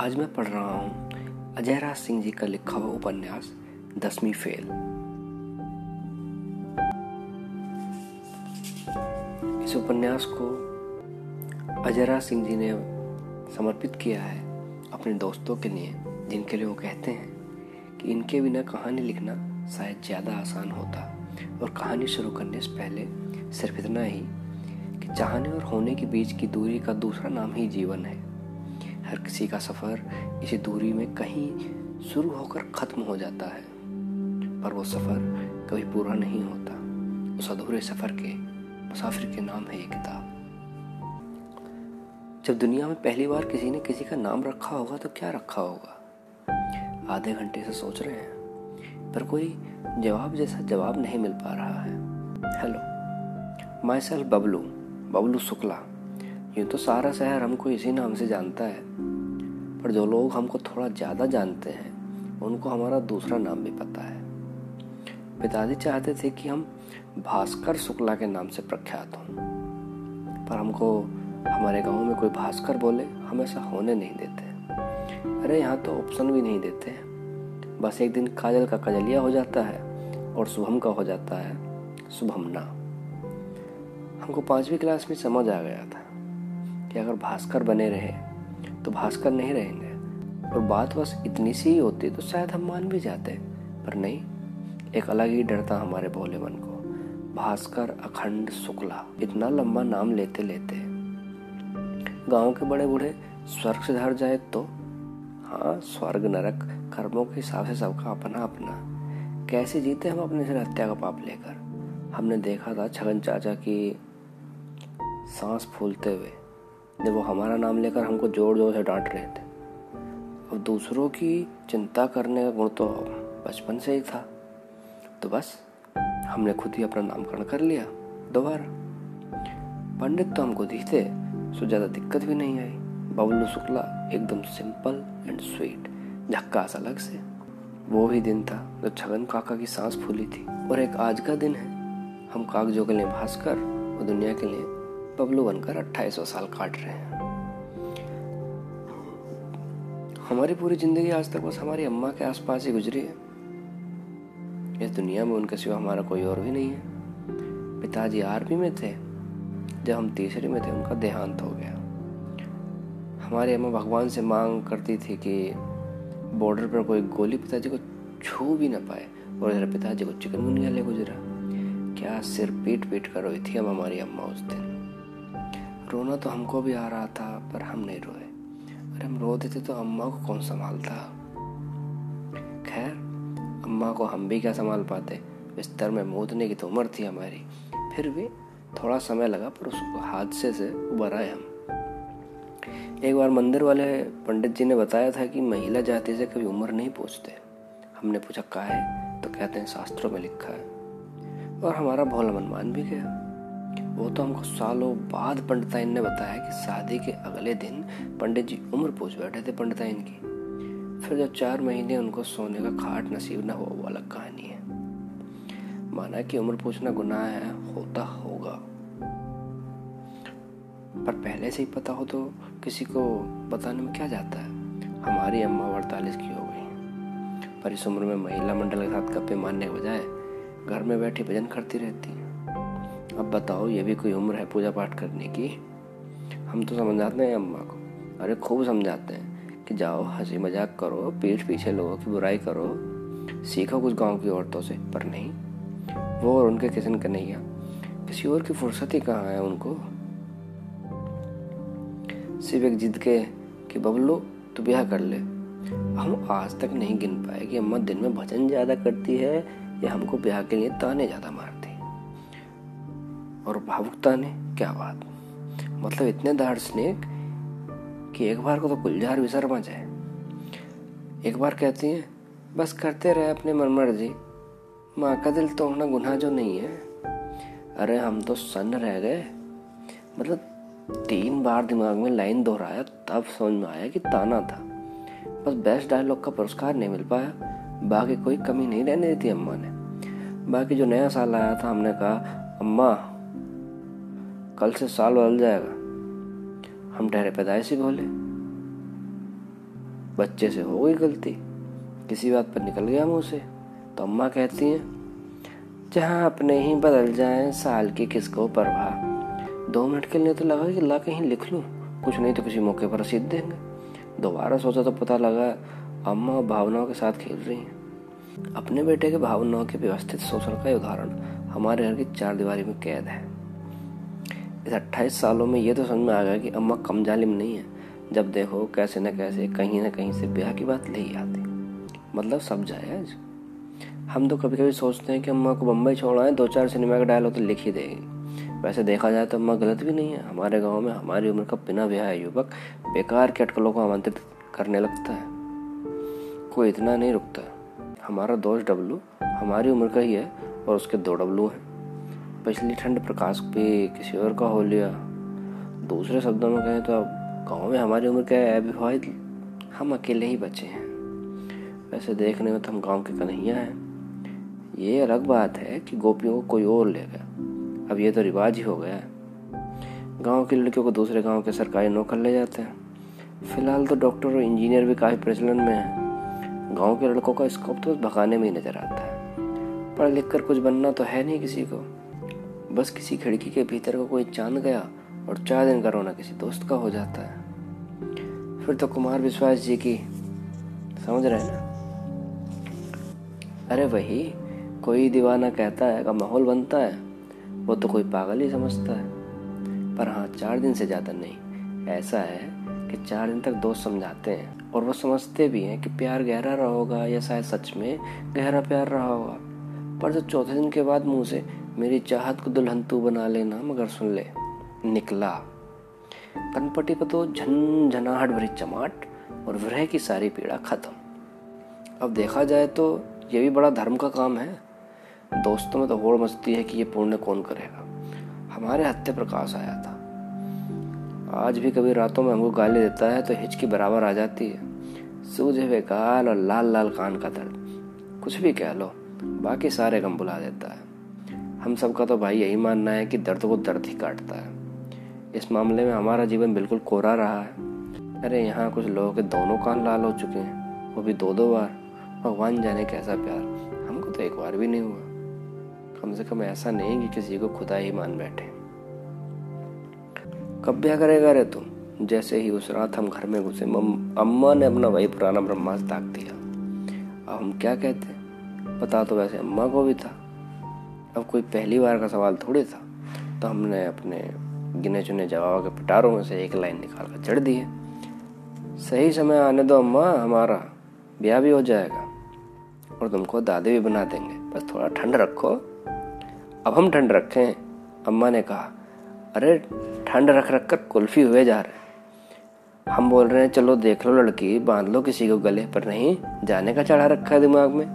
आज मैं पढ़ रहा हूँ अजय राज सिंह जी का लिखा हुआ उपन्यास, दसवीं फेल। इस उपन्यास को अजय राज सिंह जी ने समर्पित किया है अपने दोस्तों के लिए, जिनके लिए वो कहते हैं कि इनके बिना कहानी लिखना शायद ज़्यादा आसान होता और कहानी शुरू करने से पहले सिर्फ़ इतना ही कि चाहने और होने के बीच की दूरी का दूसरा नाम ही जीवन है। हर किसी का सफ़र इसी दूरी में कहीं शुरू होकर ख़त्म हो जाता है, पर वो सफ़र कभी पूरा नहीं होता। उस अधूरे सफ़र के, मुसाफिर के नाम है ये किताब। जब दुनिया में पहली बार किसी ने किसी का नाम रखा होगा तो क्या रखा होगा? आधे घंटे से सोच रहे हैं, पर कोई जवाब जैसा जवाब नहीं मिल पा रहा है। Hello myself Bablu Bablu Shukla. यूँ तो सारा शहर हमको इसी नाम से जानता है। पर जो लोग हमको थोड़ा ज़्यादा जानते हैं, उनको हमारा दूसरा नाम भी पता है। पिताजी चाहते थे कि हम भास्कर शुक्ला के नाम से प्रख्यात हों। पर हमको, हमारे गाँव में कोई भास्कर बोले, हम ऐसा होने नहीं देते। अरे यहाँ तो ऑप्शन भी नहीं देते। बस एक दिन काजल का कजलिया हो जाता है और शुभम का हो जाता है शुभम ना हमको पांचवी क्लास में समझ आ गया था। कि अगर भास्कर बने रहे तो भास्कर नहीं रहेंगे। और बात बस इतनी सी ही होती तो शायद हम मान भी जाते। पर नहीं, एक अलग ही डर था हमारे भोले मन को। भास्कर अखंड शुक्ला, इतना लंबा नाम लेते लेते। गाँव के बड़े बूढ़े, स्वर्ग से धर जाए तो? हाँ स्वर्ग, नरक, कर्मों के हिसाब से सबका अपना अपना। कैसे जीते हम अपने से हत्या का पाप लेकर? हमने देखा था छगन चाचा की सांस फूलते हुए। जब वो हमारा नाम लेकर हमको ज़ोर ज़ोर से डांट रहे थे। और दूसरों की चिंता करने का गुण तो बचपन से ही था। तो बस, हमने खुद ही अपना नामकरण कर लिया, दोबारा। पंडित तो हमको दिखते, सो ज़्यादा दिक्कत भी नहीं आई। बबलू शुक्ला एकदम सिंपल एंड स्वीट झक्कास अलग से। वो ही दिन था जब तो छगन काका की सांस फूली थी। और एक आज का दिन है। हम कागजों के लिए भास्कर और दुनिया के लिए बबलू बनकर अट्ठाईस साल काट रहे हैं। हमारी पूरी ज़िंदगी आज तक बस हमारी अम्मा के आसपास ही गुजरी है। इस दुनिया में उनके सिवा हमारा कोई और भी नहीं है। पिताजी आर्मी में थे, जब हम तीसरी में थे, उनका देहांत हो गया। हमारी अम्मा भगवान से मांग करती थी कि बॉर्डर पर कोई गोली पिताजी को छू भी ना पाए, और मेरे पिताजी को चिकनगुनिया ले गुजरा। क्या सिर पीट पीट कर रोई थी हम हमारी अम्मा उस दिन? रोना तो हमको भी आ रहा था, पर हम नहीं रोए। अरे हम रो देते तो अम्मा को कौन संभालता? खैर, अम्मा को हम भी क्या संभाल पाते? बिस्तर में मोदने की तो उम्र थी हमारी। फिर भी थोड़ा समय लगा, पर उस हादसे से उबर आए हम। एक बार मंदिर वाले पंडित जी ने बताया था कि महिला जाति से कभी उम्र नहीं पूछते। हमने पूछा का है तो कहते हैं, शास्त्रों में लिखा है। और हमारा भोला मन मान भी गया। वो तो हमको सालों बाद पंडिताइन ने बताया कि शादी के अगले दिन पंडित जी उम्र पूछ बैठे थे पंडिताइन की। फिर जब चार महीने उनको सोने का खाट नसीब ना हो, वो अलग कहानी है। माना कि उम्र पूछना गुनाह है, होता होगा। पर पहले से ही पता हो तो किसी को बताने में क्या जाता है? हमारी अम्मा अड़तालीस की हो गई। पर इस उम्र में महिला मंडल के साथ गप्पे मारने के बजाय घर में बैठी भजन करती रहती। अब बताओ, ये भी कोई उम्र है पूजा पाठ करने की? हम तो समझाते हैं अम्मा को। अरे, खूब समझाते हैं कि जाओ हँसी मज़ाक करो, पीठ पीछे लोगों की बुराई करो। सीखो कुछ गाँव की औरतों से, पर नहीं, वो और उनके किसन कन्हैया किसी और की फुर्सत ही कहाँ है उनको? सिर्फ़ एक जिद के कि बबलू, तू ब्याह कर ले। हम आज तक नहीं गिन पाए कि अम्मा दिन में भजन ज़्यादा करती है या हमको ब्याह के लिए ताने ज़्यादा मारती और भावुकता ने क्या बात? मतलब इतने दार्शनिक कि एक बार को तो गुलजार भी शर्मा जाए। एक बार कहती हैं, बस करते रहे अपने मन मर्ज़ी माँ का दिल तोड़ना गुनाह जो नहीं है। अरे, हम तो सन्न रह गए। मतलब तीन बार दिमाग में लाइन दोहराया, तब समझ में आया कि ताना था। बस बेस्ट डायलॉग का पुरस्कार नहीं मिल पाया। बाकी कोई कमी नहीं रहने देती अम्मा ने। बाकी जो नया साल आया था, हमने कहा, अम्मा कल से साल बदल जाएगा। हम ठहरे पैदाइशी बोले बच्चे से हो गई गलती। किसी बात पर निकल गया मुँह से। तो अम्मा कहती हैं, जहाँ अपने ही बदल जाए, साल की किसको परवाह। दो मिनट के लिए तो लगा कि ला कहीं लिख लूँ। कुछ नहीं तो किसी मौके पर रसीद देंगे। दोबारा सोचा तो पता लगा, अम्मा और भावनाओं के साथ खेल रही हैं। अपने बेटे के भावनाओं के व्यवस्थित शोषण का उदाहरण हमारे घर की चार दीवारी में कैद है। इस अट्ठाईस सालों में ये तो समझ में आ गया कि अम्मा कम जालिम नहीं है। जब देखो कैसे न कैसे कहीं ना कहीं से ब्याह की बात ले ही आती। मतलब सब जायज़ हम तो कभी कभी सोचते हैं कि अम्मा को बम्बई छोड़ा है दो चार सिनेमा का डायलॉग तो लिख ही देगी। वैसे देखा जाए तो अम्मा गलत भी नहीं है। हमारे गाँव में हमारी उम्र का बिना ब्याह युवक, बेकार के अटकलों को आमंत्रित करने लगता है। कोई इतना नहीं रुकता। हमारा दोस्त डब्लू हमारी उम्र का ही है और उसके दो डब्लू हैं। पिछली ठंड प्रकाश पे किसी और का हो लिया। दूसरे शब्दों में कहें तो अब गाँव में हमारी उम्र का अविवाहित? हम अकेले ही बचे हैं। वैसे देखने में तो हम गाँव के कन्हैया हैं। ये अलग बात है कि गोपियों को कोई और ले गया। अब ये तो रिवाज ही हो गया है। गाँव की लड़कियों को दूसरे गाँव के सरकारी नौकर ले जाते हैं। फ़िलहाल तो डॉक्टर और इंजीनियर भी काफ़ी प्रचलन में है। गाँव के लड़कों का स्कोप तो भगाने में ही नज़र आता है। पढ़ लिख कर कुछ बनना तो है नहीं किसी को। बस किसी खिड़की के भीतर को कोई चाँद गया और चार दिन का रोना किसी दोस्त का हो जाता है। फिर तो कुमार विश्वास जी की, समझ रहे ना? अरे वही, कोई दीवाना कहता है का माहौल बनता है, वो तो कोई पागल ही समझता है। पर हाँ चार दिन से ज़्यादा नहीं, ऐसा है कि चार दिन तक दोस्त समझाते हैं और वो समझते भी हैं कि प्यार गहरा रहा होगा या शायद सच में गहरा प्यार रहा होगा। पर जो चौथे दिन के बाद मुँह से मेरी चाहत को दुल्हन तू बना लेना, मगर सुन ले, निकला। कनपटी पर तो झन भरी चमाट, और विरह की सारी पीड़ा खत्म। अब देखा जाए तो ये भी बड़ा धर्म का काम है। दोस्तों में तो होड़ मचती है कि ये पुण्य कौन करेगा। हमारे हत्या प्रकाश आया था। आज भी कभी रातों में हमको गाली देता है तो हिचकी बराबर आ जाती है। सूझे हुए गाल और लाल लाल कान का दर्द। कुछ भी कह लो, बाकी सारे गम बुला देता है। हम सबका तो भाई यही मानना है कि दर्द को दर्द ही काटता है। इस मामले में हमारा जीवन बिल्कुल कोरा रहा है। अरे यहाँ कुछ लोगों के दोनों कान लाल हो चुके हैं। वो भी दो दो बार। भगवान जाने कैसा प्यार। हमको तो एक बार भी नहीं हुआ। कम से कम ऐसा नहीं कि किसी को खुदा ही मान बैठे। कब ब्याह करेगा रे तुम, जैसे ही उस रात हम घर में घुसे अम्मा ने अपना वही पुराना ब्रह्मास्त्र ताक दिया। अब हम क्या कहते पता तो वैसे अम्मा को भी था। अब कोई पहली बार का सवाल थोड़ी था तो हमने अपने गिने चुने जवाब के पिटारों में से एक लाइन निकाल कर चढ़ दी है। सही समय आने दो अम्मा, हमारा ब्याह भी हो जाएगा और तुमको दादी भी बना देंगे। बस थोड़ा ठंड रखो। अब हम ठंड रखें, अम्मा ने कहा, अरे, ठंड रख रख कर कुल्फी हुए जा रहे हम बोल रहे हैं, चलो देख लो लड़की, बाँध लो किसी को गले पर नहीं, जाने का चढ़ा रखा है दिमाग में,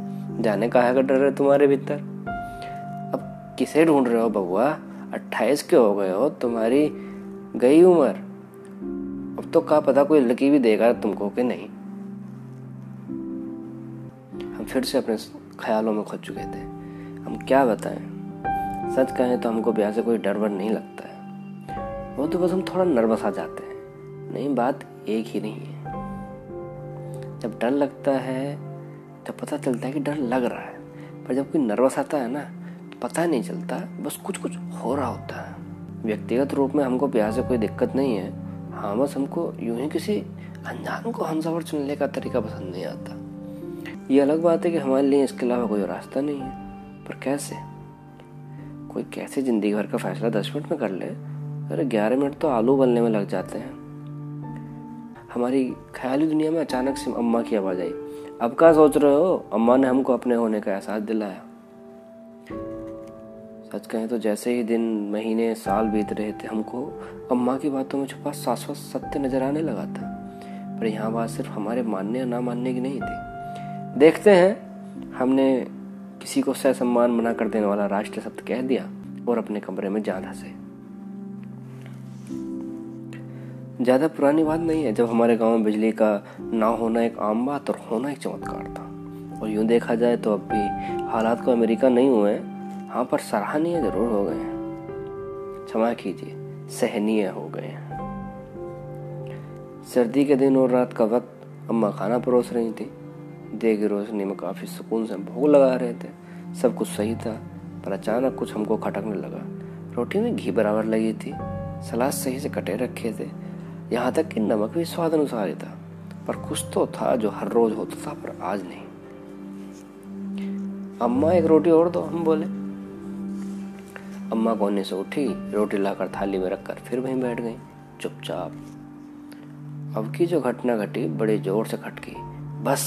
जाने का है का डर है तुम्हारे भीतर। किसे ढूंढ रहे हो बबुआ अट्ठाईस के हो गए हो, तुम्हारी गई उम्र। अब तो क्या पता कोई लड़की भी देगा तुमको कि नहीं? हम फिर से अपने ख्यालों में खो चुके थे। हम क्या बताएँ? सच कहें तो हमको ब्याह से कोई डर वर नहीं लगता है। वो तो बस हम थोड़ा नर्वस आ जाते हैं। नहीं, बात एक ही नहीं है। जब डर लगता है तो पता चलता है कि डर लग रहा है। पर जब कोई नर्वस आता है ना पता नहीं चलता, बस कुछ कुछ हो रहा होता है। व्यक्तिगत रूप में हमको ब्याह से कोई दिक्कत नहीं है। हाँ बस हमको यूँ ही किसी अनजान को हमसफर चुनने का तरीका पसंद नहीं आता। ये अलग बात है कि हमारे लिए इसके अलावा कोई रास्ता नहीं है। पर कैसे? कोई कैसे ज़िंदगी भर का फैसला दस मिनट में कर ले? अरे, ग्यारह मिनट तो आलू बनने में लग जाते हैं। हमारी ख्याली दुनिया में अचानक से अम्मा की आवाज़ आई। अब क्या सोच रहे हो? अम्मा ने हमको अपने होने का एहसास दिलाया। सच कहें तो जैसे ही दिन, महीने, साल बीत रहे थे हमको, अम्मा की बातों में छुपा शाश्वत सत्य नज़र आने लगा था। पर यहाँ बात सिर्फ़ हमारे मानने या ना मानने की नहीं थी। देखते हैं, हमने किसी को सह सम्मान मना कर देने वाला राष्ट्र शब्द कह दिया और अपने कमरे में जान हंसे ज़्यादा पुरानी बात नहीं है, जब हमारे गाँव में बिजली का ना होना एक आम बात और होना एक चमत्कार था। और यूँ देखा जाए तो अब भी हालात को अमेरिका नहीं हुए हाँ। पर सराहनीय ज़रूर हो गए हैं। क्षमा कीजिए, सहनीय हो गए हैं। सर्दी के दिन और रात का वक्त अम्मा खाना परोस रही थी। दे की रोशनी में काफ़ी सुकून से भोग लगा रहे थे। सब कुछ सही था, पर अचानक कुछ हमको खटकने लगा। रोटी में घी बराबर लगी थी, सलाद सही से कटे रखे थे। यहाँ तक कि नमक भी स्वाद अनुसार ही था, पर कुछ तो था जो हर रोज होता था, पर आज नहीं। अम्मा, एक रोटी और दो, हम बोले। अम्मा कोने से उठी, रोटी लाकर थाली में रखकर फिर वहीं बैठ गई। चुपचाप। अब की जो घटना घटी, बड़े ज़ोर से खटकी। बस,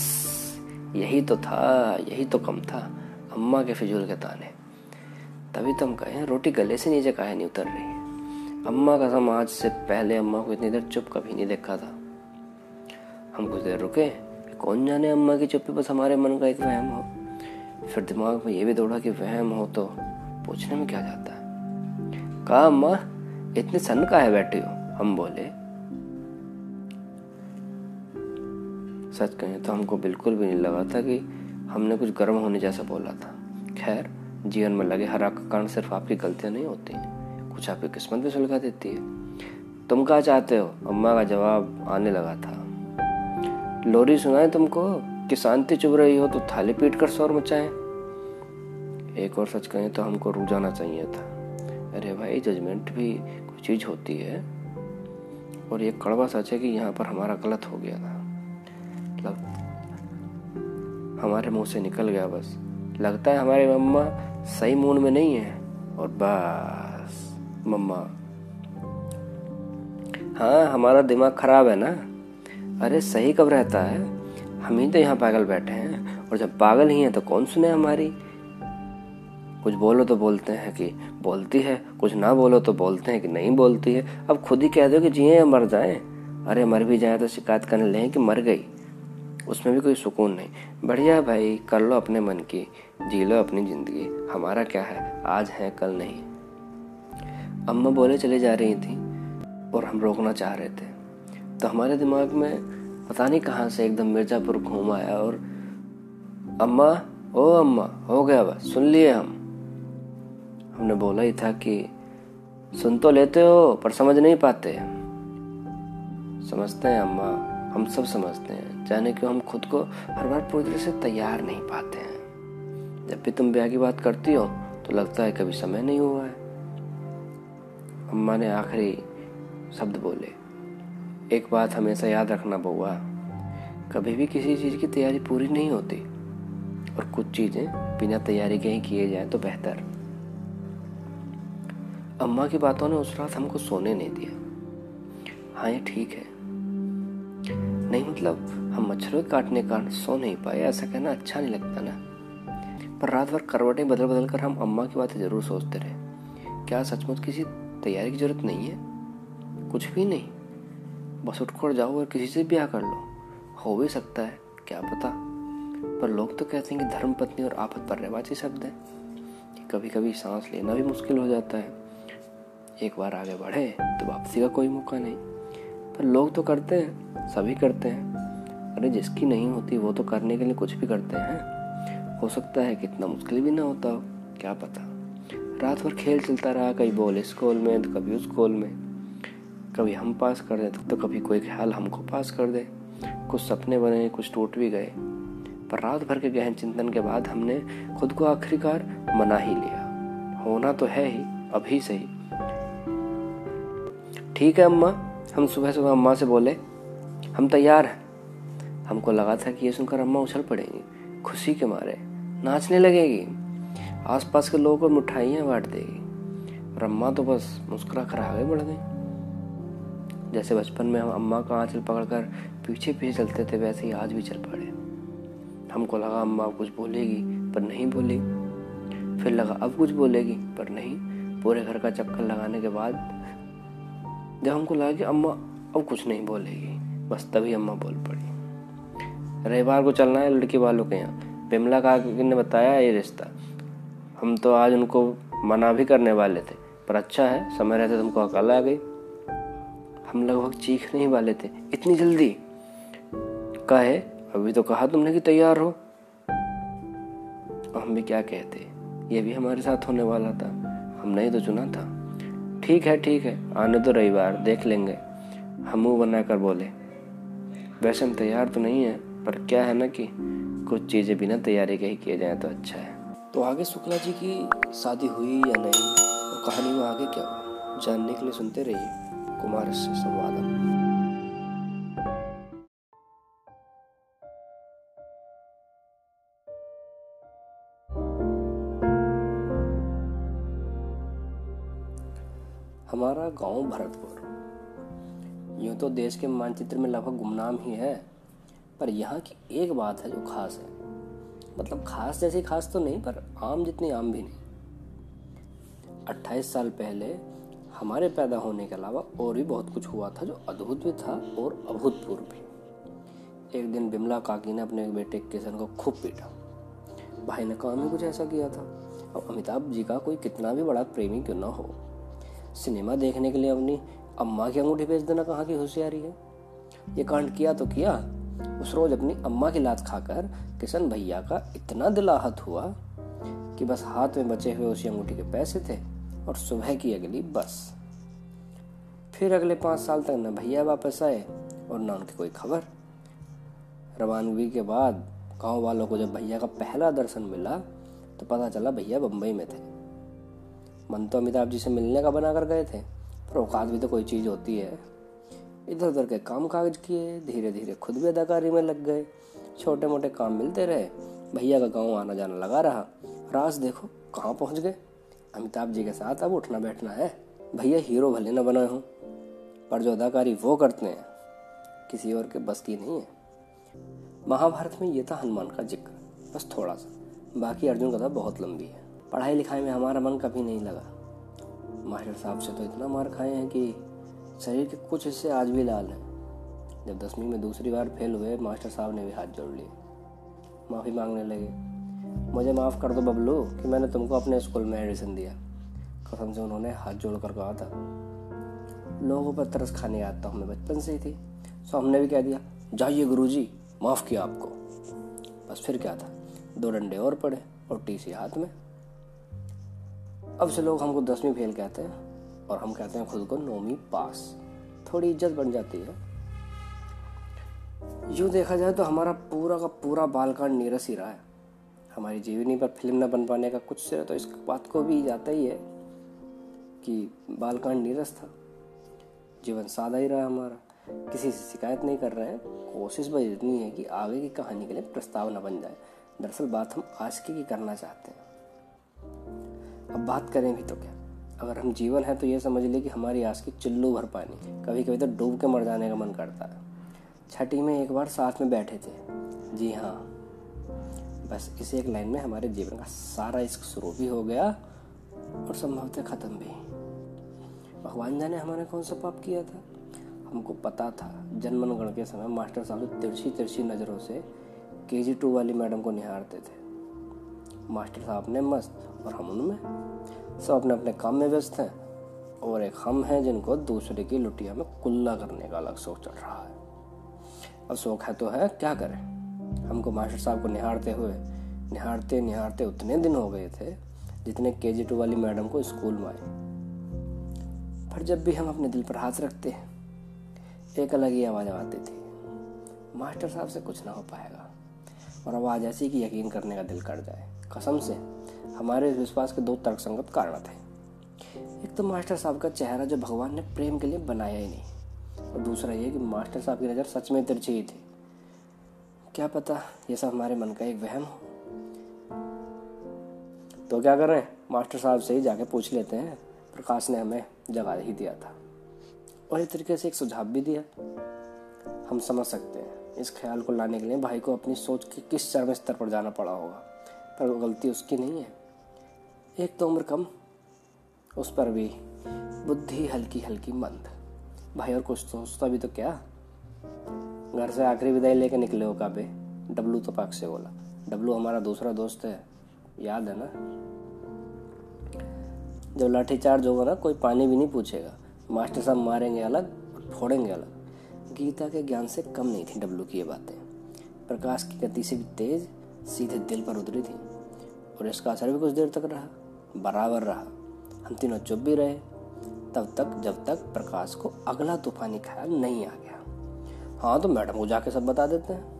यही तो था, यही तो कम था। अम्मा के फिजूल के ताने। तभी तो कहें, रोटी गले से नीचे काहे नहीं उतर रही? अम्मा का सम आज से पहले अम्मा को इतनी देर चुप कभी नहीं देखा था। हम कुछ देर रुके कौन जाने अम्मा की चुप्पी, बस हमारे मन का एक वहम हो। फिर दिमाग में ये भी दौड़ा कि वहम हो तो पूछने में क्या जाता है? कहा, अम्मा, इतने सन का है बैठी हो? हम बोले, सच कहें तो हमको बिल्कुल भी नहीं लगा था कि हमने कुछ गर्म होने जैसा बोला था। खैर, जीवन में लगे हरा का कारण सिर्फ़ आपकी गलतियाँ नहीं होती कुछ आपकी किस्मत भी सुलगा देती है। तुम कहा चाहते हो? अम्मा का जवाब आने लगा था, लोरी सुनाए तुमको कि शांति चुभ रही हो तो थाली पीट कर शोर मचाए। एक और सच कहें तो हमको रुक जाना चाहिए था। अरे भाई जजमेंट भी कोई चीज़ होती है। और ये कड़वा सच है कि यहाँ पर हमारा गलत हो गया था। लग हमारे मुँह से निकल गया बस। लगता है हमारे मम्मा सही मूड में नहीं है। और बस, मम्मा। हाँ हमारा दिमाग खराब है ना? अरे सही कब रहता है? हम ही तो यहाँ पागल बैठे हैं। और जब पागल ही हैं तो कौन सुने हमारी? कुछ बोलो तो बोलते हैं कि बोलती है, कुछ ना बोलो तो बोलते हैं कि नहीं बोलती है। अब खुद ही कह दो कि जिए मर जाए। अरे मर भी जाए तो शिकायत करने लगे कि मर गई। उसमें भी कोई सुकून नहीं। बढ़िया भाई, कर लो अपने मन की, जी लो अपनी ज़िंदगी। हमारा क्या है? आज है, कल नहीं। अम्मा बोले चले जा रही थी और हम रोकना चाह रहे थे। तो हमारे दिमाग में पता नहीं कहाँ से एकदम मिर्ज़ापुर घूम आया और अम्मा, ओ अम्मा, हो गया बस, सुन लिए हम। हमने बोला ही था कि सुन तो लेते हो, पर समझ नहीं पाते। समझते हैं अम्मा, हम सब समझते हैं। जाने क्यों हम खुद को हर बार पूरी तरह से तैयार नहीं पाते हैं। जब भी तुम ब्याह की बात करती हो तो लगता है कभी समय नहीं हुआ है। अम्मा ने आखिरी शब्द बोले, एक बात हमेशा याद रखना बउआ कभी भी किसी चीज़ की तैयारी पूरी नहीं होती, और कुछ चीज़ें बिना तैयारी के ही किए जाए तो बेहतर। अम्मा की बातों ने उस रात हमको सोने नहीं दिया। हाँ ये ठीक है। नहीं मतलब हम मच्छरों के काटने के कारण सो नहीं पाए, ऐसा कहना अच्छा नहीं लगता ना। पर रात भर करवटें बदल बदल कर हम अम्मा की बातें ज़रूर सोचते रहे। क्या सचमुच किसी तैयारी की ज़रूरत नहीं है? कुछ भी नहीं। बस उठकर जाओ और किसी से ब्याह कर लो। हो भी सकता है, क्या पता? पर लोग तो कहते हैं कि धर्म पत्नी और आफत पर रहवाची शब्द है। कभी कभी सांस लेना भी मुश्किल हो जाता है। एक बार आगे बढ़े तो वापसी का कोई मौका नहीं। पर लोग तो करते हैं, सभी करते हैं। अरे जिसकी नहीं होती, वो तो करने के लिए कुछ भी करते हैं। हो सकता है कितना मुश्किल भी ना होता हो, क्या पता। रात भर खेल चलता रहा, कभी बोल स्कूल में तो कभी उस स्कूल में। कभी हम पास कर दे तो कभी कोई ख्याल हमको पास कर दे। कुछ सपने बने, कुछ टूट भी गए। पर रात भर के गहन चिंतन के बाद हमने खुद को आखिरकार मना ही लिया। होना तो है ही, अभी सही ठीक है अम्मा। हम सुबह सुबह अम्मा से बोले, हम तैयार हैं। हमको लगा था कि ये सुनकर अम्मा उछल पड़ेंगी, खुशी के मारे, नाचने लगेगी। आसपास के लोगों को मिठाइयाँ बांट देगी और अम्मा तो बस मुस्कुरा कर आगे बढ़ गई। जैसे बचपन में हम अम्मा का आंचल पकड़कर पीछे पीछे चलते थे, वैसे ही आज भी चल पड़े। हमको लगा अम्मा कुछ बोलेगी, पर नहीं बोली। फिर लगा अब कुछ बोलेगी, पर नहीं। पूरे घर का चक्कर लगाने के बाद जब हमको लगा कि अम्मा अब कुछ नहीं बोलेगी, बस तभी अम्मा बोल पड़ी। रविवार को चलना है लड़की वालों के यहाँ। बिमला का ने बताया ये रिश्ता। हम तो आज उनको मना भी करने वाले थे, पर अच्छा है, समय रहते तुमको अकल आ गई। हम लगभग चीखने ही वाले थे, इतनी जल्दी। कहे, अभी तो कहा तुमने कि तैयार हो? हम भी क्या कहते, ये भी हमारे साथ होने वाला था। हमने ही तो चुना था। ठीक है ठीक है, आने दो रविवार, देख लेंगे। हम मुँह बनाकर बोले, वैसे हम तैयार तो नहीं है, पर क्या है ना कि कुछ चीज़ें बिना तैयारी के ही किए जाएँ तो अच्छा है। तो आगे शुक्ला जी की शादी हुई या नहीं? और कहानी में आगे क्या हुआ? जानने के लिए सुनते रहिए कुमार से संवाद। हमारा गाँव भरतपुर। यूँ तो देश के मानचित्र में लगभग गुमनाम ही है, पर यहाँ की एक बात है जो खास है। मतलब खास जैसी खास तो नहीं, पर आम जितनी आम भी नहीं। अट्ठाईस साल पहले हमारे पैदा होने के अलावा और भी बहुत कुछ हुआ था जो अद्भुत भी था और अभूतपूर्व भी। एक दिन बिमला काकी ने अपने बेटे किशन को खूब पीटा। भाई ने काम ही कुछ ऐसा किया था? अब अमिताभ जी का कोई कितना भी बड़ा प्रेमी क्यों ना हो? सिनेमा देखने के लिए अपनी अम्मा की अंगूठी भेज देना कहाँ की होशियारी है। ये कांड किया तो किया, उस रोज अपनी अम्मा की लात खाकर किशन भैया का इतना दिलाहत हुआ कि बस हाथ में बचे हुए उसी अंगूठी के पैसे थे और सुबह की अगली बस। फिर अगले पाँच साल तक न भैया वापस आए और न उनकी कोई खबर। रवानगी के बाद गाँव वालों को जब भैया का पहला दर्शन मिला तो पता चला भैया बम्बई में थे। मन तो अमिताभ जी से मिलने का बना कर गए थे, पर औकात भी तो कोई चीज़ होती है। इधर उधर के काम कागज़ किए धीरे धीरे खुद भी अदाकारी में लग गए। छोटे मोटे काम मिलते रहे, भैया का गाँव आना जाना लगा रहा। रास देखो, कहाँ पहुँच गए? अमिताभ जी के साथ अब उठना बैठना है। भैया हीरो भले ना बनाए हों, पर जो अदाकारी वो करते हैं, किसी और के बस की नहीं है। महाभारत में ये था हनुमान का ज़िक्र, बस थोड़ा सा। बाकी अर्जुन कथा बहुत लंबी है। पढ़ाई लिखाई में हमारा मन कभी नहीं लगा। मास्टर साहब से तो इतना मार खाए हैं कि शरीर के कुछ हिस्से आज भी लाल हैं। जब दसवीं में दूसरी बार फेल हुए, मास्टर साहब ने भी हाथ जोड़ लिए। माफ़ी मांगने लगे। मुझे माफ़ कर दो बबलू, कि मैंने तुमको अपने स्कूल में एडमिशन दिया। कसम से उन्होंने हाथ जोड़ कर कहा था। लोगों पर तरस खाने आता हूँ मैं, बचपन से ही थी। सो हमने भी कह दिया, जाइए गुरुजी, माफ़ किया आपको। बस फिर क्या था? दो डंडे और पड़े, और टीसी हाथ में। अब से लोग हमको दसवीं फेल कहते हैं और हम कहते हैं खुद को नौवीं पास। थोड़ी इज़्ज़त बन जाती है। यूँ देखा जाए तो हमारा पूरा का पूरा बालकांड नीरस ही रहा है। हमारी जीवनी पर फ़िल्म न बन पाने का कुछ तो इस बात को भी जाता ही है कि बालकांड नीरस था। जीवन सादा ही रहा हमारा। किसी से शिकायत नहीं कर रहे हैं। कोशिश बस इतनी है कि आगे की कहानी के लिए प्रस्ताव न बन जाए। दरअसल बात हम आज की करना चाहते हैं। अब बात करें भी तो क्या? अगर हम जीवन है तो ये समझ ले कि हमारी आस की चिल्लू भर पानी। कभी कभी तो डूब के मर जाने का मन करता है। छठी में एक बार साथ में बैठे थे। जी हाँ। बस इस एक लाइन में हमारे जीवन का सारा इश्क शुरू भी हो गया और संभवतः खत्म भी। भगवान जाने हमारे कौन सा पाप किया था? हमको पता था। जन्मन गण के समय मास्टर साहब तिरछी तिरछी नज़रों से के जी टू वाली मैडम को निहारते थे। मास्टर साहब ने मस्त और हम उनमें सब अपने अपने काम में व्यस्त हैं और एक हम हैं जिनको दूसरे की लुटिया में कुल्ला करने का अलग शौक चल रहा है। अब शौक है तो है, क्या करें? हमको मास्टर साहब को निहारते हुए, निहारते निहारते उतने दिन हो गए थे जितने के जी टू वाली मैडम को स्कूल में आए। पर जब भी हम अपने दिल पर हाथ रखते हैं, एक अलग ही आवाज़ आती थी, मास्टर साहब से कुछ ना हो पाएगा और आवाज़ ऐसी कि यकीन करने का दिल कर जाए, कसम से। हमारे विश्वास के दो तर्कसंगत कारण थे एक तो मास्टर साहब का चेहरा जो भगवान ने प्रेम के लिए बनाया ही नहीं, और दूसरा ये कि मास्टर साहब की नज़र सच में तिरछी ही थी। क्या पता ये सब हमारे मन का एक वहम हो? तो क्या कर? रहे हैं मास्टर साहब से ही जाके पूछ लेते हैं। प्रकाश ने हमें जगा ही दिया था। और एक तरीके से एक सुझाव भी दिया। हम समझ सकते हैं, इस ख्याल को लाने के लिए भाई को अपनी सोच के किस चरम स्तर पर जाना पड़ा होगा। पर गलती उसकी नहीं है। एक तो उम्र कम, उस पर भी बुद्धि हल्की हल्की मंद। भाई और कुछ सोचता भी तो क्या? घर से आखिरी विदाई लेके निकले हो काबे? डब्लू तो पाक से बोला। डब्लू हमारा दूसरा दोस्त है, याद है ना? जब लाठी चार्ज होगा ना, कोई पानी भी नहीं पूछेगा। मास्टर साहब मारेंगे अलग, फोड़ेंगे अलग। गीता के ज्ञान से कम नहीं थी डब्लू की ये बातें। प्रकाश की गति से भी तेज, सीधे दिल पर उतरी थी। और इसका असर भी कुछ देर तक रहा। बराबर रहा। हम तीनों चुप भी रहे। तब तक, जब तक प्रकाश को अगला तूफानी ख्याल नहीं आ गया। हाँ तो मैडम को जाके सब बता देते हैं।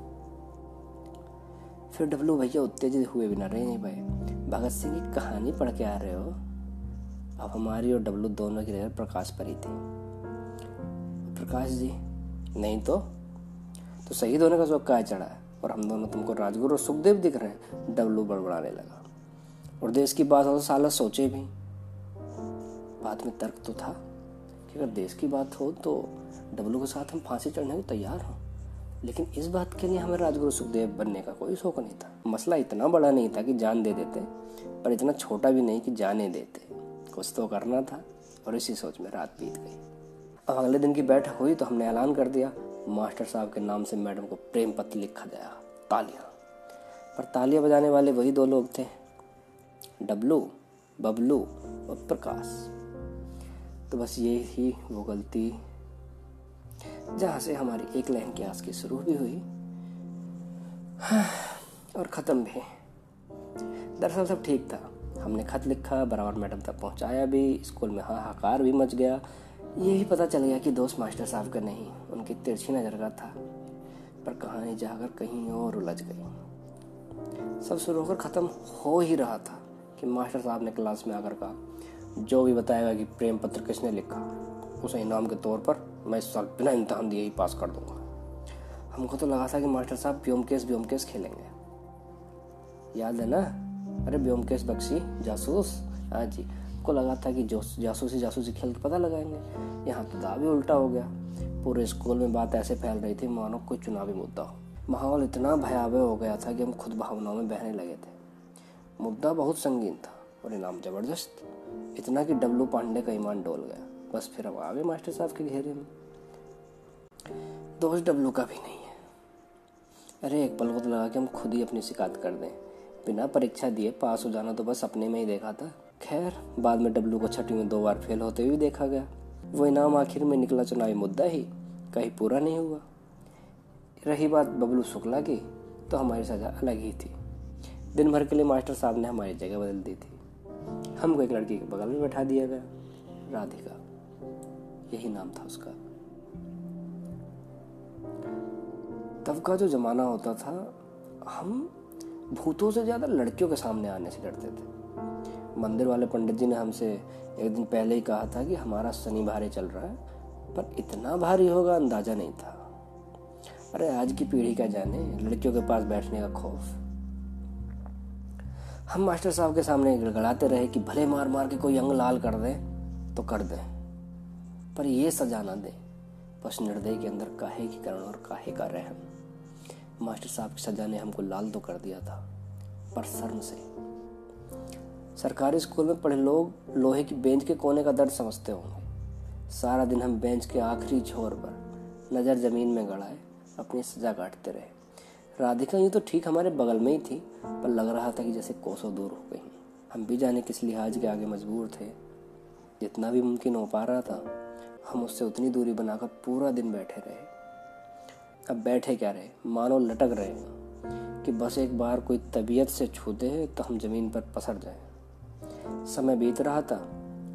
फिर डब्लू भैया उत्तेजित हुए बिना रहे नहीं भाई। भगत सिंह की कहानी पढ़ के आ रहे हो। अब हमारी और डब्लू दोनों की नज़र प्रकाश पर ही थी। प्रकाश जी, नहीं तो? तो शहीद होने का शौक क्या चढ़ा है? और हम दोनों तुमको राजगुरु और सुखदेव दिख रहे हैं। डब्लू बड़बड़ाने लगा। और देश की बात हो तो साला सोचे भी। बात में तर्क तो था कि अगर देश की बात हो तो डब्लू के साथ हम फांसी चढ़ने को तैयार हों। लेकिन इस बात के लिए हमें राजगुरु सुखदेव बनने का कोई शौक नहीं था। मसला इतना बड़ा नहीं था कि जान दे देते, पर इतना छोटा भी नहीं कि जाने देते। कुछ तो करना था और इसी सोच में रात बीत गई। अब अगले दिन की बैठक हुई तो हमने ऐलान कर दिया, मास्टर साहब के नाम से मैडम को प्रेम पत्र लिखा गया, तालियाँ। पर तालियाँ बजाने वाले वही दो लोग थे डब्लू बबलू और प्रकाश। तो बस ये ही वो गलती जहाँ से हमारी एक लाइन की आस की शुरू भी हुई और ख़त्म भी। दरअसल सब ठीक था। हमने खत लिखा, बराबर मैडम तक पहुँचाया भी, स्कूल में हाहाकार भी मच गया। ये भी पता चल गया कि दोस्त मास्टर साहब का नहीं, उनकी तिरछी नज़र का था। पर कहानी जाकर कहीं और उलझ गई। सब शुरू होकर ख़त्म हो ही रहा था। कि मास्टर साहब ने क्लास में आकर कहा, जो भी बताएगा कि प्रेम पत्र किसने लिखा, उसे इनाम के तौर पर मैं इस साल बिना इम्तहान दिए ही पास कर दूँगा। हमको तो लगा था कि मास्टर साहब ब्योमकेश ब्योमकेश खेलेंगे। याद है ना? अरे ब्योमकेश बख्शी, जासूस? हाँ जी। को लगा था कि जासूसी जासूसी खेल के पता लगाएँगे। यहाँ तो दावी उल्टा हो गया। पूरे स्कूल में बात ऐसे फैल रही थी, मानो कोई चुनावी मुद्दा हो। माहौल इतना भयावह हो गया था कि हम खुद भावनाओं में बहने लगे थे। मुद्दा बहुत संगीन था और इनाम ज़बरदस्त। इतना कि डब्लू पांडे का ईमान डोल गया। बस फिर हम आ गए मास्टर साहब के घेरे में। दोष डब्लू का भी नहीं है। अरे, एक पल को तो लगा कि हम खुद ही अपनी शिकायत कर दें। बिना परीक्षा दिए पास हो जाना तो बस अपने में ही देखा था। खैर, बाद में डब्लू को छठी में दो बार फेल होते हुए देखा गया। वो इनाम आखिर में निकला चुनावी मुद्दा ही कहीं पूरा नहीं हुआ। रही बात बबलू शुक्ला की तो हमारी सजा अलग ही थी। दिन भर के लिए मास्टर साहब ने हमारी जगह बदल दी थी। हमको एक लड़की के बगल में बैठा दिया गया, राधिका। यही नाम था उसका। तब का जो जमाना होता था, हम भूतों से ज़्यादा लड़कियों के सामने आने से डरते थे। मंदिर वाले पंडित जी ने हमसे एक दिन पहले ही कहा था कि हमारा शनि भारी चल रहा है, पर इतना भारी होगा अंदाज़ा नहीं था। अरे आज की पीढ़ी का जाने, लड़कियों के पास बैठने का खौफ। हम मास्टर साहब के सामने गड़गड़ाते रहे कि भले मार मार के कोई अंग लाल कर दे तो कर दे। पर ये सजा ना दे। बस निर्दय के अंदर काहे की करण और काहे का रहम। मास्टर साहब की सजा ने हमको लाल तो कर दिया था, पर शर्म से। सरकारी स्कूल में पढ़े लोग लोहे की बेंच के कोने का दर्द समझते होंगे। सारा दिन हम बेंच के आखिरी छोर पर नज़र ज़मीन में गड़ाए, अपनी सजा काटते रहे। राधिका, यूँ तो ठीक हमारे बगल में ही थी, पर लग रहा था कि जैसे कोसों दूर हो गई। हम भी जाने किस लिहाज के आगे मजबूर थे। जितना भी मुमकिन हो पा रहा था, हम उससे उतनी दूरी बनाकर पूरा दिन बैठे रहे। अब बैठे क्या रहे? मानो लटक रहे कि बस एक बार कोई तबीयत से छूते हैं तो हम ज़मीन पर पसर जाए। समय बीत रहा था,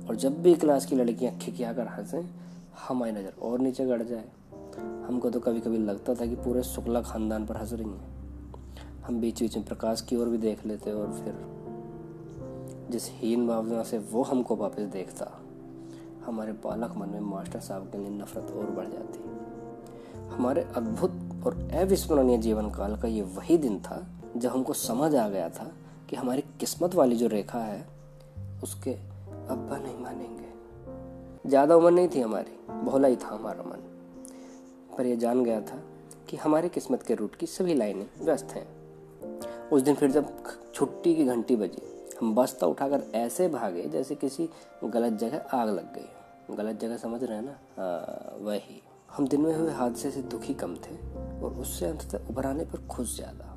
और जब भी क्लास की लड़कियाँ खिखिया कर हंसे, हमारी नज़र और नीचे गड़ जाए। हमको तो कभी कभी लगता था कि पूरे शुक्ला खानदान पर हंस रही हैं। हम बीच बीच में प्रकाश की ओर भी देख लेते और फिर जिस हीन भावना से वो हमको वापस देखता, हमारे बालक मन में मास्टर साहब के लिए नफरत और बढ़ जाती। हमारे अद्भुत और अविस्मरणीय जीवन काल का ये वही दिन था, जब हमको समझ आ गया था कि हमारी किस्मत वाली जो रेखा है, उसके अब्बा नहीं मानेंगे। ज़्यादा उम्र नहीं थी हमारी, भोला ही था हमारा मन। पर यह जान गया था कि हमारे किस्मत के रूट की सभी लाइनें व्यस्त हैं। उस दिन फिर जब छुट्टी की घंटी बजी, हम बस्ता उठाकर ऐसे भागे जैसे किसी गलत जगह आग लग गई गलत जगह समझ रहे हैं ना? हाँ वही। हम दिन में हुए हादसे से दुखी कम थे और उससे अंततः उभर आने पर खुश ज़्यादा।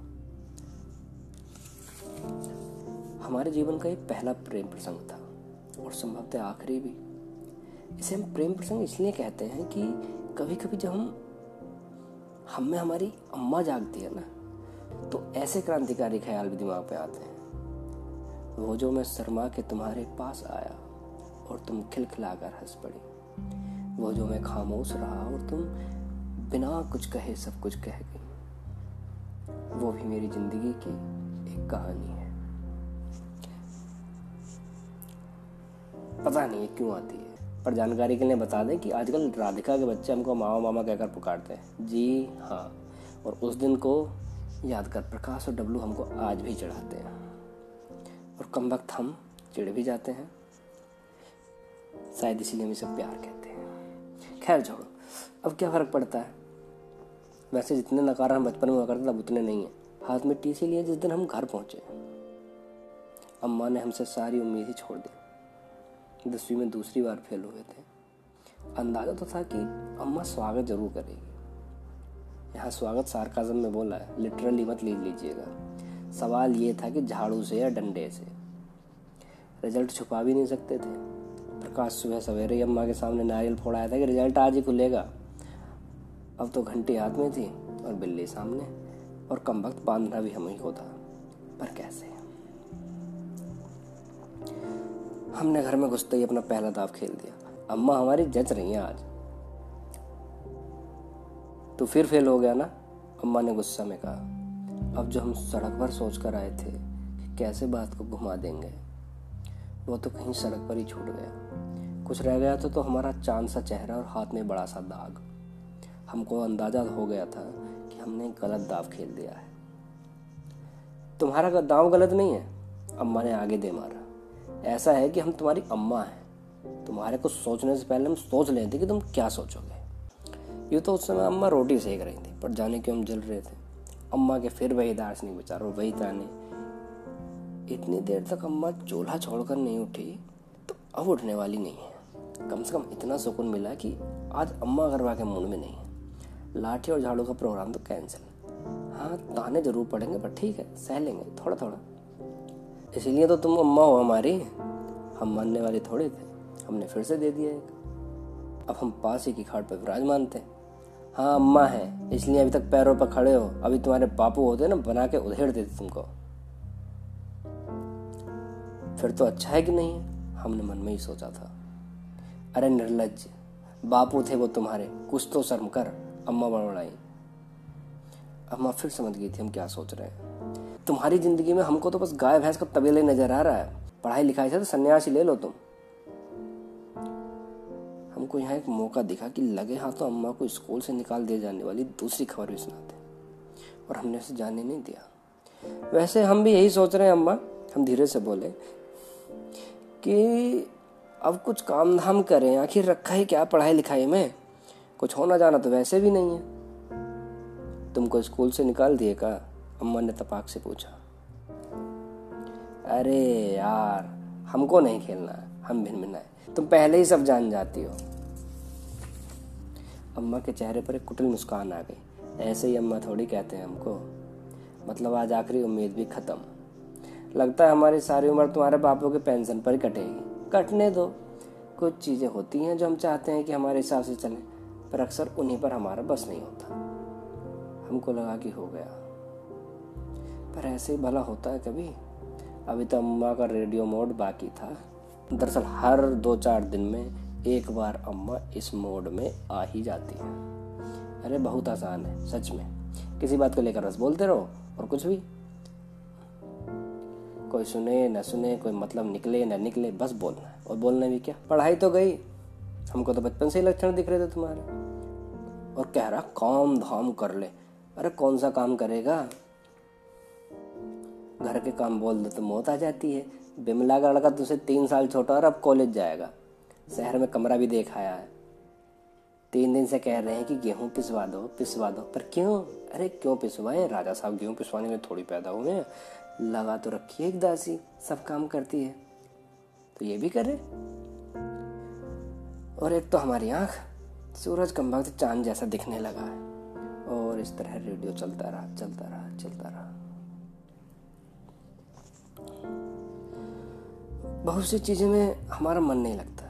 हमारे जीवन का एक पहला प्रेम प्रसंग था और संभवतः आखिरी भी। इसे हम प्रेम प्रसंग इसलिए कहते हैं कि कभी कभी जब हम हम में हमारी अम्मा जागती है ना तो ऐसे क्रांतिकारी ख्याल भी दिमाग पे आते हैं। वो जो मैं शर्मा के तुम्हारे पास आया और तुम खिलखिलाकर हंस पड़ी। वो जो मैं खामोश रहा और तुम बिना कुछ कहे सब कुछ कह गई। वो भी मेरी ज़िंदगी की एक कहानी है। पता नहीं क्यों आती है। पर जानकारी के लिए बता दें कि आजकल राधिका के बच्चे हमको मामा मामा कहकर पुकारते हैं। जी हाँ और उस दिन को याद कर प्रकाश और डब्लू हमको आज भी चढ़ाते हैं। और कम वक्त हम चिढ़ भी जाते हैं। शायद इसीलिए हम इसे प्यार कहते हैं। खैर छोड़ो, अब क्या फ़र्क पड़ता है? वैसे जितने नकार हम बचपन में हुआ करते तब उतने नहीं हैं। हाथ में टीसी लिए जिस दिन हम घर पहुँचे। अम्मा ने हमसे सारी उम्मीद ही छोड़ दी। दसवीं में दूसरी बार फेल हुए थे। अंदाज़ा तो था कि अम्मा स्वागत ज़रूर करेगी। यहाँ स्वागत सार्काजम में बोला है लिटरली मत लीज लीजिएगा। सवाल ये था कि झाड़ू से या डंडे से? रिज़ल्ट छुपा भी नहीं सकते थे। प्रकाश सुबह सवेरे ही अम्मा के सामने नारियल फोड़ाया था कि रिज़ल्ट आज ही खुलेगा। अब तो घंटी हाथ में थी और बिल्ली सामने, और कम वक्त बांधना भी हम ही था पर कैसे? हमने घर में घुसते ही अपना पहला दाव खेल दिया। अम्मा हमारी जच रही हैं आज। तो फिर फेल हो गया ना? अम्मा ने गुस्सा में कहा अब जो हम सड़क पर सोच कर आए थे कि कैसे बात को घुमा देंगे वो तो कहीं सड़क पर ही छूट गया। कुछ रह गया तो, तो हमारा चाँद सा चेहरा और हाथ में बड़ा सा दाग। हमको अंदाज़ा हो गया था कि हमने गलत दाव खेल दिया है। तुम्हारा दाव गलत नहीं है? अम्मा ने आगे दे मारा। ऐसा है कि हम तुम्हारी अम्मा हैं। तुम्हारे को सोचने से पहले हम सोच लेते कि तुम क्या सोचोगे। ये तो उस समय अम्मा रोटी सेक रही थी, पर जाने क्यों हम जल रहे थे। अम्मा के फिर वही दार्शनिक विचार और वही ताने। इतनी देर तक अम्मा चूल्हा छोड़कर नहीं उठी तो अब उठने वाली नहीं है। कम से कम इतना सुकून मिला कि आज अम्मा गरबा के मूड में नहीं है। लाठी और झाड़ू का प्रोग्राम तो कैंसिल। हाँ ताने ज़रूर पड़ेंगे पर ठीक है, सह लेंगे थोड़ा थोड़ा इसीलिए तो तुम अम्मा हो हमारी। हम मानने वाले थोड़े थे। हमने फिर से दे दिया एक। अब हम पास ही की खाट पर विराजमान थे हाँ। अम्मा है, इसलिए अभी तक पैरों पर खड़े हो। अभी तुम्हारे बापू होते ना, बना के उधेड़ देते तुमको। फिर तो अच्छा है कि नहीं हमने मन में ही सोचा था। अरे निर्लज बापू थे वो तुम्हारे। कुछ तो शर्म कर, अम्मा बड़बड़ाई। अम्मा फिर समझ गई थी हम क्या सोच रहे हैं। तुम्हारी ज़िंदगी में हमको तो बस गाय भैंस का तबेले नज़र आ रहा है। पढ़ाई लिखाई से तो सन्यासी ले लो तुम। हमको यहाँ एक मौका दिखा कि लगे हाथों तो अम्मा को स्कूल से निकाल दिए जाने वाली दूसरी खबर भी सुनाते और हमने उसे जाने नहीं दिया। वैसे हम भी यही सोच रहे हैं अम्मा, हम धीरे से बोले कि अब कुछ काम धाम करें, आखिर रखा ही क्या पढ़ाई लिखाई में? कुछ होना जाना तो वैसे भी नहीं है। तुमको स्कूल से निकाल दिए का? अम्मा ने तपाक से पूछा, अरे यार, हमको नहीं खेलना है, हम भिन आए तुम पहले ही सब जान जाती हो। अम्मा के चेहरे पर एक कुटिल मुस्कान आ गई। ऐसे ही अम्मा थोड़ी कहते हैं हमको। मतलब आज आखिरी उम्मीद भी खत्म। लगता है हमारी सारी उम्र तुम्हारे बापों के पेंशन पर ही कटेगी। कटने दो। कुछ चीज़ें होती हैं जो हम चाहते हैं कि हमारे हिसाब से चलें, पर अक्सर उन्हीं पर हमारा बस नहीं होता। हमको लगा कि हो गया। पर ऐसे ही भला होता है कभी? अभी तो अम्मा का रेडियो मोड बाकी था। दरअसल हर दो चार दिन में एक बार अम्मा इस मोड में आ ही जाती है। अरे बहुत आसान है, सच में। किसी बात को लेकर बस बोलते रहो और कुछ भी। कोई सुने, न सुने, कोई मतलब निकले, न निकले, बस बोलना है। और बोलना भी क्या? पढ़ाई तो गई। हमको तो बचपन से ही लक्षण दिख रहे थे तुम्हारे। और कह रहा काम धाम कर ले? अरे कौन सा काम करेगा? घर के काम बोल दो तो मौत आ जाती है। बिमला का लड़का तुझसे तीन साल छोटा और अब कॉलेज जाएगा। शहर में कमरा भी देख आया है। तीन दिन से कह रहे हैं कि गेहूँ पिसवा दो पिसवा दो। पर क्यों? अरे क्यों पिसवाए? राजा साहब गेहूँ पिसवाने में थोड़ी पैदा हुए हैं। लगा तो रखी है एक दासी, सब काम करती है। तो ये भी करे। और एक तो हमारी आँख, सूरज कम वक्त चाँद जैसा दिखने लगा है। और इस तरह रेडियो चलता रहा चलता रहा चलता रहा। बहुत सी चीज़ें में हमारा मन नहीं लगता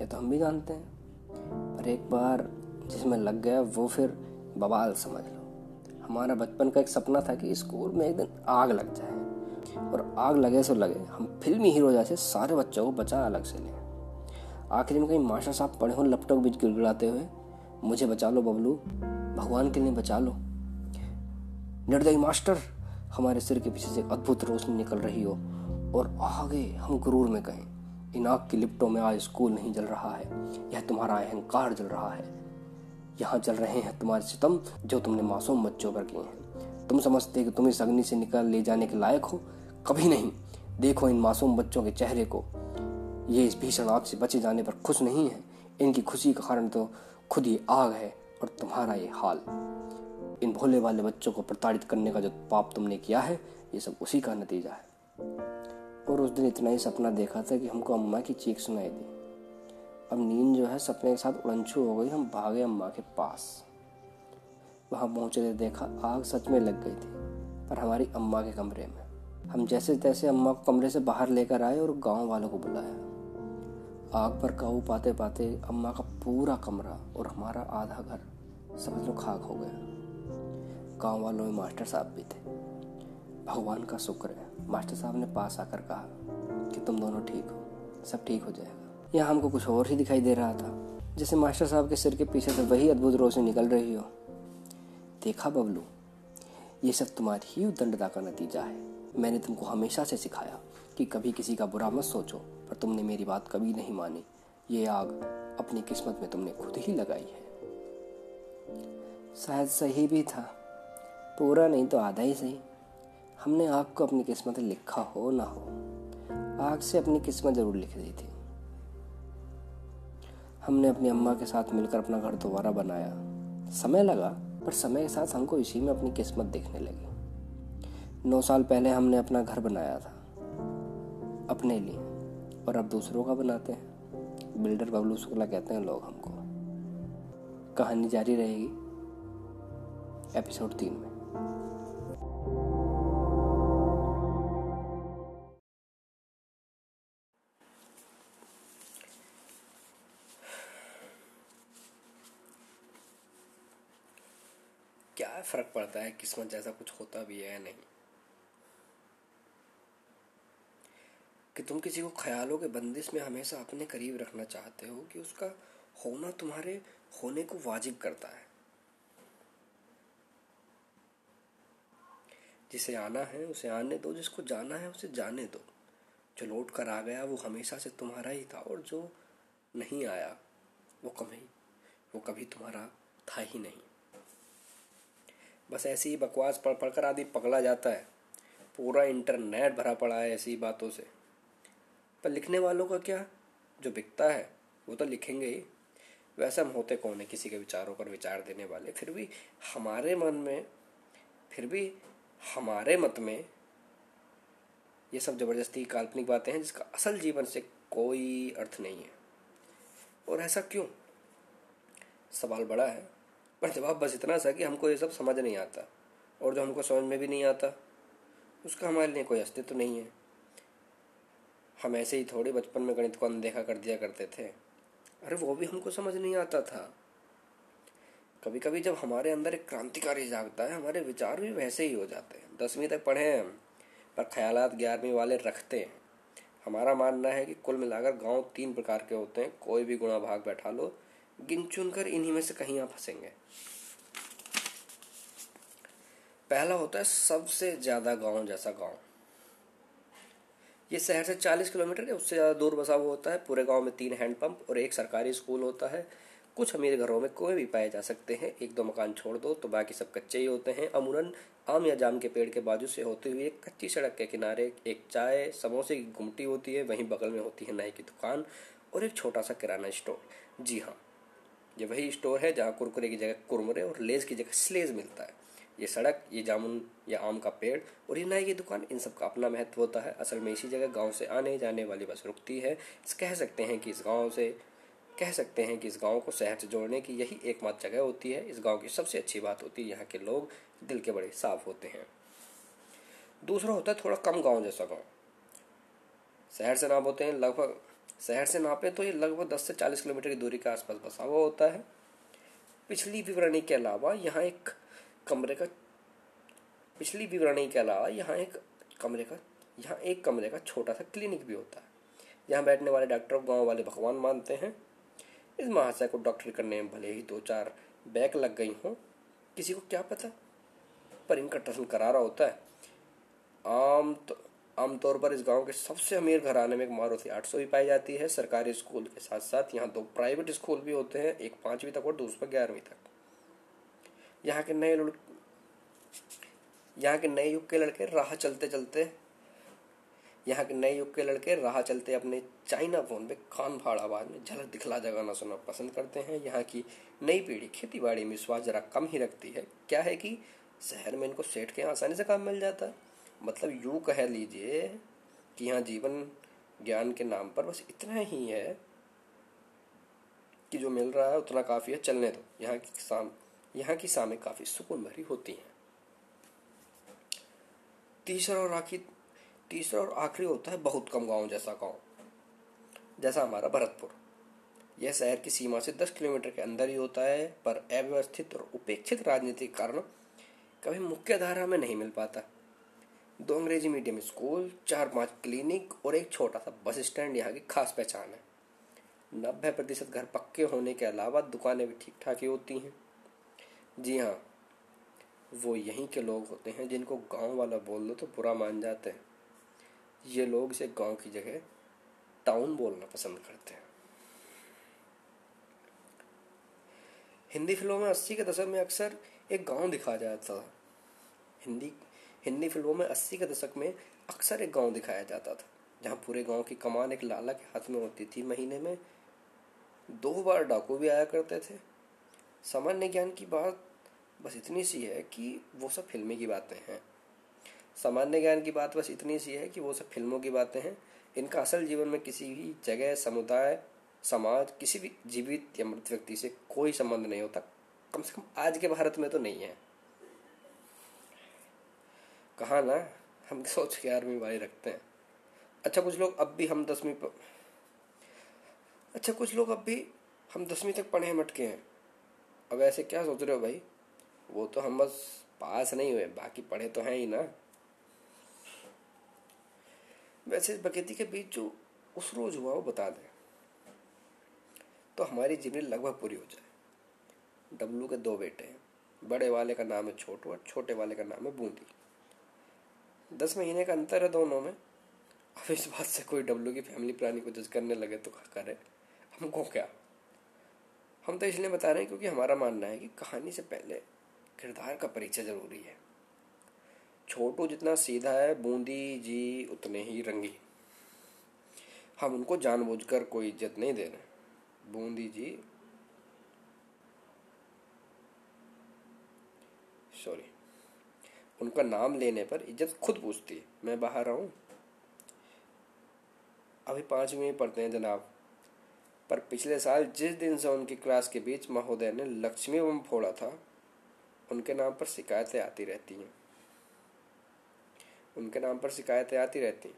ये तो हम भी जानते हैं, पर एक बार जिसमें लग गया, वो फिर बवाल समझ लो। हमारा बचपन का एक सपना था कि स्कूल में एक दिन आग लग जाए, और आग लगे सो लगे हम फिल्मी हीरो जैसे सारे बच्चों को बचा अलग से लें। आखिरी में कहीं मास्टर साहब पढ़े हो, लपटॉप बीच गिड़गिड़ाते हुए, मुझे बचा लो बबलू, भगवान के लिए बचा लो। निर्दयी मास्टर, हमारे सिर के पीछे से अद्भुत रोशनी निकल रही हो और आगे हम गुरूर में कहें इन आग की लिपटों में आज स्कूल नहीं जल रहा है। यह तुम्हारा अहंकार जल रहा है। यहाँ जल रहे हैं तुम्हारे सितम, जो तुमने मासूम बच्चों पर किए हैं। तुम समझते कि तुम इस अग्नि से निकल ले जाने के लायक हो? कभी नहीं। देखो इन मासूम बच्चों के चेहरे को। ये इस भीषण आग से बचे जाने पर खुश नहीं है। इनकी खुशी का कारण तो खुद ही आग है और तुम्हारा ये हाल। इन भोले वाले बच्चों को प्रताड़ित करने का जो पाप तुमने किया है, ये सब उसी का नतीजा है। और उस दिन इतना ही सपना देखा था कि हमको अम्मा की चीख सुनाई दी। अब नींद जो है सपने के साथ उड़नछू हो गई, हम भागे अम्मा के पास। वहाँ पहुँचे तो देखा, आग सच में लग गई थी, पर हमारी अम्मा के कमरे में। हम जैसे तैसे अम्मा को कमरे से बाहर लेकर आए और गाँव वालों को बुलाया। आग पर काबू पाते पाते अम्मा का पूरा कमरा और हमारा आधा घर समझ लो खाक हो गया। गाँव वालों में मास्टर साहब भी थे। भगवान का शुक्र है। मास्टर साहब ने पास आकर कहा कि तुम दोनों ठीक हो, सब ठीक हो जाएगा। यहाँ हमको कुछ और ही दिखाई दे रहा था। जैसे मास्टर साहब के सिर के पीछे से वही अद्भुत रोशनी निकल रही हो। देखा बबलू, ये सब तुम्हारी ही उदंडता का नतीजा है। मैंने तुमको हमेशा से सिखाया कि कभी किसी का बुरा मत सोचो, पर तुमने मेरी बात कभी नहीं मानी। ये आग अपनी किस्मत में तुमने खुद ही लगाई है। शायद सही भी था। पूरा नहीं तो आधा ही सही। हमने आग को अपनी किस्मत लिखा हो ना हो आग से अपनी किस्मत ज़रूर लिख दी थी। हमने अपनी अम्मा के साथ मिलकर अपना घर दोबारा बनाया। समय लगा, पर समय के साथ हमको इसी में अपनी किस्मत देखने लगी। नौ साल पहले हमने अपना घर बनाया था, अपने लिए, और अब दूसरों का बनाते हैं। बिल्डर बबलू शुक्ला कहते हैं लोग हमको। कहानी जारी रहेगी, एपिसोड तीन में। फ़र्क पड़ता है किस्मत जैसा कुछ होता भी है या नहीं। कि तुम किसी को ख्यालों के बंदिश में हमेशा अपने करीब रखना चाहते हो कि उसका होना तुम्हारे होने को वाजिब करता है। जिसे आना है, उसे आने दो, जिसको जाना है, उसे जाने दो। जो लौट कर आ गया, वो हमेशा से तुम्हारा ही था और जो नहीं आया, वो कभी वो कभी तुम्हारा था ही नहीं। बस ऐसी ही बकवास पढ़ पढ़कर आदमी पकड़ा जाता है। पूरा इंटरनेट भरा पड़ा है ऐसी बातों से। पर लिखने वालों का क्या? जो बिकता है, वो तो लिखेंगे ही। वैसे हम होते कौन है किसी के विचारों पर विचार देने वाले? फिर भी हमारे मन में, फिर भी हमारे मत में ये सब ज़बरदस्ती काल्पनिक बातें हैं जिसका असल जीवन से कोई अर्थ नहीं है। और ऐसा क्यों? सवाल बड़ा है। पर जवाब बस इतना सा कि हमको ये सब समझ नहीं आता और जो हमको समझ में भी नहीं आता, उसका हमारे लिए कोई अस्तित्व नहीं है। हम ऐसे ही थोड़ी बचपन में गणित को अनदेखा कर दिया करते थे। अरे वो भी हमको समझ नहीं आता था। कभी कभी जब हमारे अंदर एक क्रांतिकारी जागता है, हमारे विचार भी वैसे ही हो जाते हैं। दसवीं तक पढ़े हैं पर ख्यालात ग्यारहवीं वाले रखते हैं। हमारा मानना है कि कुल मिलाकर गाँव तीन प्रकार के होते हैं। कोई भी गुणा भाग बैठा लो गिन चुन कर इन्हीं में से कहीं आप फंसेंगे। पहला होता है सबसे ज़्यादा गाँव जैसा गाँव। ये शहर से 40 किलोमीटर या उससे ज़्यादा दूर बसा हुआ होता है। पूरे गाँव में तीन हैंडपंप और एक सरकारी स्कूल होता है। कुछ अमीर घरों में कोई भी पाए जा सकते हैं। एक दो मकान छोड़ दो तो बाकी सब कच्चे ही होते हैं। अमूरन आम या जाम के पेड़ के बाजू से होते हुए कच्ची सड़क के किनारे एक चाय, समोसे की गुमटी होती है। वहीं बगल में होती है नाई की दुकान और एक छोटा सा किराना स्टोर। जी हाँ ये वही स्टोर है जहाँ कुरकुरे की जगह कुरमुरे और लेज की जगह स्लेज मिलता है। ये सड़क, ये जामुन, या आम का पेड़ और ये नाई की दुकान, इन सब का अपना महत्व होता है। असल में इसी जगह गाँव से आने जाने वाली बस रुकती है। कह सकते हैं कि इस गाँव से, कह सकते हैं कि इस गाँव को शहर से जोड़ने की यही एकमात्र जगह होती है। इस गाँव की सबसे अच्छी बात होती है, यहाँ के लोग दिल के बड़े साफ़ होते हैं। दूसरा होता है थोड़ा कम गाँव जैसा गाँव। शहर से नाम होते हैं, लगभग शहर से नापे तो ये लगभग दस से चालीस किलोमीटर की दूरी के आसपास बसा हुआ होता है। पिछली विवरणी के अलावा यहाँ एक कमरे का, पिछली विवरणी के अलावा यहाँ एक कमरे का, यहाँ एक कमरे का छोटा सा क्लिनिक भी होता है। यहाँ बैठने वाले डॉक्टर गाँव वाले भगवान मानते हैं। इस महाशय को डॉक्टर करने में भले ही दो चार बैक लग गई हों, किसी को क्या पता? पर इनका टसन करारा होता है। आम तो आमतौर पर इस गाँव के सबसे अमीर घराने में एक मारुति आठ सौ भी पाई जाती है। सरकारी स्कूल के साथ साथ यहाँ दो प्राइवेट स्कूल भी होते हैं, एक पांचवी तक और दूसरा ग्यारहवीं तक। यहाँ के नए यहाँ के नए युग के लड़के राह चलते चलते यहाँ के नए युग के लड़के राह चलते अपने चाइना फ़ोन पे खान फाड़ आवाज़ में झलक दिखला जगाना सुनना पसंद करते हैं। यहाँ की नई पीढ़ी खेती बाड़ी में विश्वास जरा कम ही रखती है। क्या है कि शहर में इनको सेठ के आसानी से काम मिल जाता है। मतलब यूँ कह लीजिए कि यहाँ जीवन ज्ञान के नाम पर बस इतना ही है कि जो मिल रहा है उतना काफ़ी है, चलने दो। यहाँ की शाम, यहाँ की शामें काफ़ी सुकून भरी होती हैं। तीसरा और आखिर, तीसरा और आखिरी होता है बहुत कम गाँव जैसा गाँव, जैसा हमारा भरतपुर। यह शहर की सीमा से 10 किलोमीटर के अंदर ही होता है, पर अव्यवस्थित और उपेक्षित राजनीतिक कारण कभी मुख्य धारा में नहीं मिल पाता। दो अंग्रेज़ी मीडियम स्कूल, चार पाँच क्लिनिक और एक छोटा सा बस स्टैंड यहाँ की खास पहचान है। नब्बे प्रतिशत घर पक्के होने के अलावा दुकानें भी ठीक ठाक ही होती हैं। जी हाँ वो यहीं के लोग होते हैं जिनको गाँव वाला बोल दो तो बुरा मान जाते हैं। ये लोग इसे गाँव की जगह टाउन बोलना पसंद करते हैं। हिंदी फ़िल्मों में अस्सी के दशक में अक्सर एक गाँव दिखाया जाता था। हिंदी हिंदी फ़िल्मों में अस्सी के दशक में अक्सर एक गाँव दिखाया जाता था, जहाँ पूरे गाँव की कमान एक लाला के हाथ में होती थी। महीने में दो बार डाकू भी आया करते थे। सामान्य ज्ञान की बात बस इतनी सी है कि वो सब फिल्मी की बातें हैं। सामान्य ज्ञान की बात बस इतनी सी है कि वो सब फ़िल्मों की बातें हैं। इनका असल जीवन में किसी भी जगह, समुदाय, समाज, किसी भी जीवित या मृत व्यक्ति से कोई संबंध नहीं होता। कम से कम आज के भारत में तो नहीं है। कहा ना, हम सोच के आर्मी वाले रखते हैं। अच्छा कुछ लोग अब भी हम दसवीं पर अच्छा कुछ लोग अब भी हम दसवीं तक पढ़े मटके हैं। अब ऐसे क्या सोच रहे हो भाई? वो तो हम बस पास नहीं हुए, बाकी पढ़े तो हैं ही ना। वैसे इस बकेती के बीच जो उस रोज हुआ, वो बता दें। तो हमारी जीवनी लगभग पूरी हो जाए। डब्लू के दो बेटे हैं। बड़े वाले का नाम है छोटू और छोटे वाले का नाम है बूंदी। दस महीने का अंतर है दोनों में। अब इस बात से कोई डब्लू की फैमिली प्लानिंग को जज करने लगे तो करे? हमको क्या? हम तो इसलिए बता रहे हैं क्योंकि हमारा मानना है कि कहानी से पहले किरदार का परिचय ज़रूरी है। छोटू जितना सीधा है, बूंदी जी उतने ही रंगी हम उनको जानबूझकर कोई इज़्ज़त नहीं दे रहे। बूंदी जी सॉरी उनका नाम लेने पर इज़्ज़त खुद पूछती है, मैं बाहर आऊँ? अभी पांचवी पढ़ते हैं जनाब। पर पिछले साल जिस दिन से उनकी क्लास के बीच महोदय ने लक्ष्मी बम फोड़ा था, उनके नाम पर शिकायतें आती रहती हैं। उनके नाम पर शिकायतें आती रहती हैं।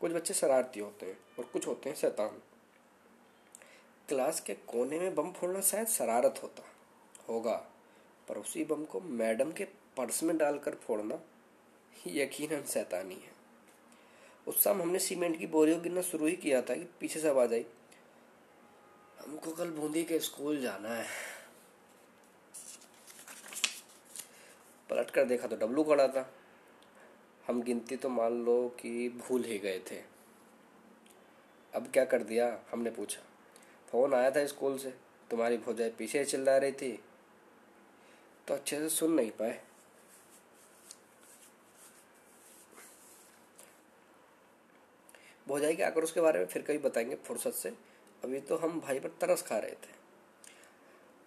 कुछ बच्चे शरारती होते हैं और कुछ होते हैं शैतान। क्लास के कोने में बम फोड़ना शायद शरारत होता, होगा, पर उसी बम को मैडम के पर्स में डालकर फोड़ना, यकीनन शैतानी है। उस समय हमने सीमेंट की बोरियों गिरना शुरू ही किया था कि पीछे से आवाज़ आई, हमको कल बूंदी के स्कूल जाना है। पलट कर देखा तो डब्लू खड़ा था। हम गिनती तो मान लो कि भूल ही गए थे। अब क्या कर दिया हमने पूछा। फ़ोन आया था स्कूल से, तुम्हारी भौजाई पीछे चिल्ला रही थी। तो अच्छे से सुन नहीं पाए। भौजाई के आक्रोश के बारे में फिर कभी बताएँगे फुर्सत से। अभी तो हम भाई पर तरस खा रहे थे।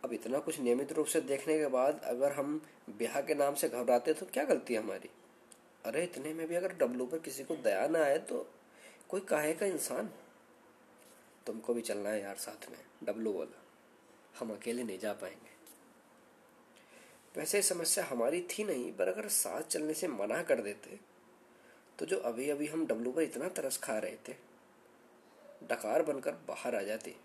अब इतना कुछ नियमित रूप से देखने के बाद अगर हम ब्याह के नाम से घबराते तो क्या गलती है हमारी? अरे, इतने में भी अगर डब्लू पर किसी को दया ना आए तो कोई काहे का इंसान? तुमको भी चलना है यार साथ में डब्लू बोला हम अकेले नहीं जा पाएँगे। वैसे समस्या हमारी थी नहीं, पर अगर साथ चलने से मना कर देते तो जो अभी अभी हम डब्लू पर इतना तरस खा रहे थे, डकार बनकर बाहर आ जाते।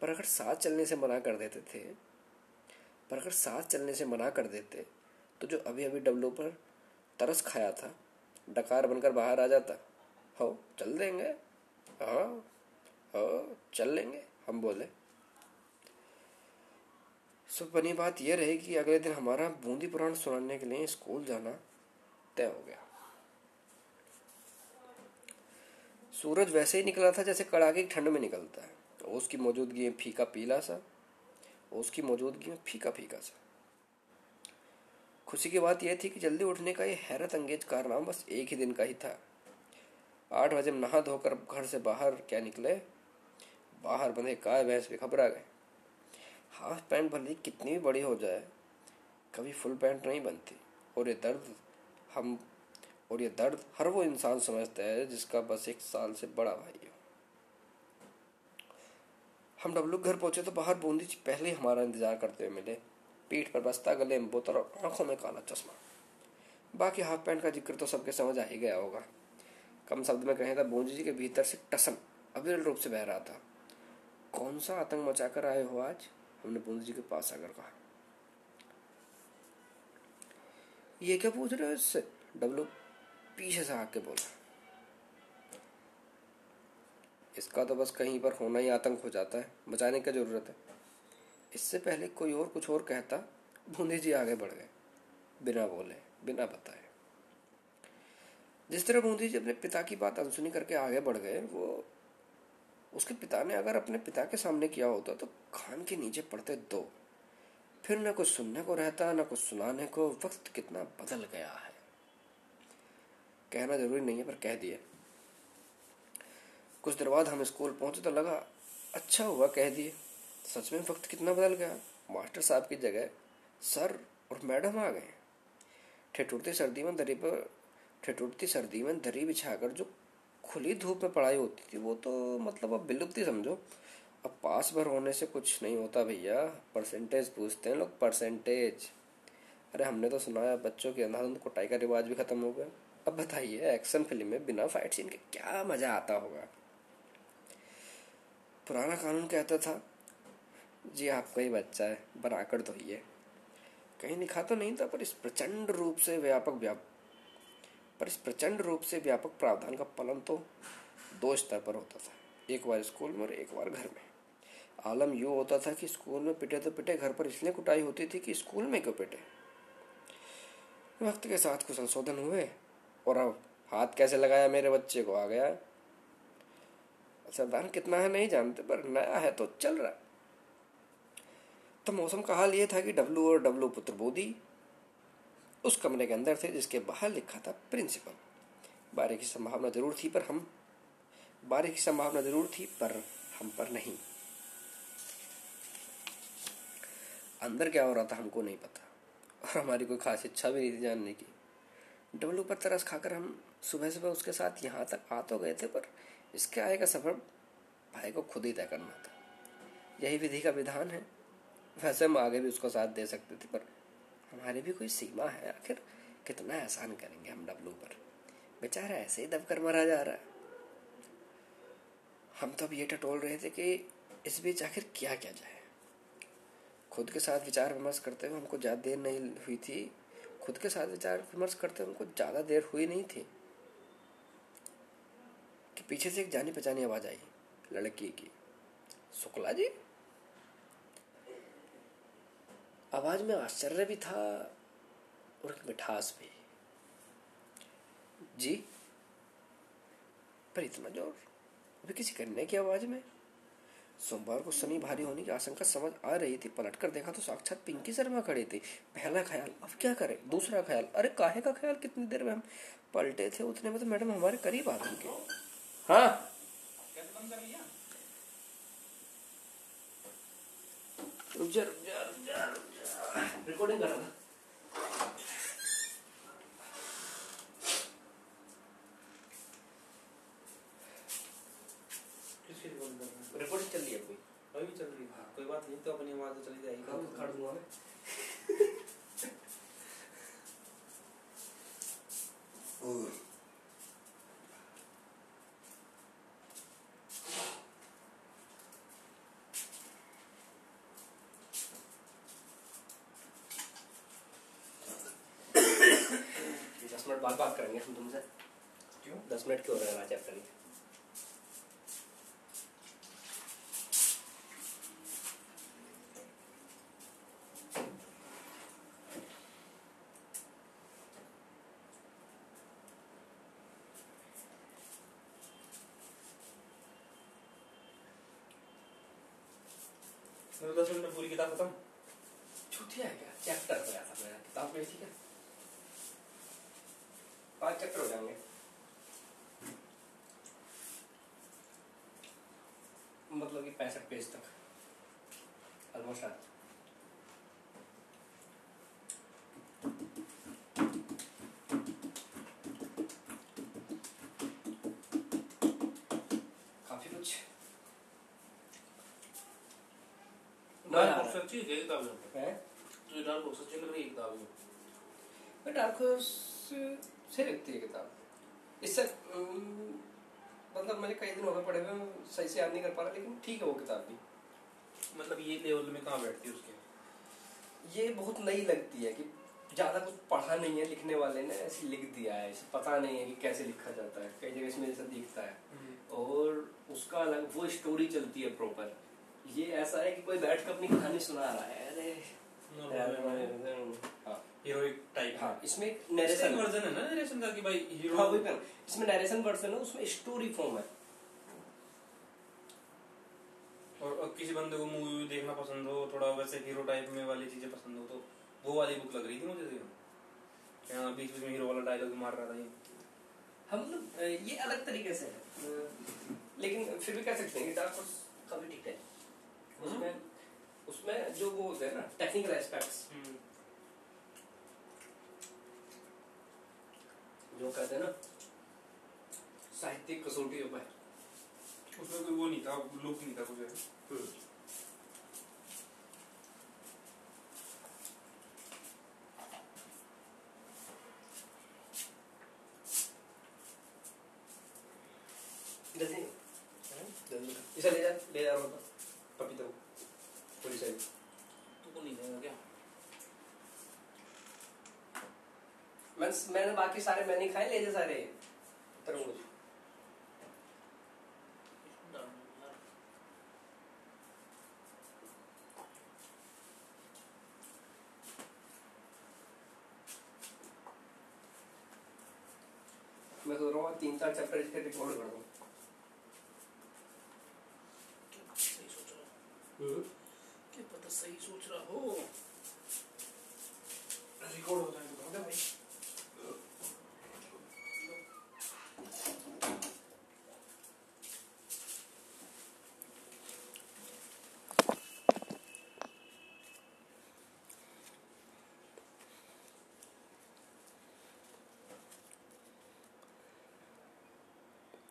पर अगर साथ चलने से मना कर देते थे, पर अगर साथ चलने से मना कर देते तो जो अभी अभी डब्लू पर तरस खाया था, डकार बनकर बाहर आ जाता। हो, चल देंगे। हाँ हो, चल लेंगे, हम बोले। सब बनी बात यह रही कि अगले दिन हमारा बूंदी पुराण सुनाने के लिए स्कूल जाना तय हो गया। सूरज वैसे ही निकला था जैसे कड़ाके की ठंड में निकलता है। उसकी मौजूदगी में फीका पीला सा, उसकी मौजूदगी में फीका फीका सा। खुशी की बात यह थी कि जल्दी उठने का यह हैरत अंगेज कारनामा बस एक ही दिन का ही था। आठ बजे नहा धोकर घर से बाहर क्या निकले? बाहर बंधे काय भैंस भी घबरा गए। हाफ़ पैंट भले कितनी भी बड़ी हो जाए, कभी फुल पैंट नहीं बनती। और ये दर्द हम, और ये दर्द हर वो इंसान समझता है जिसका बस एक साल से बड़ा भाई हो। हम डब्लू घर पहुँचे तो बाहर बूंदी जी पहले ही हमारा इंतज़ार करते हुए मिले। पीठ पर बस्ता, गले में बोतल और आँखों में काला चश्मा। बाकी हाफ़ पैंट का ज़िक्र तो सबके समझ आ ही गया होगा। कम शब्द में कहें तो बूंदी जी के भीतर से टसन, अविरल रूप से बह रहा था। कौन सा आतंक मचाकर आए हो आज? हमने बूंदी जी के पास आकर कहा। ये क्या पूछ रहे हो इससे? डब्लू पीछे से आके बोला। इसका तो बस कहीं पर होना ही आतंक हो जाता है, बचाने की ज़रूरत है। इससे पहले कोई और कुछ और कहता बूंदी जी आगे बढ़ गए, बिना बोले, बिना बताए। जिस तरह बूंदी जी अपने पिता की बात अनसुनी करके आगे बढ़ गए, वो उसके पिता ने अगर अपने पिता के सामने किया होता तो खान के नीचे पड़ते दो। फिर न कुछ सुनने को रहता, न कुछ सुनाने को वक्त कितना बदल गया है। कहना ज़रूरी नहीं है, पर कह दिए। कुछ देर बाद हम स्कूल पहुँचे तो लगा अच्छा हुआ, कह दिए। सच में वक्त कितना बदल गया। मास्टर साहब की जगह सर और मैडम आ गए। ठेठुरती सर्दी में दरी पर, ठेठुरती सर्दी में दरी बिछाकर जो खुली धूप में पढ़ाई होती थी, वो तो मतलब अब विलुप्त ही समझो। अब पास भर होने से कुछ नहीं होता भैया परसेंटेज पूछते हैं लोग परसेंटेज अरे हमने तो सुना है, बच्चों के अंधाधुंध कुटाई का रिवाज भी खत्म हो गया। अब बताइए एक्शन फ़िल्म में बिना फाइट सीन के क्या मज़ा आता होगा? पुराना कानून कहता था, जी, आपका ही बच्चा है बनाकर धोइए। कहीं लिखा तो नहीं था, पर इस प्रचंड रूप से व्यापक व्याप पर इस प्रचंड रूप से व्यापक प्रावधान का पालन तो दो स्तर पर होता था। एक बार स्कूल में और एक बार घर में। आलम यूँ होता था कि स्कूल में पिटे तो पिटे, घर पर इसलिए कुटाई होती थी कि स्कूल में क्यों पिटे? वक्त के साथ कुछ संशोधन हुए, और अब हाथ कैसे लगाया मेरे बच्चे को? आ गया। सरदार कितना है नहीं जानते, पर नया है तो चल रहा तो मौसम का हाल ये था कि डब्लू और डब्लू पुत्र बोधी उस कमरे के अंदर थे, जिसके बाहर लिखा था प्रिंसिपल बारे की संभावना ज़रूर थी, पर हम बारे की संभावना ज़रूर थी, पर हम पर नहीं। अंदर क्या हो रहा था, हमको नहीं पता। और हमारी कोई खास इच्छा भी नहीं थी जानने की। डब्लू पर तरस खाकर हम सुबह सुबह उसके साथ यहाँ तक आ तो गए थे, पर इसके आए का सफ़र भाई को खुद ही तय करना था। यही विधि का विधान है। वैसे हम आगे भी उसको साथ दे सकते थे, पर हमारी भी कोई सीमा है? आखिर कितना एहसान करेंगे हम डब्लू पर? बेचारा ऐसे ही दबकर मरा जा रहा है। हम तो अब ये टटोल रहे थे कि इस बीच आखिर क्या किया जाए। खुद के साथ विचार विमर्श करते हुए हमको ज़्यादा देर नहीं हुई थी। खुद के साथ विचार विमर्श करते हुए हमको ज़्यादा देर हुई नहीं थी। कि पीछे से एक जानी पहचानी आवाज़ आई, लड़की की। शुक्ला जी? आवाज़ में आश्चर्य भी था और मिठास भी। जी? पर इतना ज़ोर? अभी किसी कन्या की आवाज़ में? सोमवार को शनि भारी होने की आशंका समझ आ रही थी। पलटकर देखा तो साक्षात पिंकी शर्मा खड़ी थी। पहला ख्याल, अब क्या करें? दूसरा ख्याल, अरे काहे का ख्याल? कितनी देर में हम पलटे थे, उतने में तो मैडम हमारे करीब आ गए हाँ? रुक जा रुक जा रुक जा। रिकॉर्डिंग कर रहा रिकॉर्डिंग चल रही है कोई अभी भी चल रही है कोई बात नहीं तो अपनी आवाज़ तो चली जाएगी काम खड़ दूँगा मैं दस मिनट बाद बात करेंगे हम तुमसे क्यों दस मिनट क्यों हो रहा है चेक करिए मतलब दस मिनट में पूरी किताब खत्म। छुट्टियाँ है क्या? चैप्टर पे था मेरा किताब में ठीक है। पाँच चैप्टर हो जाएँगे। मतलब कि पैंसठ पेज तक। ऑलमोस्ट आठ काफ़ी कुछ डार्क है किताब है? तो डार्क हॉर्स अच्छी लग रही है किताब में डार्क हॉर्स से लगती है किताब? इससे मतलब मैंने कई दिन हो गए पढ़े हुए सही से याद नहीं कर पा रहा लेकिन ठीक है वो किताब भी। मतलब ये लेवल में कहाँ बैठती है उसके? ये बहुत नई लगती है कि ज़्यादा कुछ पढ़ा नहीं है लिखने वाले ने ऐसे लिख दिया है इसे पता नहीं है कि कैसे लिखा जाता है। कई जगह इसमें ऐसा दिखता है। और उसका अलग वो स्टोरी चलती है प्रॉपर ये ऐसा है कि कोई बैठ कर अपनी कहानी सुना रहा है। अरे हाँ। हीरोइक टाइप हाँ। इसमें नरेशन वर्जन है ना नरेशन का कि भाई हीरो हाँ वही इसमें नरेशन वर्जन है उसमें स्टोरी फॉर्म है। और और किसी बंदे को मूवी देखना पसंद हो थोड़ा वैसे हीरो टाइप में वाली चीज़ें पसंद हो तो वो वाली बुक लग रही थी मुझे यहाँ बीच बीच में हीरो वाला डायलॉग मार रहा था ये। हम मतलब ये अलग तरीके से है। लेकिन फिर भी कह सकते हैं कि डार्क ठीक है। उसमें उसमें जो वो होते हैं ना टेक्निकल एस्पेक्ट्स जो कहते हैं ना साहित्यिक कसौटी उसमें कोई वो नहीं था लुक नहीं था कुछ ऐसा। इधर से इसे ले जा ले जा रहा पपीता को पूरी साइड तो को नहीं जाएगा क्या मैं मैंने बाकी सारे मैंने खाए ले जा सारे तरबूज मैं सोच रहा हूँ तीन चार चैप्टर इसके रिकॉर्ड कर दूँ सही सोच रहा हो क्या पता सही सोच रहा हो रिकॉर्ड हो जाए तो बता दे भाई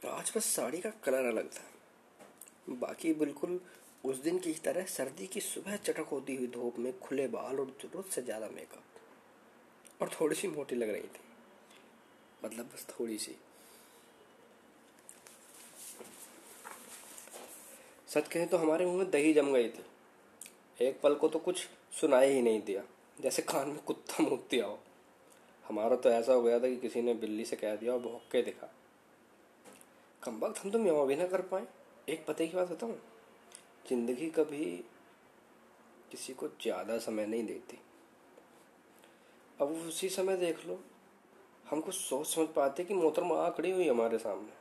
आज बस साड़ी का कलर अलग था। बाकी बिल्कुल उस दिन की तरह सर्दी की सुबह चटक होती हुई धूप में खुले बाल और ज़रूरत से ज़्यादा मेकअप और थोड़ी सी मोटी लग रही थी। मतलब बस थोड़ी सी सच कहें तो हमारे मुँह में दही जम गई थी। एक पल को तो कुछ सुनाई ही नहीं दिया। जैसे कान में कुत्ता मुँह दिया हो हमारा तो ऐसा हो गया था कि किसी ने बिल्ली से कह दिया और भौंक के दिखा। कम वक्त हम तो म्याऊं भी ना कर पाए। एक पते की बात बताऊँ, ज़िंदगी कभी किसी को ज़्यादा समय नहीं देती। अब उसी समय देख लो हम कुछ सोच समझ पाते कि मोहतरमा आ खड़ी हुई हमारे सामने।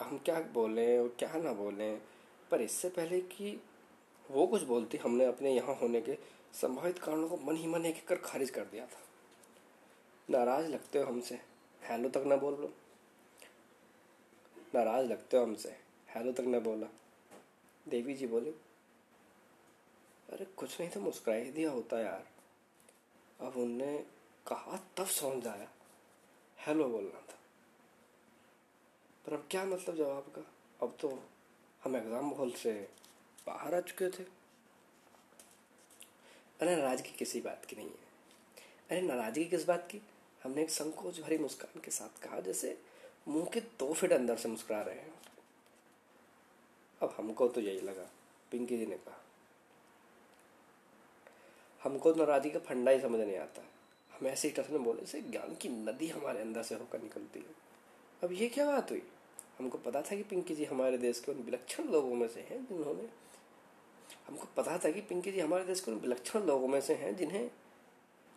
हम क्या बोलें और क्या ना बोलें, पर इससे पहले कि वो कुछ बोलती, हमने अपने यहाँ होने के संभावित कारणों को मन ही मन एक कर खारिज कर दिया था। नाराज़ लगते हो हमसे, हेलो तक ना बोल लो। नाराज़ लगते हो हमसे? हेलो तक न बोला। देवी जी बोली, अरे, कुछ नहीं तो मुस्कुरा ही दिया होता यार। अब उनने कहा, तब समझ आया। हेलो बोलना था। पर अब क्या मतलब जवाब का? अब तो हम एग्ज़ाम हॉल से बाहर आ चुके थे। अरे, नाराज़गी किसी बात की नहीं है। अरे, नाराज़गी किस बात की? हमने एक संकोच भरी मुस्कान के साथ कहा, जैसे मुँह के दो फिट अंदर से मुस्कुरा रहे हैं। अब हमको तो यही लगा, पिंकी जी ने कहा। हमको नाराज़गी का फंडा ही समझ नहीं आता। हम ऐसे ही में बोले से ज्ञान की नदी हमारे अंदर से होकर निकलती है। अब ये क्या बात हुई? हमको पता था कि पिंकी जी हमारे देश के उन विलक्षण लोगों में से हैं जिन्होंने हमको पता था कि पिंकी जी हमारे देश के उन विलक्षण लोगों में से हैं जिन्हें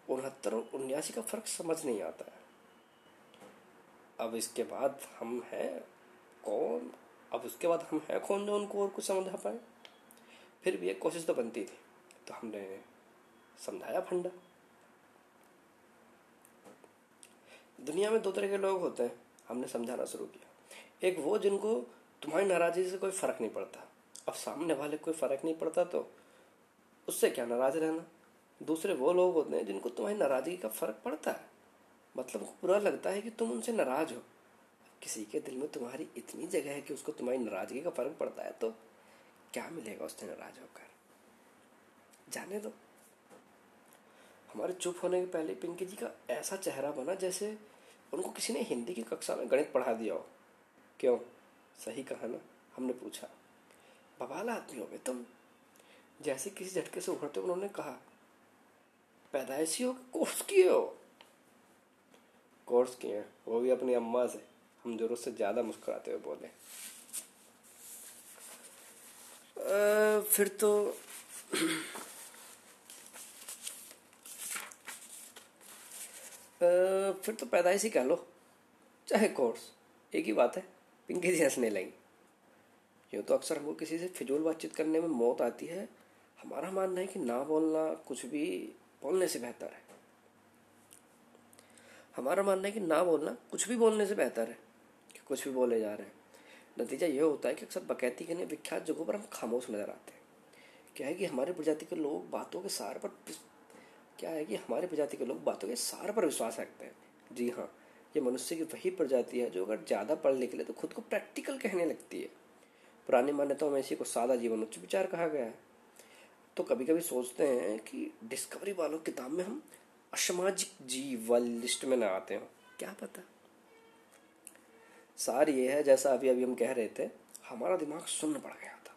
उनहत्तर और उन्यासी का फ़र्क समझ नहीं आता है। अब इसके बाद हम हैं कौन? अब उसके बाद हम हैं कौन जो उनको और कुछ समझा पाए? फिर भी एक कोशिश तो बनती थी। तो हमने समझाया फंडा। दुनिया में दो तरह के लोग होते हैं। हमने समझाना शुरू किया। एक वो जिनको तुम्हारी नाराज़गी से कोई फ़र्क नहीं पड़ता। अब सामने वाले कोई फ़र्क नहीं पड़ता तो उससे क्या नाराज़ रहना? दूसरे वो लोग होते हैं जिनको तुम्हारी नाराज़गी का फ़र्क पड़ता है। मतलब बुरा लगता है कि तुम उनसे नाराज़ हो। किसी के दिल में तुम्हारी इतनी जगह है कि उसको तुम्हारी नाराज़गी का फ़र्क पड़ता है तो क्या मिलेगा उससे नाराज़ होकर? जाने दो। हमारे चुप होने के पहले पिंकी जी का ऐसा चेहरा बना जैसे उनको किसी ने हिंदी की कक्षा में गणित पढ़ा दिया हो। क्यों? सही कहा ना? हमने पूछा। बवाल आदमी हो गए तुम। जैसे किसी झटके से उभरते उन्होंने कहा, पैदाइशी हो कोर्स किए हो? कोर्स किए हैं वो भी अपनी अम्मा से। हम ज़रूर से ज़्यादा मुस्कुराते हुए बोले। आ, फिर तो आ, फिर तो पैदाइश ही कह लो। चाहे कोर्स एक ही बात है पिंकी जी हंसने लगी। यूँ तो अक्सर हमको किसी से फिजूल बातचीत करने में मौत आती है। हमारा मानना है कि ना बोलना कुछ भी बोलने से बेहतर है। हमारा मानना है कि ना बोलना, कुछ भी बोलने से बेहतर है, कि कुछ भी बोले जा रहे हैं। नतीजा ये होता है कि अक्सर बकैती के विख्यात जगहों पर हम खामोश नज़र आते हैं। क्या है कि हमारे प्रजाति के लोग बातों के सार पर क्या है कि हमारे प्रजाति के लोग बातों के सार पर विश्वास रखते हैं? जी हाँ ये मनुष्य की वही प्रजाति है जो अगर ज़्यादा पढ़ लिख ले तो खुद को प्रैक्टिकल कहने लगती है। पुरानी मान्यताओं में इसी को सादा जीवन उच्च विचार कहा गया है। तो कभी कभी सोचते हैं कि डिस्कवरी वालों किताब में हम असामाजिक जीव वाली लिस्ट में ना आते हो। क्या पता? सार ये है जैसा अभी अभी हम कह रहे थे हमारा दिमाग सुन्न पड़ गया था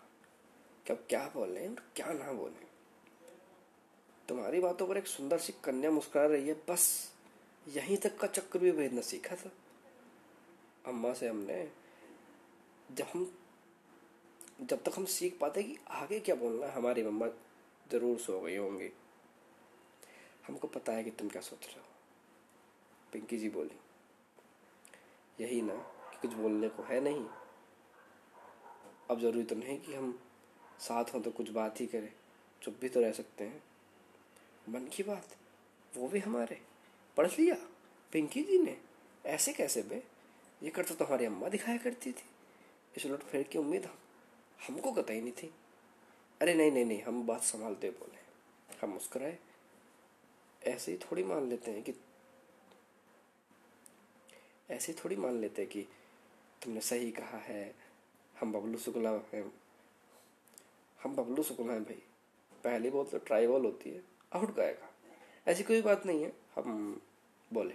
कि अब क्या बोले और क्या ना बोले तुम्हारी बातों पर एक सुंदर सी कन्या मुस्कुरा रही है बस यहीं तक का चक्र भी भेजना सीखा था। अम्मा से हमने जब हम जब तक हम सीख पाते कि आगे क्या बोलना हमारी मम्मा ज़रूर सो गई होंगी। हमको पता है कि तुम क्या सोच रहे हो। पिंकी जी बोली, यही ना कि कुछ बोलने को है नहीं। अब ज़रूरी तो नहीं कि हम साथ हों तो कुछ बात ही करें, चुप भी तो रह सकते हैं। मन की बात, वो भी हमारे। पढ़ लिया, पिंकी जी ने। ऐसे कैसे बे? ये करता तो हमारी अम्मा दिखाया करती थी। इस उलट फेर की उम्मीद हम, हमको कतई नहीं थी। अरे नहीं नहीं नहीं, हम बात संभालते बोले हम मुस्कुराए ऐसे ही थोड़ी मान लेते हैं कि, ऐसे थोड़ी मान लेते हैं कि तुमने सही कहा है, हम बबलू शुक्ला हैं। हम बबलू शुक्ला हैं भाई। पहली बोल तो ट्राइबल होती है, आउट गाएगा। ऐसी कोई बात नहीं है, हम बोले।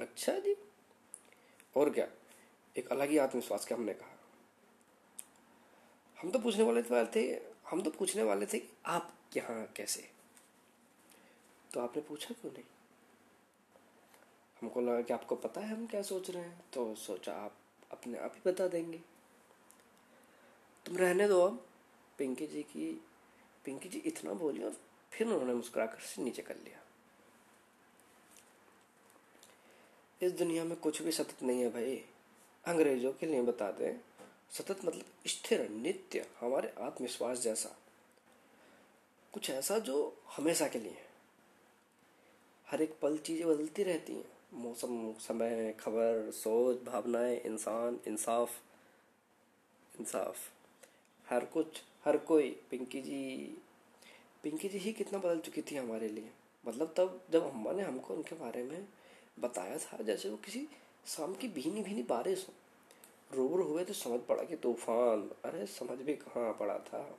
अच्छा जी। और क्या, एक अलग ही आत्मविश्वास के हमने कहा। हम तो पूछने वाले थे, हम तो पूछने वाले थे आप यहाँ कैसे? तो आपने पूछा क्यों नहीं? हमको लगा कि आपको पता है हम क्या सोच रहे हैं तो सोचा आप अपने आप ही बता देंगे। तुम रहने दो अब। पिंकी जी की, पिंकी जी इतना बोली और फिर उन्होंने मुस्कुराकर से नीचे कर लिया। इस दुनिया में कुछ भी सतत नहीं है भाई। अंग्रेज़ों के लिए बता दें, सतत मतलब स्थिर, नित्य, हमारे आत्मविश्वास जैसा। कुछ ऐसा जो हमेशा के लिए है। हर एक पल चीज़ें बदलती रहती हैं। मौसम, समय, खबर, सोच, भावनाएँ, इंसान, इंसाफ इंसाफ। हर कुछ, हर कोई। पिंकी जी पिंकी जी ही कितना बदल चुकी थी हमारे लिए। मतलब तब जब अम्मा ने हमको उनके बारे में बताया था, जैसे वो किसी शाम की भीनी भीनी बारिश हो। रूबरू हुए तो समझ पड़ा कि तूफ़ान, अरे समझ भी कहाँ पड़ा था।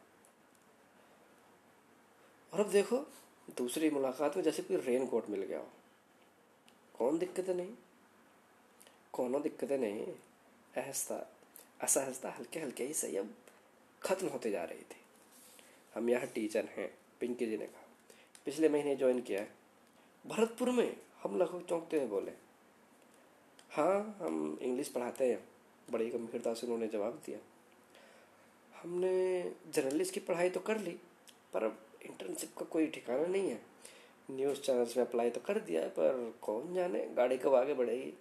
और अब देखो दूसरी मुलाकात में जैसे कोई रेन कोट मिल गया हो। कौन दिक्कतें नहीं? कौनों दिक्कतें नहीं? ऐसा असहजता हल्के हल्के ही सही अब खत्म होते जा रही थी। हम यहाँ टीचर हैं, पिंकी जी ने कहा। पिछले महीने ज्वाइन किया है। भरतपुर में हम लगभग चौंकते हुए बोले हाँ हम इंग्लिश पढ़ाते हैं। बड़ी गंभीरता से उन्होंने जवाब दिया। हमने जर्नलिस्ट की पढ़ाई तो कर ली, पर अब इंटर्नशिप का कोई ठिकाना नहीं है। न्यूज़ चैनल्स में अप्लाई तो कर दिया है पर कौन जाने? गाड़ी कब आगे बढ़ेगी?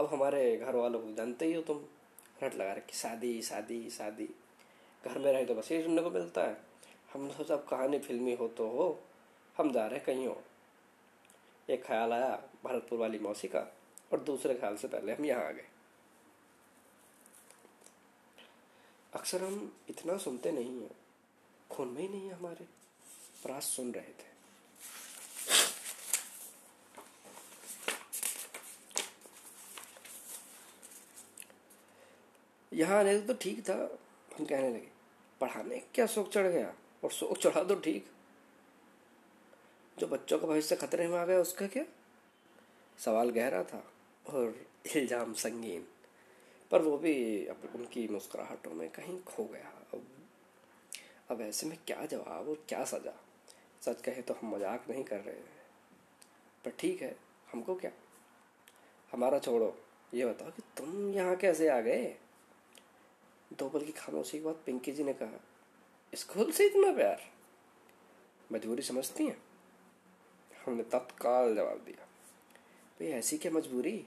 अब हमारे घर वालों को जानते ही हो तुम। रट लगा रखी, शादी शादी शादी। घर में रहे तो बस यही सुनने को मिलता है। हमने सोचा अब कहानी फिल्मी हो तो हो, हम जा रहे कहीं हो एक ख्याल आया भरतपुर वाली मौसी का, और दूसरे ख्याल से पहले हम यहाँ आ गए। अक्सर हम इतना सुनते नहीं हैं। खून में ही नहीं है हमारे। प्रास सुन रहे थे। यहाँ आने तो ठीक था, हम कहने लगे, पढ़ाने क्या शौक चढ़ गया? और शौक चढ़ा तो ठीक। जो बच्चों का भविष्य खतरे में आ गया, उसका क्या? सवाल गहरा था और इल्ज़ाम संगीन। पर वो भी उनकी मुस्कुराहटों में कहीं खो गया। अब ऐसे में क्या जवाब और क्या सजा? सच कहे तो हम मज़ाक नहीं कर रहे हैं। पर ठीक है, हमको क्या? हमारा छोड़ो। ये बताओ कि तुम यहाँ कैसे आ गए? दो पल की खामोशी के बाद पिंकी जी ने कहा, स्कूल से इतना प्यार? मजबूरी समझती हैं? हमने तत्काल जवाब दिया, भाई, ऐसी क्या मजबूरी?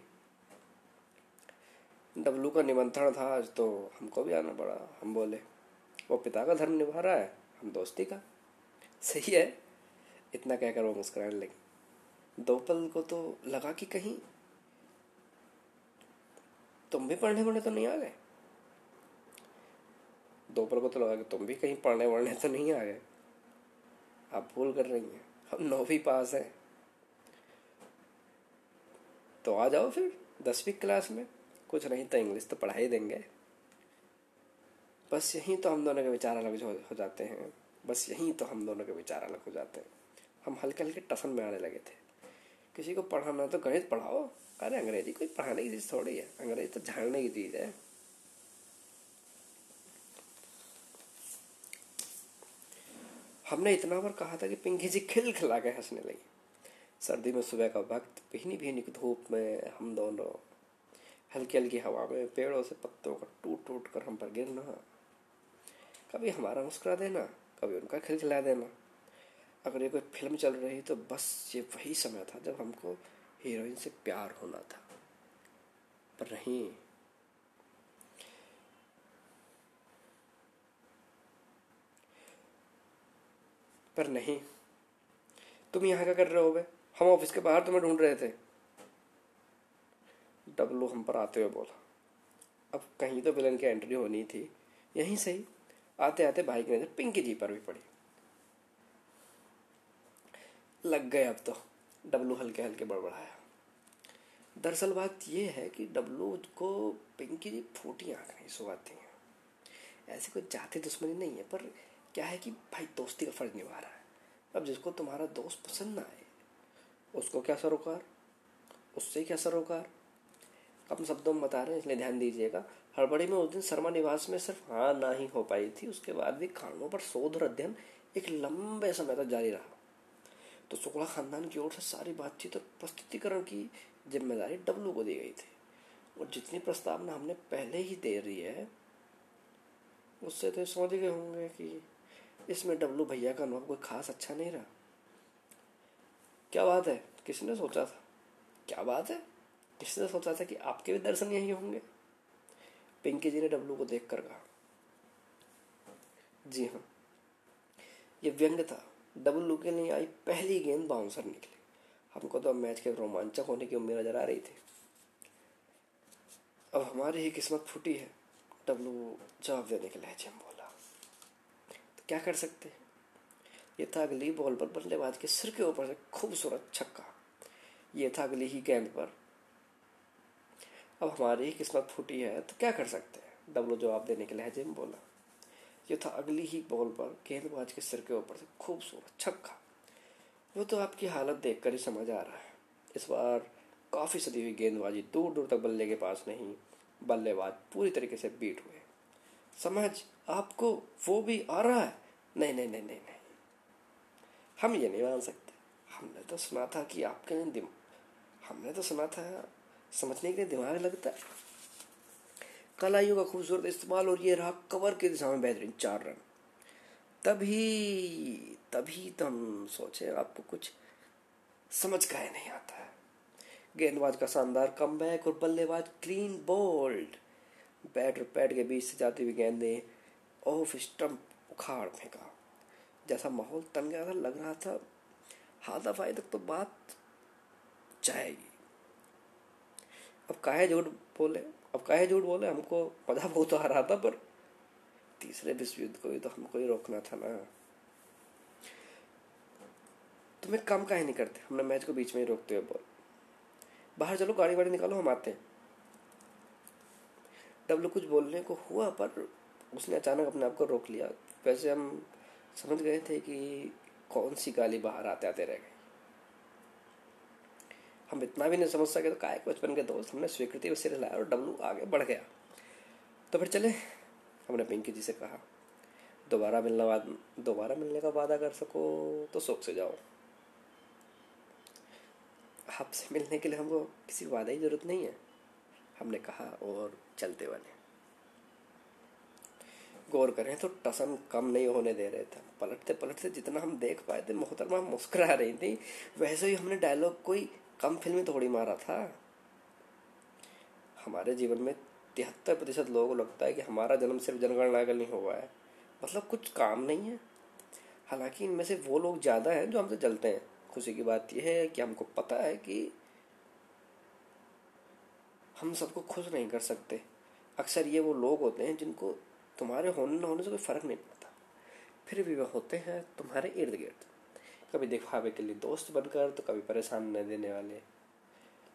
डब्लू का निमंत्रण था आज तो हमको भी आना पड़ा, हम बोले। वो पिता का धर्म निभा रहा है, हम दोस्ती का। सही है, इतना कहकर वो मुस्कुराने लगी। दो पल को तो लगा कि कहीं तुम भी पढ़ने पढ़ने तो नहीं आ गए। दोपहर को तो लगा कि तुम भी कहीं पढ़ने वढ़ने तो नहीं आ गए। आप भूल कर रही हैं, हम नौवीं पास हैं। तो आ जाओ फिर, दसवीं क्लास में। कुछ नहीं तो इंग्लिश तो पढ़ा ही देंगे। बस यहीं तो हम दोनों के विचार अलग हो जाते हैं। बस यहीं तो हम दोनों के विचार अलग हो जाते हैं। हम हल्के हल्के टफन में आने लगे थे। किसी को पढ़ाना तो गणित पढ़ाओ। अरे अंग्रेज़ी कोई पढ़ाने की चीज़ थोड़ी है। अंग्रेज़ी तो झाड़ने की चीज़ है। हमने इतना बार कहा था कि पिंकी जी खिल खिला के हंसने लगी। सर्दी में सुबह का वक्त भीनी भीनी धूप में हम दोनों, हल्की हल्की हवा में पेड़ों से पत्तों का टूट टूट कर हम पर गिरना कभी हमारा मुस्कुरा देना, कभी उनका खिलखिला देना। अगर ये कोई फ़िल्म चल रही तो बस ये वही समय था जब हमको हीरोइन से प्यार होना था। पर नहीं। पर नहीं। तुम यहाँ क्या कर रहे हो हम ऑफ़िस के बाहर तुम्हें ढूंढ रहे थे। डब्लू हम पर आते हुए बोला। अब कहीं तो विलन की एंट्री होनी थी। यहीं से ही आते आते भाई की नज़र पिंकी जी पर भी पड़ी। लग गए अब तो डब्लू हल्के हल्के बड़बड़ाया। दरअसल बात यह है कि डब्लू को पिंकी जी फूटी आँख नहीं सुहाती हैं। ऐसे कोई जाति दुश्मनी नहीं है, पर क्या है कि भाई दोस्ती का फ़र्ज़ निभा रहा है। अब जिसको तुम्हारा दोस्त पसंद ना आए, उसको क्या सरोकार? उससे क्या सरोकार? कम शब्दों में बता रहे हैं, इसलिए ध्यान दीजिएगा। हड़बड़ी में उस दिन शर्मा निवास में सिर्फ़ हाँ ना ही हो पाई थी। उसके बाद भी कारणों पर शोध और अध्ययन एक लंबे समय तक जारी रहा। तो शुक्ला खानदान की ओर से सारी बातचीत और प्रस्तुतिकरण की ज़िम्मेदारी डब्लू को दी गई थी। और जितनी प्रस्तावना हमने पहले ही दे रही है, उससे तो समझ गए होंगे कि इसमें डब्लू भैया का अनुभव कोई खास अच्छा नहीं रहा। क्या बात है? किसने सोचा था? क्या बात है? किसने सोचा था कि आपके भी दर्शन यही होंगे? पिंकी जी ने डब्लू को देखकर कहा, जी हाँ ये व्यंग था डब्लू के लिए आई पहली गेंद बाउंसर निकली। हमको तो अब मैच के रोमांचक होने की उम्मीद नज़र आ रही थी। अब हमारी ही किस्मत फूटी है। डब्लू जवाब देने के लहजे में बोला तो क्या कर सकते हैं? ये था अगली बॉल पर बल्लेबाज के सिर के ऊपर से खूबसूरत छक्का। ये था अगली ही गेंद पर अब हमारी किस्मत फूटी है तो क्या कर सकते हैं? डब्लू जवाब देने के लहजे में बोला, ये था अगली ही बॉल पर गेंदबाज के सिर के ऊपर से खूबसूरत छक्का। वो तो आपकी हालत देखकर ही समझ आ रहा है। इस बार काफ़ी सदी हुई गेंदबाजी दूर दूर तक बल्ले के पास नहीं, बल्लेबाज पूरी तरीके से बीट हुए। समझ? आपको वो भी आ रहा है? नहीं नहीं नहीं नहीं नहीं। हम ये नहीं मान सकते। हमने तो सुना था कि आपके दिम हमने तो सुना था समझने के लिए दिमाग लगता है। कलाइयों का खूबसूरत इस्तेमाल और ये रहा कवर के दिशा में बेहतरीन चार रन तभी तभी तो हम सोचे, आपको कुछ समझ का नहीं आता है। गेंदबाज का शानदार कम और बल्लेबाज क्लीन बोल्ड बैट और पैड के बीच से जाती हुई गेंदें ऑफ़ स्टम्प उखाड़ फेंका। जैसा माहौल तन गया था, लग रहा था हाथ दफाई तक तो बात जाएगी। अब काहे झूठ बोले? अब काहे झूठ बोले? हमको पता बहुत आ रहा था, पर तीसरे विश्व युद्ध को भी तो हमको ही रोकना था ना। तुम्हें कम काहे नहीं करते? हमने मैच को बीच में ही रोकते हुए बोल। बाहर चलो गाड़ी वाड़ी निकालो, हम आते हैं। डब्लू कुछ बोलने को हुआ, पर उसने अचानक अपने आप को रोक लिया। वैसे हम समझ गए थे कि कौन सी गाली बाहर आते आते रह गए हम इतना भी नहीं समझ सके तो काय बचपन के दोस्त, हमने स्वीकृति उसे लाया और डब्लू आगे बढ़ गया। तो फिर चले, हमने पिंकी जी से कहा, दोबारा मिलने वाद दोबारा मिलने का वादा कर सको तो शोक से जाओ। आपसे मिलने के लिए हमको किसी वादा की ज़रूरत नहीं है। हमने कहा, और चलते बने गौर करें तो टसन कम नहीं होने दे रहे थे। पलटते पलटते जितना हम देख पाए थे, मोहतरमा मुस्कुरा रही थी, वैसे ही हमने डायलॉग कोई कम फ़िल्म थोड़ी मारा था। हमारे जीवन में तिहत्तर प्रतिशत लोगों को लगता है कि हमारा जन्म सिर्फ़ जनगणना के लिए हुआ है। मतलब कुछ काम नहीं है। हालाँकि इनमें से वो लोग ज़्यादा हैं जो हमसे जलते हैं। खुशी की बात यह है कि हमको पता है कि हम सबको खुश नहीं कर सकते। अक्सर ये वो लोग होते हैं जिनको तुम्हारे होने न होने से कोई फ़र्क नहीं पड़ता। फिर भी वह होते हैं तुम्हारे इर्द गिर्द कभी दिखावे के लिए दोस्त बनकर तो कभी परेशान न देने वाले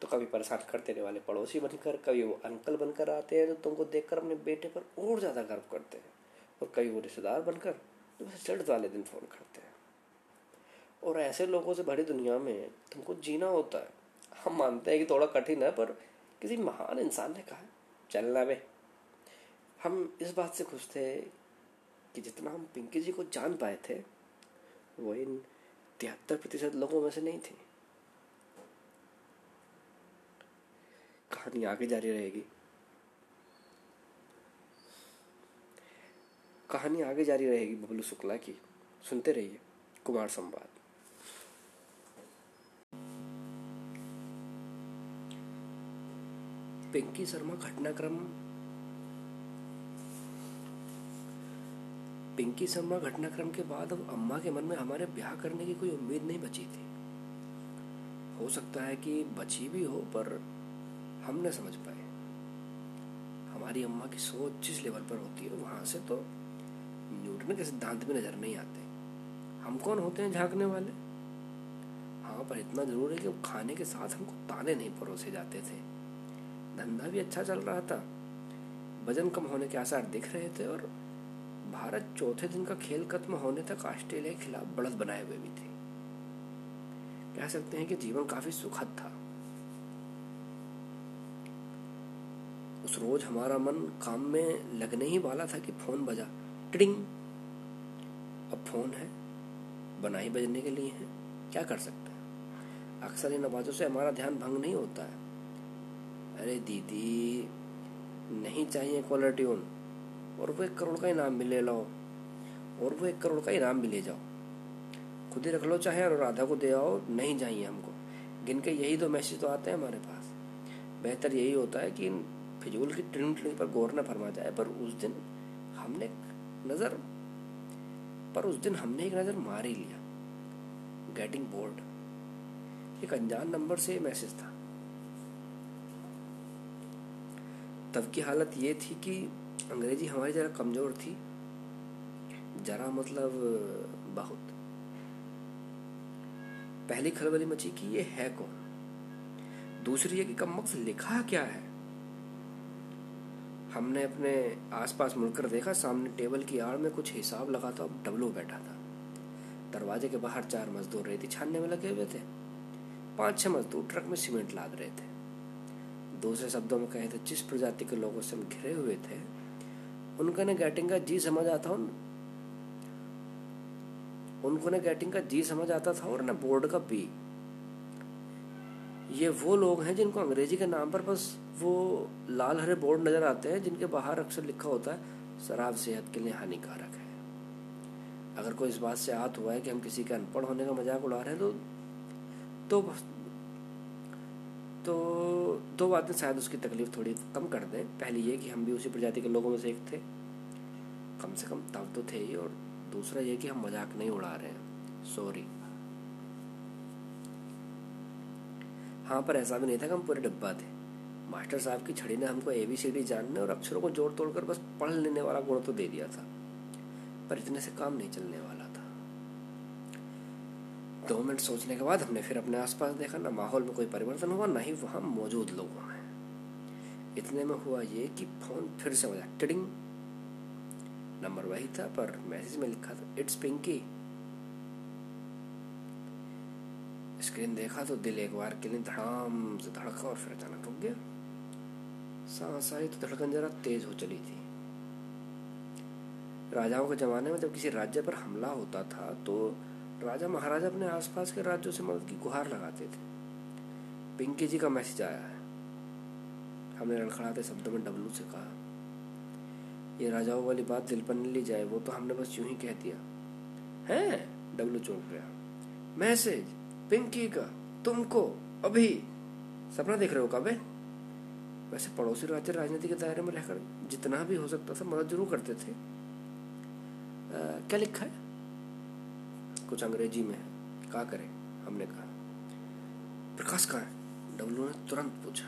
तो कभी परेशान कर देने वाले पड़ोसी बनकर, कभी वो अंकल बनकर आते हैं जो तुमको देखकर अपने बेटे पर और ज़्यादा गर्व करते हैं, और कभी वो रिश्तेदार बनकर तो बस वाले दिन फ़ोन करते हैं। और ऐसे लोगों से भरी दुनिया में तुमको जीना होता है। हम मानते हैं कि थोड़ा कठिन है, पर किसी महान इंसान ने कहा चलना बे। हम इस बात से खुश थे कि जितना हम पिंकी जी को जान पाए थे, वो इन तिहत्तर प्रतिशत लोगों में से नहीं थी। कहानी आगे जारी रहेगी। कहानी आगे जारी रहेगी बबलू शुक्ला की। सुनते रहिए कुमार संवाद। पिंकी शर्मा घटनाक्रम पिंकी शर्मा घटनाक्रम के बाद अब अम्मा के मन में हमारे ब्याह करने की कोई उम्मीद नहीं बची थी। हो सकता है कि बची भी हो, पर हम न समझ पाए। हमारी अम्मा की सोच जिस लेवल पर होती है, वहाँ से तो न्यूटन के सिद्धांत में नज़र नहीं आते। हम कौन होते हैं झांकने वाले? हाँ पर इतना ज़रूर है कि खाने के साथ हमको ताने नहीं परोसे जाते थे। धंधा भी अच्छा चल रहा था। वज़न कम होने के आसार दिख रहे थे और भारत चौथे दिन का खेल खत्म होने तक ऑस्ट्रेलिया के खिलाफ बढ़त बनाए हुए भी थे। कह सकते हैं कि जीवन काफ़ी सुखद था। उस रोज हमारा मन काम में लगने ही वाला था कि फ़ोन बजा। टिडिंग अब फ़ोन है बना ही बजने के लिए है, क्या कर सकते हैं? अक्सर इन आवाजों से हमारा ध्यान भंग नहीं होता है। अरे दीदी, नहीं चाहिए कॉलर ट्यून और वो एक करोड़ का इनाम भी ले लो और वो एक करोड़ का इनाम भी ले जाओ। खुद ही रख लो चाहे और राधा को दे आओ, नहीं चाहिए हमको। गिन के यही दो मैसेज तो आते हैं हमारे पास। बेहतर यही होता है कि इन फिजूल की ट्रिन पर गौर न फरमा जाए, पर उस दिन हमने नज़र, पर उस दिन हमने एक नज़र मार ही लिया। गेटिंग बोर्ड एक अनजान नंबर से मैसेज था। तब की हालत ये थी कि अंग्रेज़ी हमारी जरा कमज़ोर थी। जरा मतलब बहुत। पहली खलबली मची कि ये है कौन? दूसरी ये कि कम लिखा क्या है? हमने अपने आसपास मुड़कर देखा, सामने टेबल की आड़ में कुछ हिसाब लगाता अब डब्लू बैठा था। दरवाजे के बाहर चार मजदूर रेती छानने में लगे हुए थे। पाँच छह मजदूर ट्रक में सीमेंट लाद रहे थे। दूसरे शब्दों में कहे तो जिस प्रजाति के लोगों से हम घिरे हुए थे उनको ने गैटिंग का जी समझ आता उन उनको ने गैटिंग का जी समझ आता था और न बोर्ड का बी ये वो लोग हैं जिनको अंग्रेज़ी के नाम पर बस वो लाल हरे बोर्ड नज़र आते हैं, जिनके बाहर अक्सर लिखा होता है, शराब सेहत के लिए हानिकारक है। अगर कोई इस बात से आहत हुआ है कि हम किसी के अनपढ़ होने का मज़ाक उड़ा रहे हैं तो तो दो बातें शायद उसकी तकलीफ़ थोड़ी कम कर दें। पहली ये कि हम भी उसी प्रजाति के लोगों में से एक थे। कम से कम तब तो थे ही और दूसरा ये कि हम मज़ाक नहीं उड़ा रहे हैं। सॉरी हाँ पर ऐसा भी नहीं था कि हम पूरे डब्बा थे। मास्टर साहब की छड़ी ने हमको ए बी सी डी जानने और अक्षरों को जोड़ तोड़ कर बस पढ़ लेने वाला गुण तो दे दिया था। पर इतने से काम नहीं चलने वाला। दो मिनट सोचने के बाद हमने फिर अपने आसपास देखा, ना माहौल में कोई परिवर्तन हुआ, ना ही वहाँ मौजूद लोगों में। इतने में हुआ ये कि फ़ोन फिर से बजा, टिडिंग। नंबर वही था, पर मैसेज में लिखा था इट्स पिंकी स्क्रीन देखा तो दिल एक बार के लिए धड़ाम से धड़का और फिर अचानक रुक गया। सांस आई तो धड़कन जरा तेज हो चली थी। राजाओं के जमाने में जब किसी राज्य पर हमला होता था तो राजा महाराजा अपने आसपास के राज्यों से मदद की गुहार लगाते थे। पिंकी जी का मैसेज आया है। हमने लड़खड़ाते शब्दों में डब्लू से कहा ये राजाओं वाली बात दिल पर नहीं ली जाए वो तो हमने बस यूँ ही कह दिया। है? डब्लू चौंक गया। मैसेज? पिंकी का? तुमको? अभी? सपना देख रहे हो कब वैसे पड़ोसी राज्य राजनीति के दायरे में रहकर जितना भी हो सकता था मदद ज़रूर करते थे। आ, क्या लिखा है? कुछ अंग्रेज़ी में है। क्या करें? हमने कहा, प्रकाश कहा है? डब्लू ने तुरंत पूछा।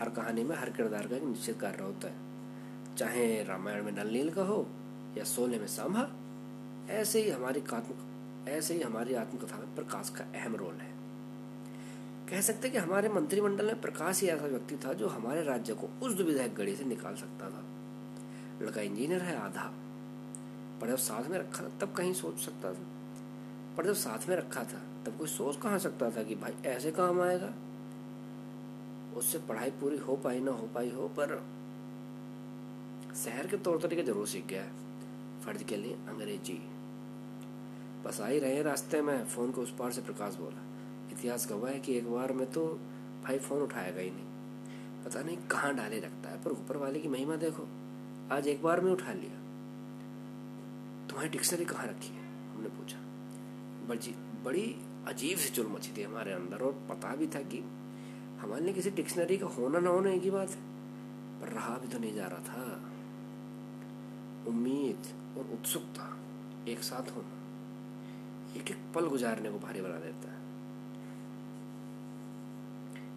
हर कहानी में हर किरदार का एक निश्चित कार्य होता है। चाहे रामायण में नल नील का हो, या सोने में सांभा, ऐसे ही हमारी आत्म ऐसे ही हमारी आत्मकथा में प्रकाश का अहम रोल है। कह सकते कि हमारे मंत्रिमंडल में प्रकाश ही ऐसा व्यक्ति था जो हमारे राज्य को उस दुविधा घड़ी से निकाल सकता था। लड़का इंजीनियर है आधा। पर जब साथ में रखा था, तब कहीं सोच सकता था। पर जब साथ में रखा था, तब कोई सोच कहा सकता था कि भाई ऐसे काम आएगा? उससे पढ़ाई पूरी हो पाई, ना हो पाई हो, पर शहर के तौर तरीके ज़रूर सीख गया फ़र्ज़ के लिए अंग्रेज़ी। बस आ रहे रास्ते में, फ़ोन को उस पार से प्रकाश बोला। इतिहास गवाह है कि एक बार में तो भाई फ़ोन उठाएगा ही नहीं। पता नहीं कहाँ डाले रखता है, पर ऊपर वाले की महिमा देखो। आज एक बार में उठा लिया। तुम्हारी डिक्शनरी कहाँ रखी है? हमने पूछा। बड़ी बड़ी अजीब सी चुल मची थी हमारे अंदर, और पता भी था कि हमारे लिए किसी डिक्शनरी का होना ना होना ही बात है। पर रहा भी तो नहीं जा रहा था। उम्मीद और उत्सुकता एक साथ होना, एक एक पल गुजारने को भारी बना देता है।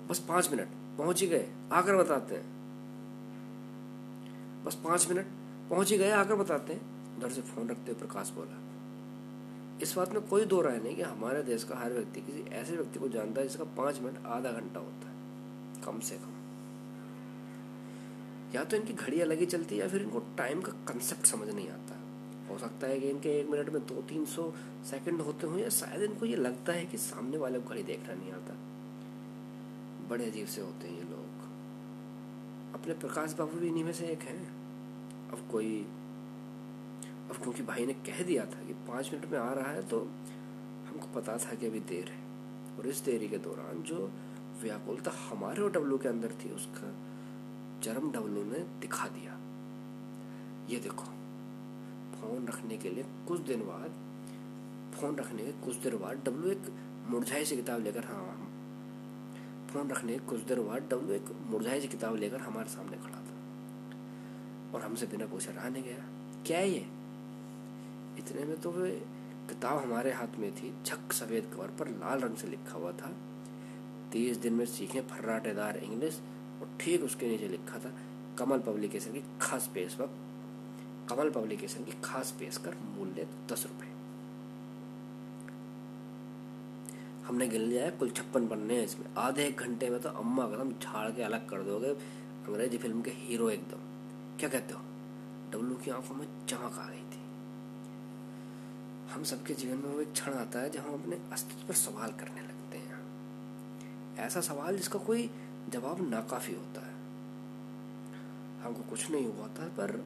बस पाँच मिनट, पहुँच ही गए। आकर बताते हैं। बस पाँच मिनट। पहुँच ही गए आकर बताते हैं। उधर से फ़ोन रखते हुए प्रकाश बोला, इस बात में कोई दो राय नहीं कि हमारे देश का हर व्यक्ति किसी ऐसे व्यक्ति को जानता है जिसका पाँच मिनट आधा घंटा होता है, कम से कम। या तो इनकी घड़ी अलग ही चलती है या फिर इनको टाइम का कंसेप्ट समझ नहीं आता। हो सकता है कि इनके एक मिनट में दो तीन सौ सेकेंड होते हो या शायद इनको ये लगता है कि सामने वाले को घड़ी देखना नहीं आता। बड़े अजीब से होते हैं अपने प्रकाश बाबू भी इन्हीं में से एक हैं। अब कोई, अब क्योंकि भाई ने कह दिया था कि पाँच मिनट में आ रहा है तो हमको पता था कि अभी देर है। और इस देरी के दौरान जो व्याकुलता हमारे और डब्लू के अंदर थी, उसका चरम डब्लू ने दिखा दिया। ये देखो, फ़ोन रखने के लिए कुछ दिन बाद, फ़ोन रखने के कुछ देर बाद डब्लू एक मुरझाई सी किताब लेकर हाँ फ़ोन रखने कुछ देर बाद डब्लू एक मुरझाई सी किताब लेकर हमारे सामने खड़ा था। और हमसे बिना पूछे रहा नहीं गया, क्या है ये? इतने में तो वे किताब हमारे हाथ में थी झक सफ़ेद कवर पर लाल रंग से लिखा हुआ था। तीस दिन में सीखे फर्राटेदार इंग्लिश और ठीक उसके नीचे लिखा था, कमल पब्लिकेशन की खास पेश वक्त कमल पब्लिकेशन की खास पेश कर मूल्य दस रुपए। हमने गिन लिया है, कुल छप्पन पन्ने हैं इसमें। आधे एक घंटे में तो अम्मा कसम झाड़ के अलग कर दोगे अंग्रेज़ी फ़िल्म के हीरो एकदम। क्या कहते हो? डब्लू की आँखों में चमक आ गई थी। हम सबके जीवन में वो एक क्षण आता है जब हम अपने अस्तित्व पर सवाल करने लगते हैं। ऐसा सवाल जिसका कोई जवाब नाकाफी होता है। हमको कुछ नहीं हुआ था, पर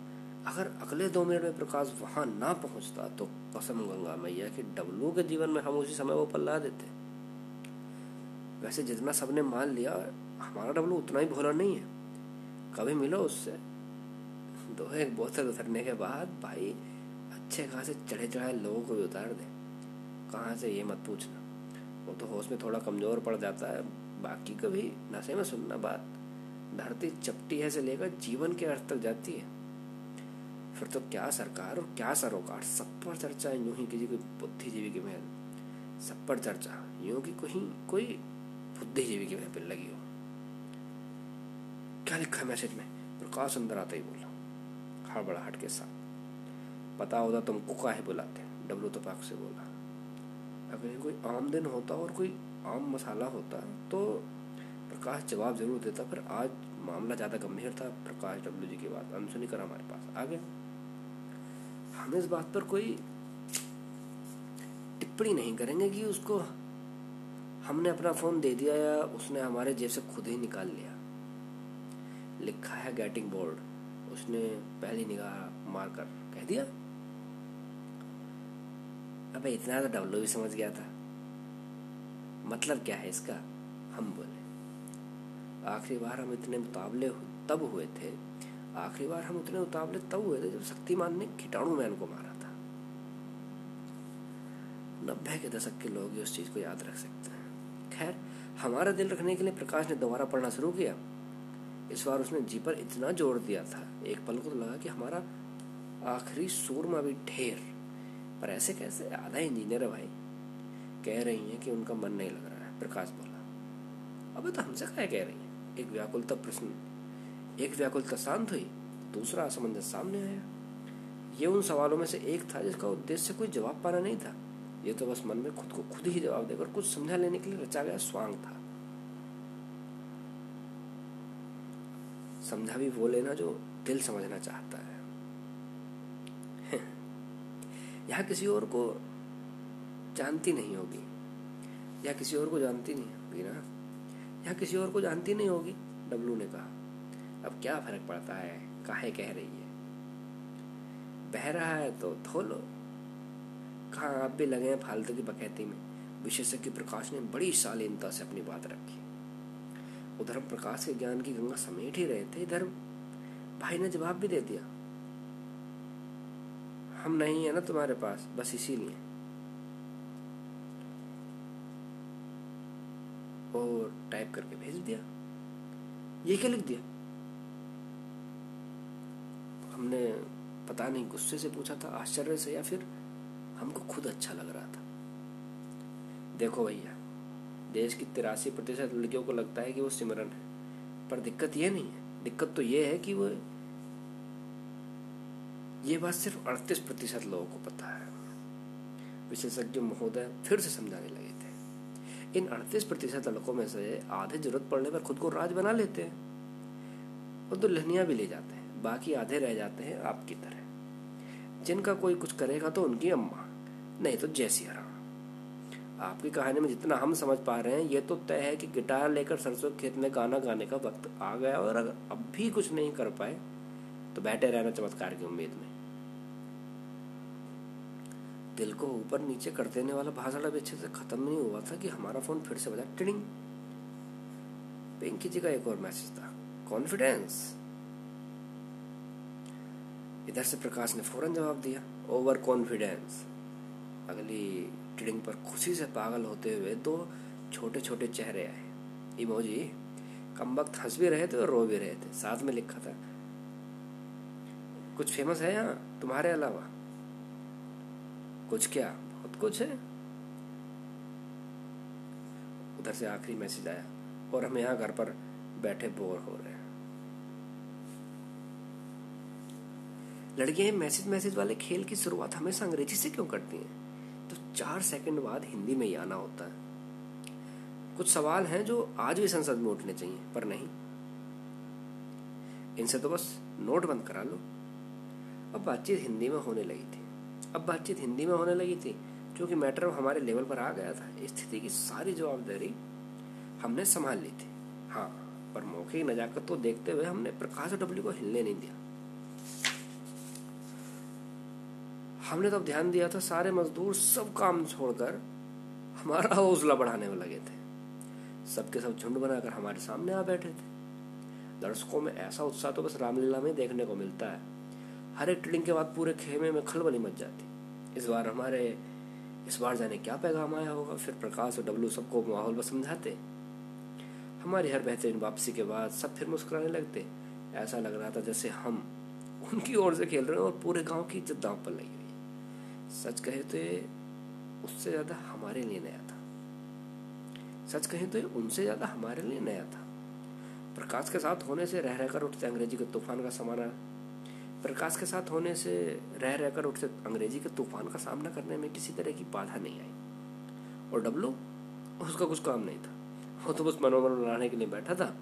अगर अगले दो मिनट में प्रकाश वहाँ ना पहुँचता तो कसम गंगा मैया कि डब्लू के जीवन में हम उसी समय वो पल्ला देते। वैसे जितना सबने मान लिया, हमारा डब्लू उतना ही भोला नहीं है। कभी मिलो उससे। दो एक बोतल उतरने के बाद भाई, अच्छे खासे चढ़े चढ़ाए लोगों को भी उतार दे। कहाँ से ये मत पूछना। वो तो होश में थोड़ा कमज़ोर पड़ जाता है। बाकी कभी नशे में सुनना बात। धरती चपटी है से लेकर जीवन के अर्थ तक जाती है। फिर तो क्या सरकार और क्या सरोकार, सब पर चर्चा है। यूँ ही किसी कोई बुद्धिजीवी की महल सब पर चर्चा। यूँ कि कोई कोई बुद्धिजीवी की महफिल लगी हो। क्या लिखा है मैसेज में? प्रकाश अंदर आता ही बोला। हड़बड़ाहट के साथ। पता होता तुमको काहे बुलाते डब्लू तो पाक से बोला। अगर कोई आम दिन होता और कोई आम मसाला होता तो प्रकाश जवाब ज़रूर देता, पर आज मामला ज़्यादा गंभीर था। प्रकाश डब्ल्यू जी की बात अनसुनी कर हमारे पास। आ गया हम इस बात पर कोई टिप्पणी नहीं करेंगे कि उसको हमने अपना फ़ोन दे दिया या उसने हमारे जेब से खुद ही निकाल लिया? लिखा है गेटिंग बोर्ड उसने पहली निगाह मार कर कह दिया। अबे, इतना तो डब्लो भी समझ गया था। मतलब क्या है इसका? हम बोले, आखिरी बार हम इतने मुताबले तब हुए थे। आखिरी बार हम उतने उतावले तब हुए थे जब शक्तिमान ने कीटाणु मैन को मारा था। नब्बे के दशक के लोग उस चीज़ को याद रख सकते हैं। खैर, हमारा दिल रखने के लिए प्रकाश ने दोबारा पढ़ना शुरू किया। इस बार उसने जी पर इतना ज़ोर दिया था, एक पल को तो लगा कि हमारा आखिरी सूरमा भी ढेर। पर ऐसे कैसे? आधा इंजीनियर है भाई। कह रही हैं कि उनका मन नहीं लग रहा है, प्रकाश बोला। अबे तो हमसे क्या कह रही है। एक व्याकुलता प्रश्न, एक व्याकुलता शांत हुई, दूसरा असमंजस सामने आया। ये उन सवालों में से एक था जिसका उद्देश्य कोई जवाब पाना नहीं था। ये तो बस मन में खुद को खुद ही जवाब देकर कुछ समझा लेने के लिए रचा गया स्वांग था। समझा भी वो लेना जो दिल समझना चाहता है। यहाँ किसी और को जानती नहीं होगी। या किसी और को जानती नहीं होगी ना। यहाँ किसी और को जानती नहीं होगी, डब्लू ने कहा। अब क्या फ़र्क पड़ता है? काहे कह रही है? बह रहा है तो धो लो। कहा आप भी लगे हैं फालतू की बकैती में। विशेषज्ञ प्रकाश ने बड़ी शालीनता से अपनी बात रखी। उधर प्रकाश के ज्ञान की गंगा समेट ही रहे थे, इधर भाई ने जवाब भी दे दिया। हम नहीं है ना तुम्हारे पास, बस इसीलिए। और टाइप करके भेज दिया। ये क्या लिख दिया? हमने पता नहीं, गुस्से से पूछा था, आश्चर्य से या फिर हमको खुद अच्छा लग रहा था। देखो भैया, देश की तिरासी प्रतिशत लड़कियों को लगता है कि वो सिमरन है। पर दिक्कत ये नहीं है। दिक्कत तो ये है कि वो, ये बात सिर्फ़ अड़तीस प्रतिशत लोगों को पता है। विशेषज्ञ महोदय फिर से समझाने लगे थे। इन अड़तीस प्रतिशत लड़कों में से आधे ज़रूरत पड़ने पर खुद को राज बना लेते हैं। और दुल्हनिया भी ले जाते हैं। बाकी आधे रह जाते हैं आपकी तरह। जिनका कोई कुछ करेगा तो उनकी अम्मा। नहीं तो जैसी हरा आपकी कहानी में जितना हम समझ पा रहे हैं, ये तो तय है कि गिटार लेकर सरसों के खेत में गाना गाने का वक्त आ गया और अगर अब भी कुछ नहीं कर पाए तो बैठे रहना चमत्कार की उम्मीद में। दिल को ऊपर नीचे कर देने वाला भाषण अभी अच्छे से खत्म नहीं हुआ था कि हमारा फ़ोन फिर से बजा, टिडिंग। पिंकी जी का एक और मैसेज था, कॉन्फिडेंस? इधर से प्रकाश ने फ़ौरन जवाब दिया, ओवर कॉन्फिडेंस। अगली टिडिंग पर खुशी से पागल होते हुए दो छोटे छोटे चेहरे आए। इमोजी कम वक्त हंस भी रहे थे और रो भी रहे थे। साथ में लिखा था, कुछ फ़ेमस है यहाँ तुम्हारे अलावा? कुछ क्या? बहुत कुछ है। उधर से आखिरी मैसेज आया, और हम यहाँ घर पर बैठे बोर हो रहे हैं। लड़कियाँ मैसेज मैसेज वाले खेल की शुरुआत हमेशा अंग्रेज़ी से क्यों करती हैं? चार सेकंड बाद हिंदी में ही आना होता है। कुछ सवाल हैं जो आज भी संसद में उठने चाहिए, पर नहीं। इनसे तो बस नोट बंद करा लो। अब बातचीत हिंदी में होने लगी थी। अब बातचीत हिंदी में होने लगी थी क्योंकि मैटर हमारे लेवल पर आ गया था। स्थिति की सारी जवाबदारी हमने संभाल ली थी। हाँ पर मौके की नजाकत को देखते हुए हमने प्रकाश डब्ल्यू को हिलने नहीं दिया। हमने तब ध्यान दिया था सारे मजदूर सब काम छोड़कर हमारा हौसला बढ़ाने में लगे थे। सबके सब झुंड बनाकर हमारे सामने आ बैठे थे। दर्शकों में ऐसा उत्साह तो बस रामलीला में देखने को मिलता है। हर एक ट्रेडिंग के बाद पूरे खेमे में खलबली मच जाती। इस बार हमारे, इस बार जाने क्या पैगाम आया होगा? फिर प्रकाश और डब्लू सबको माहौल में समझाते। हमारी हर बेहतरीन वापसी के बाद सब फिर मुस्कुराने लगते। ऐसा लग रहा था जैसे हम उनकी ओर से खेल रहे हैं और पूरे गाँव की इज़्ज़त दांव पर लगी। सच कहे तो ये उससे ज़्यादा हमारे लिए नया था। सच कहे तो ये उनसे ज़्यादा हमारे लिए नया था। प्रकाश के साथ होने से रह रहकर उठते अंग्रेज़ी के तूफ़ान का समाना। प्रकाश के साथ होने से रह रहकर उठते अंग्रेज़ी के तूफ़ान का सामना करने में किसी तरह की बाधा नहीं आई। और डब्लू, उसका कुछ काम नहीं था। वो तो बस मनोबल बनाने के लिए बैठा था।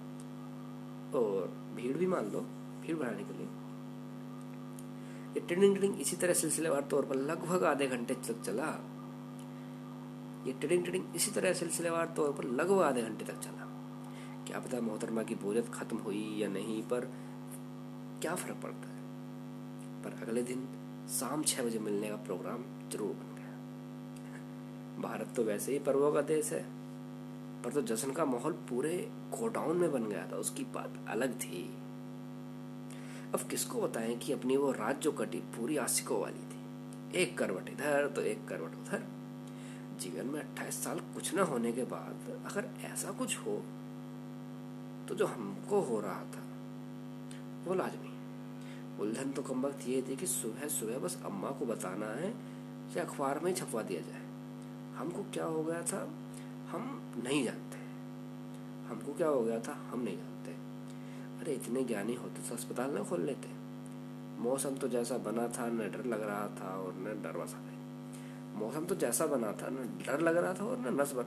और भीड़ भी मान लो, भीड़ बढ़ाने के लिए। ये ट्रेडिंग ट्रेडिंग इसी तरह सिलसिलेवार तौर पर लगभग आधे घंटे तक चला ये ट्रेडिंग ट्रेडिंग इसी तरह सिलसिलेवार तौर पर लगभग आधे घंटे तक चला क्या पता मोहतरमा की बोरियत खत्म हुई या नहीं पर क्या फ़र्क पड़ता है पर अगले दिन शाम छह बजे मिलने का प्रोग्राम ज़रूर बन गया भारत तो वैसे ही पर्वों का देश है पर तो जश्न का माहौल पूरे गोडाउन में बन गया था उसकी बात अलग थी अब किसको बताएँ कि अपनी वो रात जो कटी पूरी आशिकों वाली थी? एक करवट इधर तो एक करवट उधर। जीवन में अट्ठाईस साल कुछ न होने के बाद अगर ऐसा कुछ हो तो जो हमको हो रहा था, वो लाजमी उलझन तो कम वक्त ये थी कि सुबह सुबह बस अम्मा को बताना है कि अखबार में छपवा दिया जाए। हमको क्या हो गया था? हम नहीं जानते। हमको क्या हो गया था? हम नहीं जानते। अरे, इतने ज्ञानी होते तो अस्पताल न खोल लेते। मौसम तो जैसा बना था, न डर लग रहा था और न डर बसा गई मौसम तो जैसा बना था, न डर लग रहा था और न नस बन।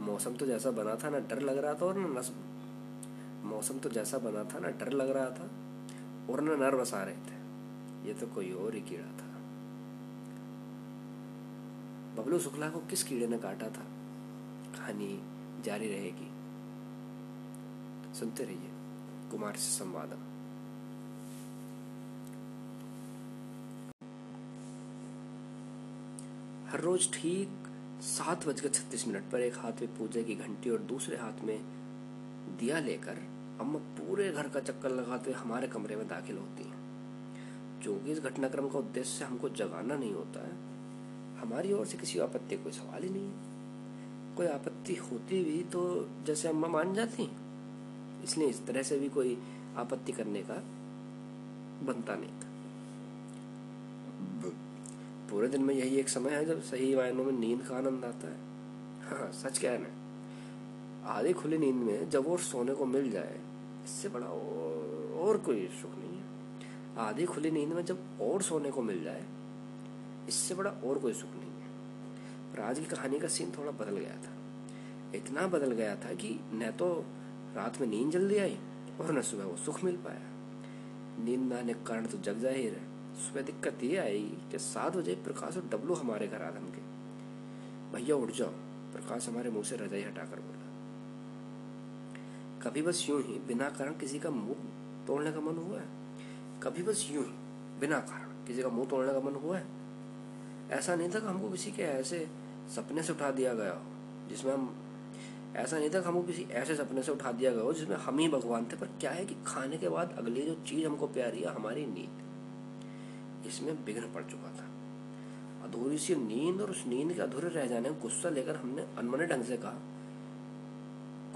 मौसम तो जैसा बना था, न डर लग रहा था और न नस मौसम तो जैसा बना था, न डर लग रहा था और न नर बसा रहे थे। ये तो कोई और ही कीड़ा था। बबलू शुक्ला को किस कीड़े ने काटा था? कहानी जारी रहेगी। सुनते रहिए कुमार से संवाद। हर रोज ठीक सात बजकर छत्तीस मिनट पर एक हाथ में पूजा की घंटी और दूसरे हाथ में दिया लेकर अम्मा पूरे घर का चक्कर लगाते हुए हमारे कमरे में दाखिल होती हैं। जो कि इस घटनाक्रम का उद्देश्य हमको जगाना नहीं होता है, हमारी ओर से किसी आपत्ति कोई सवाल ही नहीं है। कोई आपत्ति होती भी तो जैसे अम्मा मान जाती इसलिए इस तरह से भी कोई आपत्ति करने का बनता नहीं था। पूरे दिन में यही एक समय है जब सही मायनों में नींद का आनंद आता है। हाँ सच क्या है। ना आधी खुली नींद में जब और सोने को मिल जाए इससे बड़ा और, और कोई सुख नहीं है। आधी खुली नींद में जब और सोने को मिल जाए इससे बड़ा और कोई सुख नहीं है। पर आज की कहानी का सीन थोड़ा बदल गया था। इतना बदल गया था कि न तो रात में नींद जल्दी आई और न सुबह वो सुख मिल पाया। नींद न आने के कारण तो जग ज़ाहिर है सुबह दिक्कत ये आई कि सात बजे प्रकाश और डब्लू हमारे घर आ धमके। भैया, उठ जाओ। प्रकाश हमारे मुँह से रजाई हटाकर बोला। कभी बस यूँ ही बिना कारण किसी का मुँह तोड़ने का मन हुआ है? कभी बस यूँ ही बिना कारण किसी का मुँह तोड़ने का मन हुआ है? ऐसा नहीं था कि हमको किसी के ऐसे सपने से उठा दिया गया हो, जिसमें हम ऐसा नहीं था कि हमको किसी ऐसे सपने से उठा दिया गया हो जिसमें हम ही भगवान थे, पर क्या है कि खाने के बाद अगली जो चीज़ हमको प्यारी है, हमारी नींद। इसमें विघ्न पड़ चुका था। अधूरी सी नींद और उस नींद के अधूरे रह जाने का गुस्सा लेकर हमने अनमने ढंग से कहा,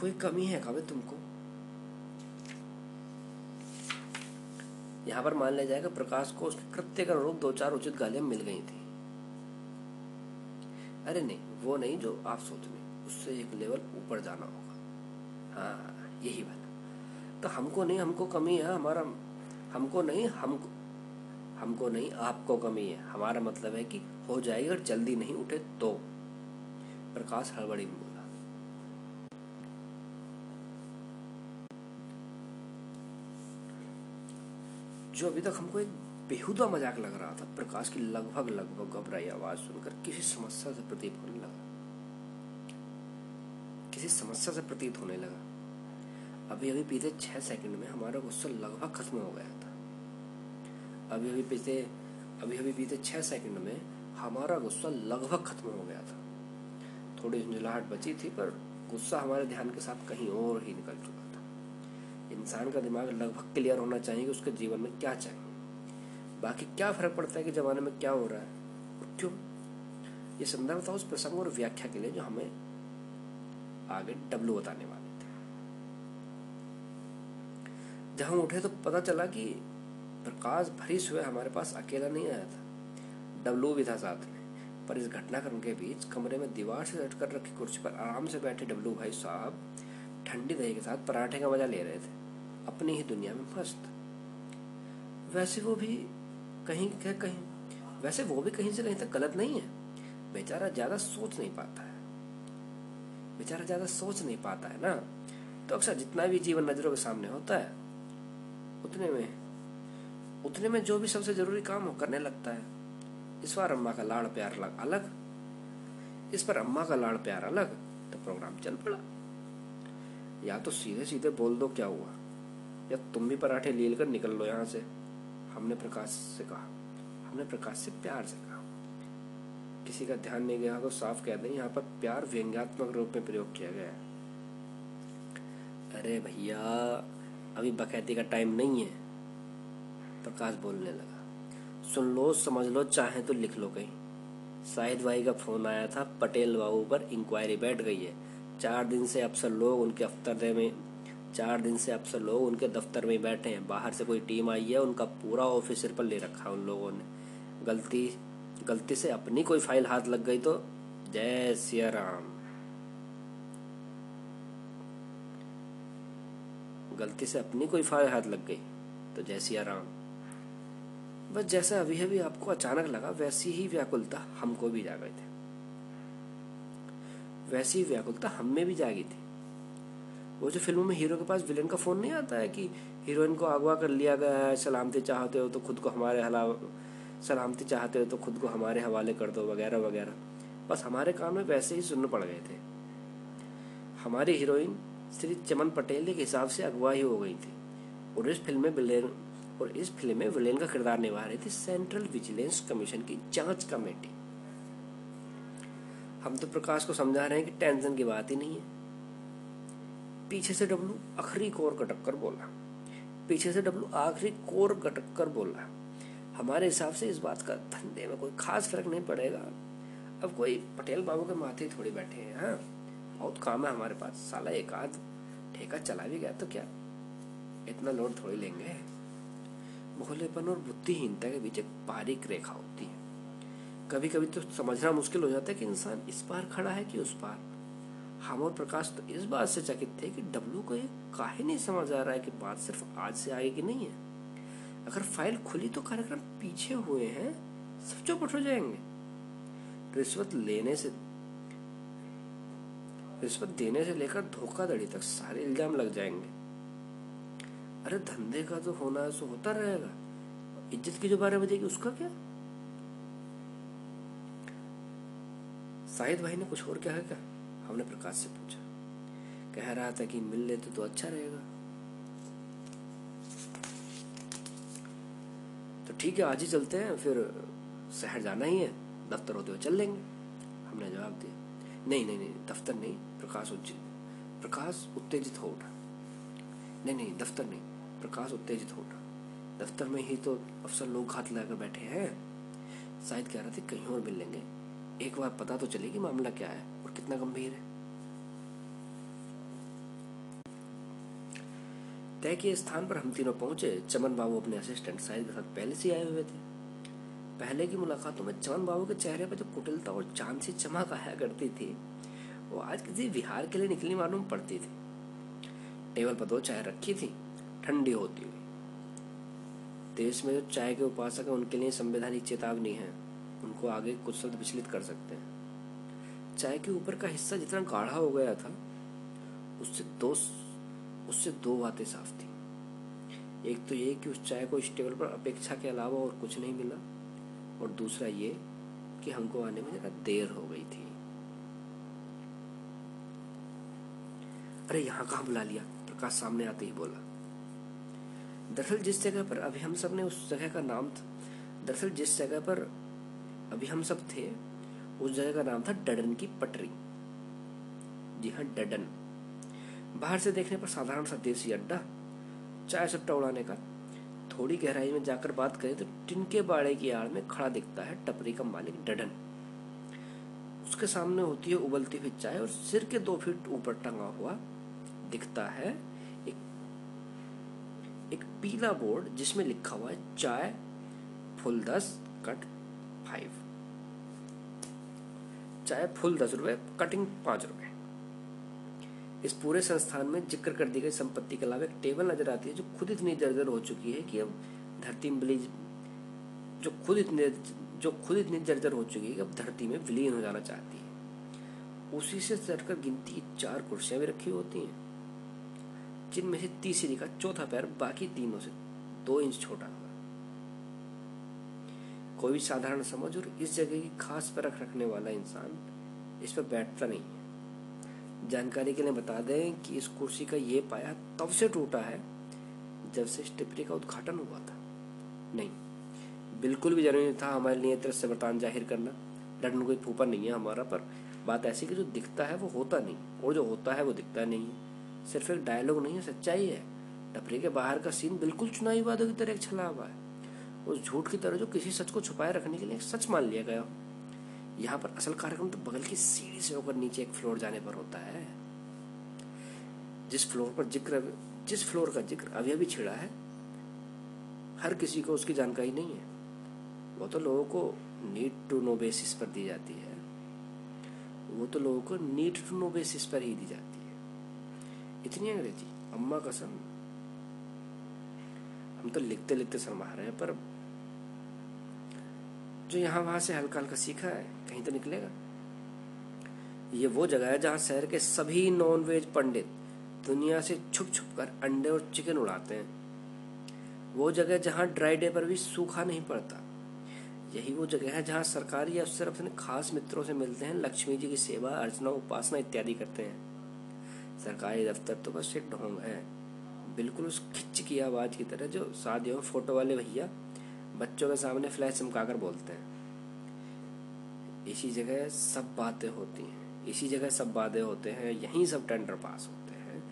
कोई कमी है कभी तुमको? यहाँ पर मान लिया जाएगा प्रकाश को उसके कृत्य का अनुरूप दो चार उचित गालियाँ मिल गई थी। अरे नहीं, वो नहीं जो आप सोच रहे उससे एक लेवल ऊपर जाना होगा। हाँ यही बात। तो हमको नहीं, हमको कमी है, हमारा, हमको नहीं हमको हमको नहीं, आपको कमी है। हमारा मतलब है कि हो जाएगी अगर जल्दी नहीं उठे तो। प्रकाश हड़बड़ी में बोला। जो अभी तक हमको एक बेहुदा मज़ाक लग रहा था, प्रकाश की लगभग लगभग घबराई आवाज़ सुनकर किसी समस्या से प्रतीत होने लगा। किसी समस्या से प्रतीत होने लगा। अभी अभी बीते छह सेकंड में हमारा गुस्सा लगभग खत्म हो गया था। अभी अभी बीते अभी अभी बीते छह सेकंड में हमारा गुस्सा लगभग खत्म हो गया था। थोड़ी झुंझलाहट बची थी, पर गुस्सा हमारे ध्यान के साथ कहीं और ही निकल चुका था। इंसान का दिमाग लगभग क्लियर होना चाहिए कि उसके जीवन में क्या चाहिए। बाकी क्या फ़र्क पड़ता है कि जमाने में क्या हो रहा है और क्यों? ये संदर्भ था उस प्रसंग और व्याख्या के लिए जो हमें आगे डब्लू बताने वाले थे। जब हम उठे तो पता चला कि प्रकाश भरी सुबह हमारे पास अकेला नहीं आया था। डब्लू भी था साथ में, पर इस घटनाक्रम के बीच कमरे में दीवार से लटकर रखी कुर्सी पर आराम से बैठे डब्लू भाई साहब ठंडी दही के साथ पराठे का मज़ा ले रहे थे। अपनी ही दुनिया में मस्त। वैसे वो भी कहीं कहीं, वैसे वो भी कहीं से कहीं तक गलत नहीं है। बेचारा ज़्यादा सोच नहीं पाता है। बेचारा ज़्यादा सोच नहीं पाता है ना। तो अक्सर जितना भी जीवन नज़रों के सामने होता है, उतने में उतने में जो भी सबसे ज़रूरी काम हो करने लगता है। इस बार अम्मा का लाड़ प्यार अलग। इस पर अम्मा का लाड़ प्यार अलग तो प्रोग्राम चल पड़ा। या तो सीधे सीधे बोल दो क्या हुआ, या तुम भी पराठे लील कर निकल लो यहाँ से। हमने प्रकाश से कहा, हमने प्रकाश से प्यार से कहा। किसी का ध्यान नहीं गया तो साफ़ कह दें यहाँ पर प्यार व्यंग्यात्मक रूप में प्रयोग किया गया है। अरे भैया, अभी बकैती का टाइम नहीं है, प्रकाश बोलने लगा। सुन लो, समझ लो, चाहे तो लिख लो कहीं। शाहिद भाई का फ़ोन आया था, पटेल बाबू पर इंक्वायरी बैठ गई है। चार दिन से अफसर लोग उनके अफ्तर में, चार दिन से अफसर लोग उनके दफ्तर में बैठे हैं। बाहर से कोई टीम आई है, उनका पूरा ऑफिसर पर ले रखा है उन लोगों ने। गलती गलती से अपनी कोई फ़ाइल हाथ लग गई तो जय सिया राम। गलती से अपनी कोई फ़ाइल हाथ लग गई तो जय सिया राम। बस जैसा अभी अभी आपको अचानक लगा, वैसी ही व्याकुलता हमको भी जा गई थी। वैसी ही व्याकुलता हम में भी जागी थी। वो जो फ़िल्मों में हीरो के पास विलेन का फ़ोन नहीं आता है कि हीरोइन को अगवा कर लिया गया है, सलामती चाहते हो तो खुद को हमारे हला सलामती चाहते हो तो खुद को हमारे हवाले कर दो वगैरह वगैरह। बस हमारे कान में वैसे ही सुनने पड़ गए थे। हमारी हीरोइन श्री चमन पटेल के हिसाब से अगवा ही हो गई थी। और इस फ़िल्म में विलेन और इस फ़िल्म में विलेन का किरदार निभा रही थी सेंट्रल विजिलेंस कमीशन की जाँच कमेटी। हम तो प्रकाश को समझा रहे हैं कि टेंशन की बात ही नहीं है। पीछे से डब्लू आखिरी कोर कटक कर बोला। पीछे से डब्लू आखिरी कोर कटक कर बोला। हमारे हिसाब से इस बात का धंधे में कोई खास फ़र्क नहीं पड़ेगा। अब कोई पटेल बाबू के माथे थोड़ी बैठे हैं हाँ। बहुत काम है हमारे पास। साला एक आध ठेका चला भी गया तो क्या? इतना लोड थोड़ी लेंगे। भोलेपन और बुद्धिहीनता के बीच एक बारीक रेखा होती है। कभी कभी तो समझना मुश्किल हो जाता है कि इंसान इस पार खड़ा है कि उस पार। हम और प्रकाश तो इस बात से चकित थे कि डब्लू को ये काहे नहीं समझ आ रहा है कि बात सिर्फ़ आज से आगे की नहीं है? अगर फ़ाइल खुली तो कार्यक्रम पीछे हुए हैं, सब चौपट हो जाएँगे। रिश्वत लेने से रिश्वत देने से लेकर धोखाधड़ी तक सारे इल्ज़ाम लग जाएँगे। अरे धंधे का तो होना है, सो होता रहेगा। इज़्ज़त की जो बारे में बजेगी उसका क्या? शाहिद भाई ने कुछ और क्या है क्या? हमने प्रकाश से पूछा। कह रहा था कि मिल लेते तो अच्छा रहेगा। ठीक है, आज ही चलते हैं, फिर शहर जाना ही है, दफ्तर होते हुए चल लेंगे। हमने जवाब दिया। नहीं नहीं नहीं, दफ्तर नहीं, प्रकाश उज्जित प्रकाश उत्तेजित हो उठा। नहीं नहीं, दफ्तर नहीं, प्रकाश उत्तेजित हो उठा। दफ्तर में ही तो अफसर लोग हाथ लगाकर बैठे हैं। शायद कह रहे थे, कहीं और मिल लेंगे। एक बार पता तो चलेगी मामला क्या है और कितना गंभीर है। तय के स्थान पर हम तीनों पहुँचे। चमन बाबू अपने असिस्टेंट साहिद के साथ पहले से आए हुए थे। पहले की मुलाकातों में चमन बाबू के चेहरे पर जो कुटिलता और चाँद सी चमक आया करती थी, वो आज किसी विहार के लिए निकली मालूम पड़ती थी। टेबल पर दो चाय रखी थी, ठंडी होती हुई। देश में जो चाय के उपासक है, उनके लिए संवैधानिक चेतावनी है। उनको आगे कुछ शब्द विचलित कर सकते हैं। चाय के ऊपर का हिस्सा जितना गाढ़ा हो गया था, उससे दो उससे दो बातें साफ़ थी। एक तो ये कि उस चाय को इस टेबल पर अपेक्षा के अलावा और कुछ नहीं मिला, और दूसरा ये कि हमको आने में जरा देर हो गई थी। अरे यहाँ कहा बुला लिया? प्रकाश सामने आते ही बोला। दरअसल जिस जगह पर अभी हम सबने उस जगह का नाम था, दरअसल जिस जगह पर अभी हम सब थे, उस जगह का नाम था डडन की पटरी। जी हाँ डडन। बाहर से देखने पर साधारण सा देसी अड्डा, चाय सट्टा उड़ाने का। थोड़ी गहराई में जाकर बात करें तो टिनके बाड़े की आड़ में खड़ा दिखता है टपरी का मालिक डडन। उसके सामने होती है उबलती हुई चाय और सिर के दो फीट ऊपर टंगा हुआ दिखता है एक एक पीला बोर्ड जिसमें लिखा हुआ है चाय, फुल दस, कट फाइव। चाय फुल दस रुपए, कटिंग पाँच रुपए। इस पूरे संस्थान में ज़िक्र कर दी गई संपत्ति के अलावा एक टेबल नज़र आती है जो खुद इतनी जर्जर हो चुकी है कि अब धरती में बिली जो खुद इतने जो खुद इतनी जर्जर हो चुकी है कि अब धरती में विलीन हो जाना चाहती है। उसी से चढ़कर गिनती चार कुर्सियाँ भी रखी होती हैं, जिनमें से तीसरी का चौथा पैर बाकी तीनों से दो इंच छोटा होगा। कोई भी साधारण समझ और इस जगह की खास परख रखने वाला इंसान इस पर बैठता नहीं है। जानकारी के लिए बता दें कि इस कुर्सी का ये पाया तब से टूटा है जब से टिप्पणी का उद्घाटन हुआ था। नहीं, बिल्कुल भी ज़रूरी था हमारे लिए तरह से बर्तान ज़ाहिर करना। लंदन कोई फूफा नहीं है हमारा, पर बात ऐसी कि जो दिखता है वो होता नहीं, और जो होता है वो दिखता नहीं। है सिर्फ़ एक डायलॉग नहीं है, सच्चाई है। टपरी के बाहर का सीन बिल्कुल चुनावी वादों की तरह एक छला हुआ है। उस झूठ की तरह जो किसी सच को छुपाए रखने के लिए सच मान लिया गया यहाँ पर असल कार्यक्रम तो बगल की सीढ़ी से होकर नीचे एक फ्लोर जाने पर होता है। जिस फ्लोर पर ज़िक्र जिस फ्लोर का ज़िक्र अभी अभी छिड़ा है, हर किसी को उसकी जानकारी नहीं है। वो तो लोगों को नीड टू नो बेसिस पर दी जाती है। वो तो लोगों को नीड टू नो बेसिस पर ही दी जाती है। इतनी अंग्रेज़ी, अम्मा कसम। हम तो लिखते लिखते शर्मा रहे हैं, पर जो यहाँ वहाँ से हल्का हल्का सीखा है कहीं तो निकलेगा। ये वो जगह है जहाँ शहर के सभी नॉन वेज पंडित दुनिया से छुप छुप कर अंडे और चिकन उड़ाते हैं। वो जगह जहाँ ड्राई डे पर भी सूखा नहीं पड़ता। यही वो जगह है जहाँ सरकारी अफसर अपने खास मित्रों से मिलते हैं, लक्ष्मी जी की सेवा, अर्चना, उपासना इत्यादि करते हैं। सरकारी दफ्तर तो बस एक ढोंग है। बिल्कुल उस खिच की आवाज़ की तरह जो शादियों फ़ोटो वाले भैया बच्चों के सामने फ्लैश चमकाकर बोलते हैं। इसी जगह सब बातें होती हैं। इसी जगह सब वादे होते हैं, यहीं सब टेंडर पास होते हैं।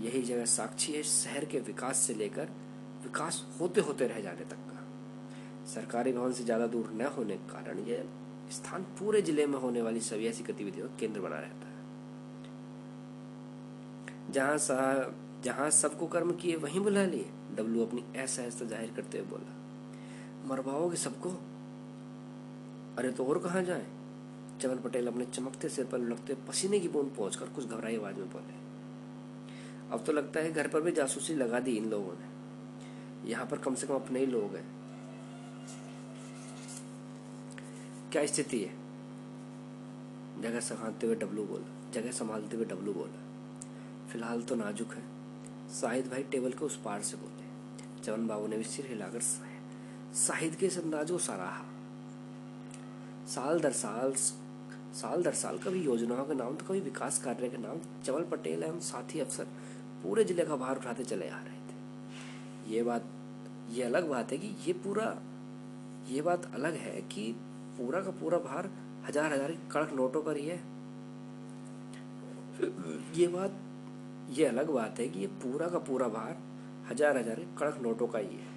यही जगह साक्षी है शहर के विकास से लेकर विकास होते होते रह जाने तक का। सरकारी भवन से ज़्यादा दूर न होने के कारण यह स्थान पूरे ज़िले में होने वाली सभी ऐसी गतिविधियों का केंद्र बना रहता है। जहाँ जहाँ सबको कर्म किए, वहीं बुला लिए। डब्लू अपनी असहजता ज़ाहिर करते हुए बोला, मरवाओगे सबको? अरे तो और कहा जाए? चमन पटेल अपने चमकते सिर पर लुढ़कते पसीने की बूंद पहुंचकर कुछ घबराई आवाज़ में बोले, अब तो लगता है घर पर भी जासूसी लगा दी इन लोगों ने। यहाँ पर कम से कम अपने ही लोग हैं। क्या स्थिति है? जगह संभालते हुए डब्लू बोला, जगह संभालते हुए डब्लू बोला। फ़िलहाल तो नाजुक है। शाहिद भाई टेबल के उस पार से बोले चवन बाबू ने भी सिर हिलाकर साहिद के इस अंदाज को सराहा। साल दर साल साल दर साल कभी योजनाओं के नाम तो कभी विकास कार्य के नाम, चवल पटेल एवं साथी अफसर, पूरे ज़िले का भार उठाते चले आ रहे थे। ये बात, ये अलग बात है कि ये पूरा, ये बात अलग है कि पूरा का पूरा भार हज़ार हज़ार कड़क नोटों पर ही है। ये बात, ये अलग बात है कि ये पूरा का पूरा भार हज़ार हज़ार कड़क नोटों का ही है।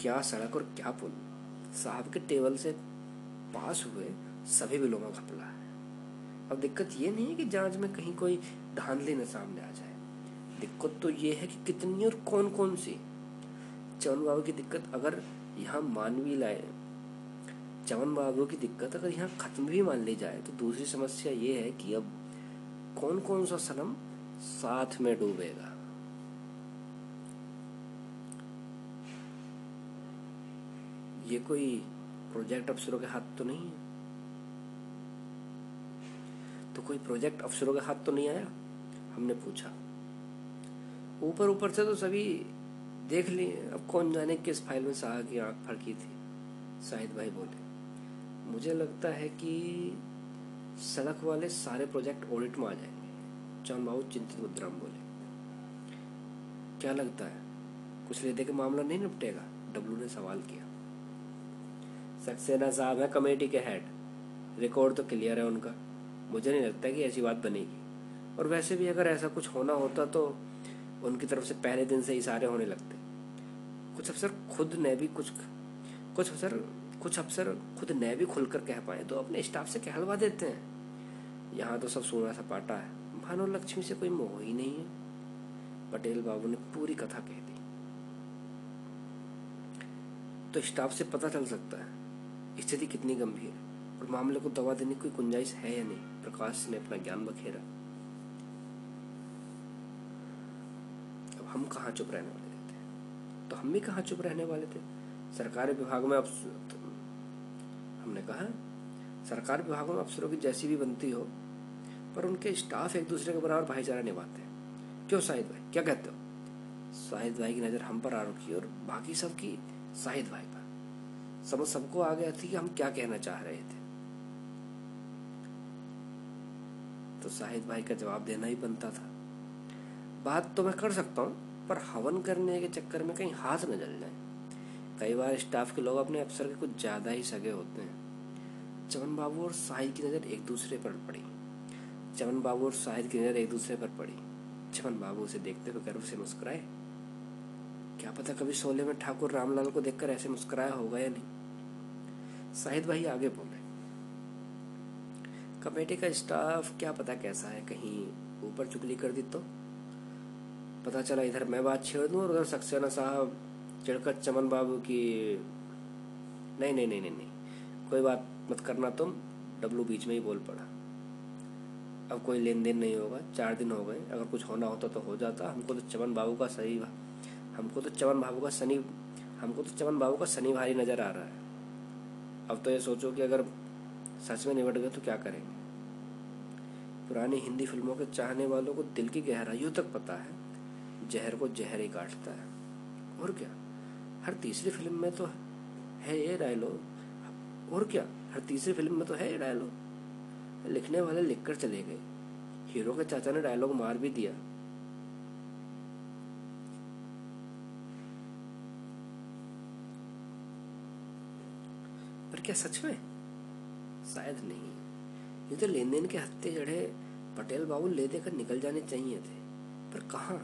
क्या सड़क और क्या पुल? साहब के टेबल से पास हुए सभी बिलों में घपला है। अब दिक्कत ये नहीं है कि जाँच में कहीं कोई धांधली न सामने आ जाए। दिक्कत तो ये है कि कितनी और कौन कौन सी? चवन बाबू की दिक्कत अगर यहाँ मानवी लाए चवन बाबू की दिक्कत अगर यहाँ खत्म भी मान ली जाए तो दूसरी समस्या ये है कि अब कौन कौन सा सनम साथ में डूबेगा? ये कोई प्रोजेक्ट अफसरों के हाथ तो नहीं है। तो कोई प्रोजेक्ट अफसरों के हाथ तो नहीं आया? हमने पूछा। ऊपर ऊपर से तो सभी देख लिए, अब कौन जाने किस फ़ाइल में शाह की आँख फड़की थी? शाहिद भाई बोले, मुझे लगता है कि सड़क वाले सारे प्रोजेक्ट ऑडिट में आ जाएँगे। चौन बाबू चिंतित मुद्रा में बोले, क्या लगता है? कुछ लेते के मामला नहीं निपटेगा? डब्लू ने सवाल किया। सक्सेना साहब है कमेटी के हेड रिकॉर्ड तो क्लियर है उनका. मुझे नहीं लगता कि ऐसी बात बनेगी. और वैसे भी अगर ऐसा कुछ होना होता तो उनकी तरफ़ से पहले दिन से इशारे होने लगते. कुछ अफसर खुद ने भी कुछ कुछ अफसर कुछ अफसर खुद ने भी खुलकर कह पाए तो अपने स्टाफ से कहलवा देते हैं? यहाँ तो सब सोना सपाटा है. भानु लक्ष्मी से कोई मोह ही नहीं है. पटेल बाबू ने पूरी कथा कह दी. तो स्टाफ से पता चल सकता है स्थिति कितनी गंभीर? और मामले को दवा देने की गुंजाइश है या नहीं? प्रकाश ने अपना ज्ञान बखेरा। अब हम कहाँ चुप रहने वाले थे तो हम भी कहाँ चुप रहने वाले थे? सरकारी विभाग में अब हमने कहा, सरकार विभागों में अफसरों की जैसी भी बनती हो, पर उनके स्टाफ एक दूसरे के बराबर भाईचारा निभाते हैं। क्यों शाहिद भाई? क्या कहते हो? शाहिद भाई की नज़र हम पर आ रुकी और बाकी सब की शाहिद भाई पर। समझ सबको आ गया थी कि हम क्या कहना चाह रहे थे? तो शाहिद भाई का जवाब देना ही बनता था। बात तो मैं कर सकता हूँ, पर हवन करने के चक्कर में कहीं हाथ न जल जाए। कई बार स्टाफ के लोग अपने अफसर के कुछ ज़्यादा ही सगे होते हैं। चमन बाबू और साहिद की नज़र एक दूसरे पर पड़ी। चमन बाबू और साहिद की नज़र एक दूसरे पर पड़ी। चमन बाबू उसे देखते हुए गर्व से मुस्कुराए। क्या पता कभी शोले में ठाकुर रामलाल को देखकर ऐसे मुस्कुराया होगा या नहीं? साहिद भाई आगे बोले, कमेटी का स्टाफ क्या पता कैसा है? कहीं ऊपर चुगली कर दी तो? पता चला इधर मैं बात छेड़ दूँ और उधर सक्सेना साहब चिड़कर चमन बाबू की, नहीं नहीं नहीं नहीं नहीं, कोई बात मत करना तुम, डब्लू बीच में ही बोल पड़ा। अब कोई लेन देन नहीं होगा, चार दिन हो गए, अगर कुछ होना होता तो हो जाता, हमको तो चमन बाबू का सही हमको तो चमन बाबू का शनि, हमको तो चमन बाबू का शनि भारी नज़र आ रहा है। अब तो ये सोचो कि अगर सच में निबट गए तो क्या करेंगे? पुरानी हिंदी फ़िल्मों के चाहने वालों को दिल की गहराइयों तक पता है, जहर को जहर ही काटता है। और क्या? हर तीसरी फ़िल्म में तो है ये डायलॉग और क्या? हर तीसरी फ़िल्म में तो है ये डायलॉग लिखने वाले लिखकर चले गए। हीरो के चाचा ने डायलॉग मार भी दिया। क्या सच में? शायद नहीं। ये तो लेन देन के हत्ते जड़े पटेल बाबू ले देकर निकल जाने चाहिए थे। पर कहा?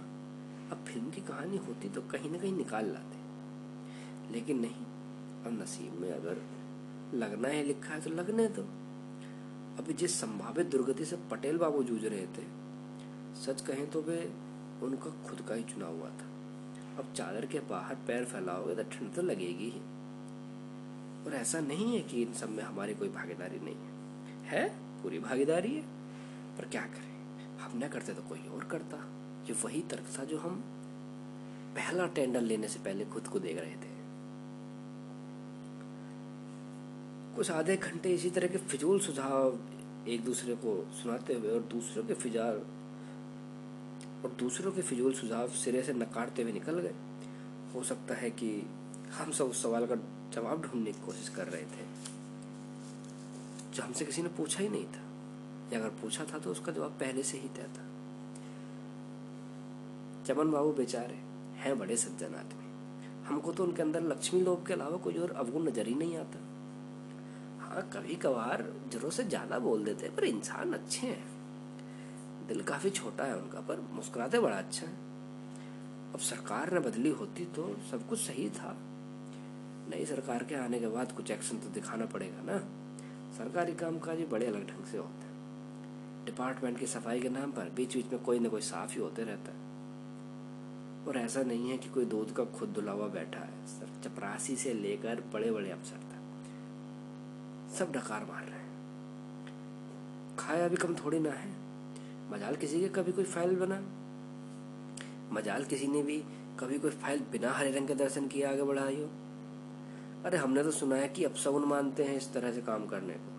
अब फ़िल्म की कहानी होती तो कहीं ना कहीं निकाल लाते। लेकिन नहीं, अब नसीब में अगर लगना है लिखा है तो लगने दो। अभी जिस संभावित दुर्गति से पटेल बाबू जूझ रहे थे, सच कहें तो वे उनका खुद का ही चुनाव हुआ था। अब चादर के बाहर पैर फैलाओगे तो ठंड तो लगेगी ही। और ऐसा नहीं है कि इन सब में हमारी कोई भागीदारी नहीं है। है? पूरी भागीदारी है। पर क्या करें? हम न करते तो कोई और करता। ये वही तर्क था जो हम पहला टेंडर लेने से पहले खुद को देख रहे थे। कुछ आधे घंटे इसी तरह के फिजूल सुझाव एक दूसरे को सुनाते हुए और दूसरों के फिजार और दूसरों के फिजूल सुझाव सिरे से नकारते हुए निकल गए। हो सकता है कि हम सब उस सवाल का जवाब ढूँढने की कोशिश कर रहे थे, जो हमसे किसी ने पूछा ही नहीं था, या अगर पूछा था तो उसका जवाब पहले से ही तय था। चमन बाबू बेचारे हैं बड़े सज्जन आदमी। हमको तो उनके अंदर लक्ष्मी लोभ के अलावा कोई और अवगुण नज़र ही नहीं आता। हाँ कभी कभार ज़रूर से ज़्यादा बोल देते पर इंसान अच्छे हैं। दिल काफ़ी छोटा है उनका, पर मुस्कुराते बड़ा अच्छा है। अब सरकार ने बदली होती तो सब कुछ सही था। नई सरकार के आने के बाद कुछ एक्शन तो दिखाना पड़ेगा ना। सरकारी काम काज भी बड़े अलग ढंग से होते हैं। डिपार्टमेंट की सफ़ाई के नाम पर बीच बीच में कोई ना कोई साफ़ ही होते रहता है। और ऐसा नहीं है कि कोई दूध का खुद धुलावा बैठा है। सब चपरासी से लेकर बड़े बड़े अफसर तक। सब डकार मार रहे हैं। खाया भी कम थोड़ी ना है। मजाल किसी के कभी कोई फ़ाइल बना। मजाल किसी ने भी कभी कोई फ़ाइल बिना हरे रंग के दर्शन किए आगे बढ़ाई हो। अरे हमने तो सुना है कि अपसगुन मानते हैं इस तरह से काम करने को।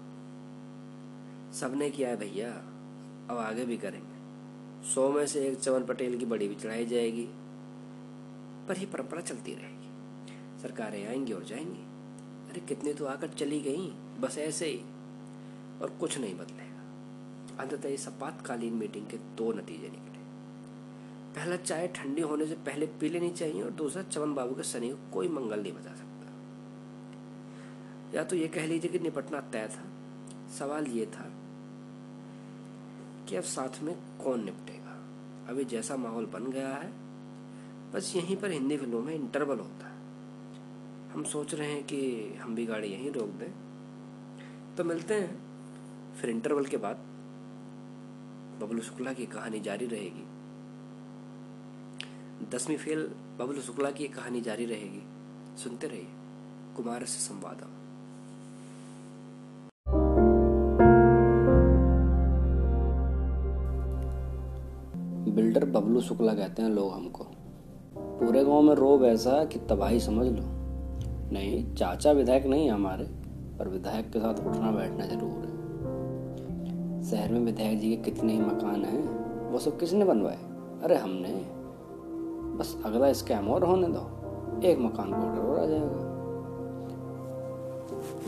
सबने किया है भैया, अब आगे भी करेंगे। सौ में से एक चवन पटेल की बड़ी भी चढ़ाई जाएगी, पर ही परंपरा चलती रहेगी। सरकारें आएँगी और जाएँगी। अरे कितने तो आकर चली गई, बस ऐसे ही, और कुछ नहीं बदलेगा। अंततः इस आपातकालीन मीटिंग के दो नतीजे निकले। पहला चाय ठंडी होने से पहले पी लेनी चाहिए और दूसरा चमन बाबू के शनि को कोई मंगल नहीं बता सकता। या तो ये कह लीजिए कि निपटना तय था। सवाल ये था कि अब साथ में कौन निपटेगा? अभी जैसा माहौल बन गया है, बस यहीं पर हिंदी फ़िल्मों में इंटरवल होता है। हम सोच रहे हैं कि हम भी गाड़ी यहीं रोक दें। तो मिलते हैं, फिर इंटरवल के बाद बबलू शुक्ला की कहानी जारी रहेगी। दसवीं फेल बबलू शुक्ला की कहानी जारी रहेगी। सुनते रहिए कुमार से संवाद बिल्डर बबलू शुक्ला कहते हैं लोग हमको। पूरे गाँव में रोब ऐसा है कि तबाही समझ लो। नहीं, चाचा विधायक नहीं है हमारे, पर विधायक के साथ उठना बैठना ज़रूर है। शहर में विधायक जी के कितने ही मकान हैं, वो सब किसने बनवाए? अरे हमने। बस अगला स्कैम और होने दो। एक मकान का ऑर्डर और आ जाएगा।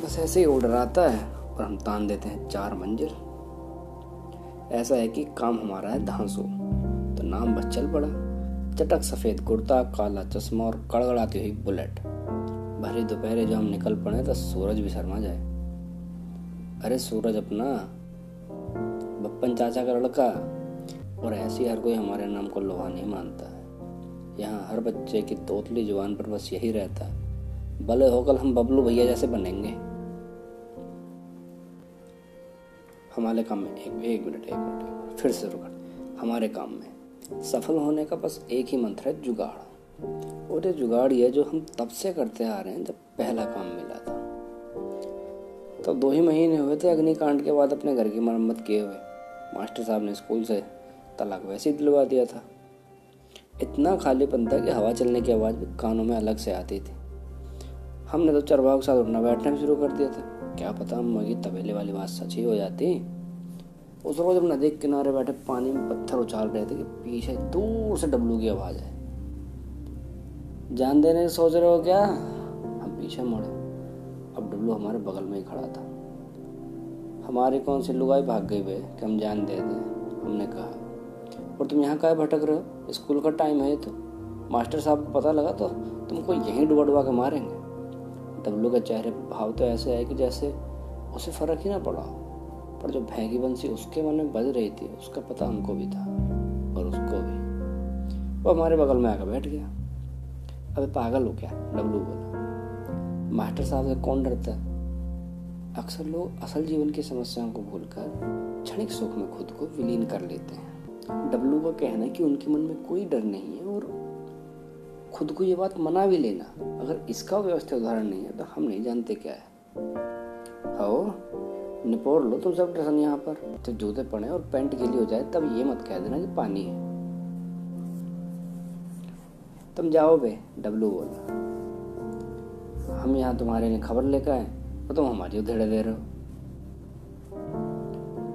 बस ऐसे ही ऑर्डर आता है और हम तान देते हैं चार मंजिल। ऐसा है कि काम हमारा है धांसू। तो नाम बस चल पड़ा। चटक सफ़ेद कुर्ता, काला चश्मा और कड़गड़ाती हुई बुलेट। भरी दोपहर जो हम निकल पड़े तो सूरज भी शर्मा जाए। अरे सूरज अपना, बप्पन चाचा का लड़का। और ऐसी हर कोई हमारे नाम को लोहा नहीं मानता है। यहाँ हर बच्चे की तोतली ज़ुबान पर बस यही रहता है। भले होकर हम बबलू भैया जैसे बनेंगे। हमारे काम में एक एक मिनट एक मिनट फिर से रुक हमारे काम में। सफल होने का बस एक ही मंत्र है, जुगाड़। और ये जुगाड़ ये जो हम तब से करते आ रहे हैं, जब पहला काम मिला था। तब तो दो ही महीने हुए थे, अग्निकांड के बाद अपने घर की मरम्मत किए हुए। मास्टर साहब ने स्कूल से तलाक वैसे ही दिलवा दिया था। इतना खालीपन था कि हवा चलने की आवाज़ भी कानों में अलग से आती थी। हमने तो चरवाह के साथ उठना बैठना भी शुरू कर दिया था। क्या पता की तबेले वाली बात सच ही हो जाती। उस रोज हम नदी किनारे बैठे पानी में पत्थर उछाल रहे थे कि पीछे दूर से डब्लू की आवाज़ है जान देने सोच रहे हो क्या? हम पीछे मुड़े। अब डब्लू हमारे बगल में ही खड़ा था। हमारी कौन सी लुगाई भाग गई वे कि हम जान दे दें? हमने कहा, और तुम यहाँ का भटक रहे हो? स्कूल का टाइम है तो। मास्टर साहब को पता लगा तो तुमको यहीं डुबा डुबा के मारेंगे। डब्लू के चेहरे पर भाव तो ऐसे है कि जैसे उसे फ़र्क ही ना पड़ा पर जो भैगी बंसी उसके मन में बज रही थी, उसका पता हमको भी था और उसको भी। वो हमारे बगल में आकर बैठ गया। अबे पागल हो क्या? डब्लू बोला। मास्टर साहब से कौन डरता है? अक्सर लोग असल जीवन की समस्याओं को भूलकर क्षणिक सुख में खुद को विलीन कर लेते हैं। डब्लू का कहना है कि उनके मन में कोई डर नहीं है और खुद को ये बात मना भी लेना, अगर इसका व्यवस्थित उदाहरण नहीं है तो हम नहीं जानते क्या है। हो निपोर लो तुम सब ड्रेसन यहाँ पर। तो जूते पड़े और पैंट गीली हो जाए, तब ये मत कह देना कि पानी है। तुम जाओ बे डब्लू बोला हम यहाँ तुम्हारे लिए खबर लेकर आए, और तुम हमारी उधेड़े दे रहे हो।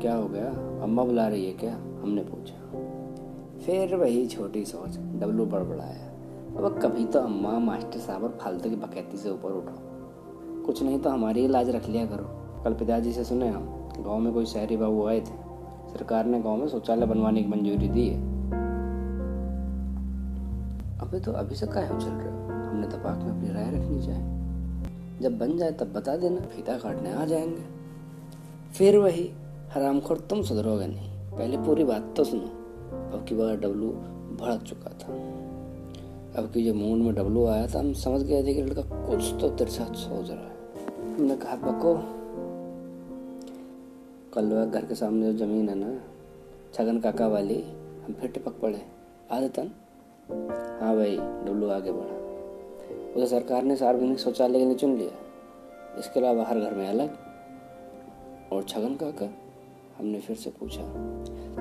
क्या हो गया? अम्मा बुला रही है क्या? हमने पूछा। फिर वही छोटी सोच डब्लू बड़बड़ाया। अब कभी तो अम्मा, मास्टर साहब और फालतू की बकैती से ऊपर उठो। कुछ नहीं तो हमारी इलाज रख लिया करो। कल पिताजी से सुने हम, गाँव में कोई शहरी बाबू आए थे। सरकार ने गाँव में शौचालय बनवाने की मंजूरी दी है। अबे तो अभी से काय चल रहे हमने तपाक में अपनी राय रखनी चाहिए। जब बन जाए तब बता देना, फीता काटने आ जाएँगे। फिर वही हरामखोर तुम सुधरोगे नहीं। पहले पूरी बात तो सुनो। अब की बार डब्लू भड़क चुका था। अब की जो मूड में डब्लू आया था, हम समझ गए थे कि लड़का कुछ तो तेरे साथ सोच रहा है। हमने कहा, बको कल घर के सामने जो ज़मीन है ना, छगन काका वाली, हम फिर टिपक पड़े। आदतन हाँ भाई डब्लू आगे बढ़ा। उधर सरकार ने सार्वजनिक शौचालय के लिए चुन लिया। इसके अलावा हर घर में अलग। और छगन काका, हमने फिर से पूछा,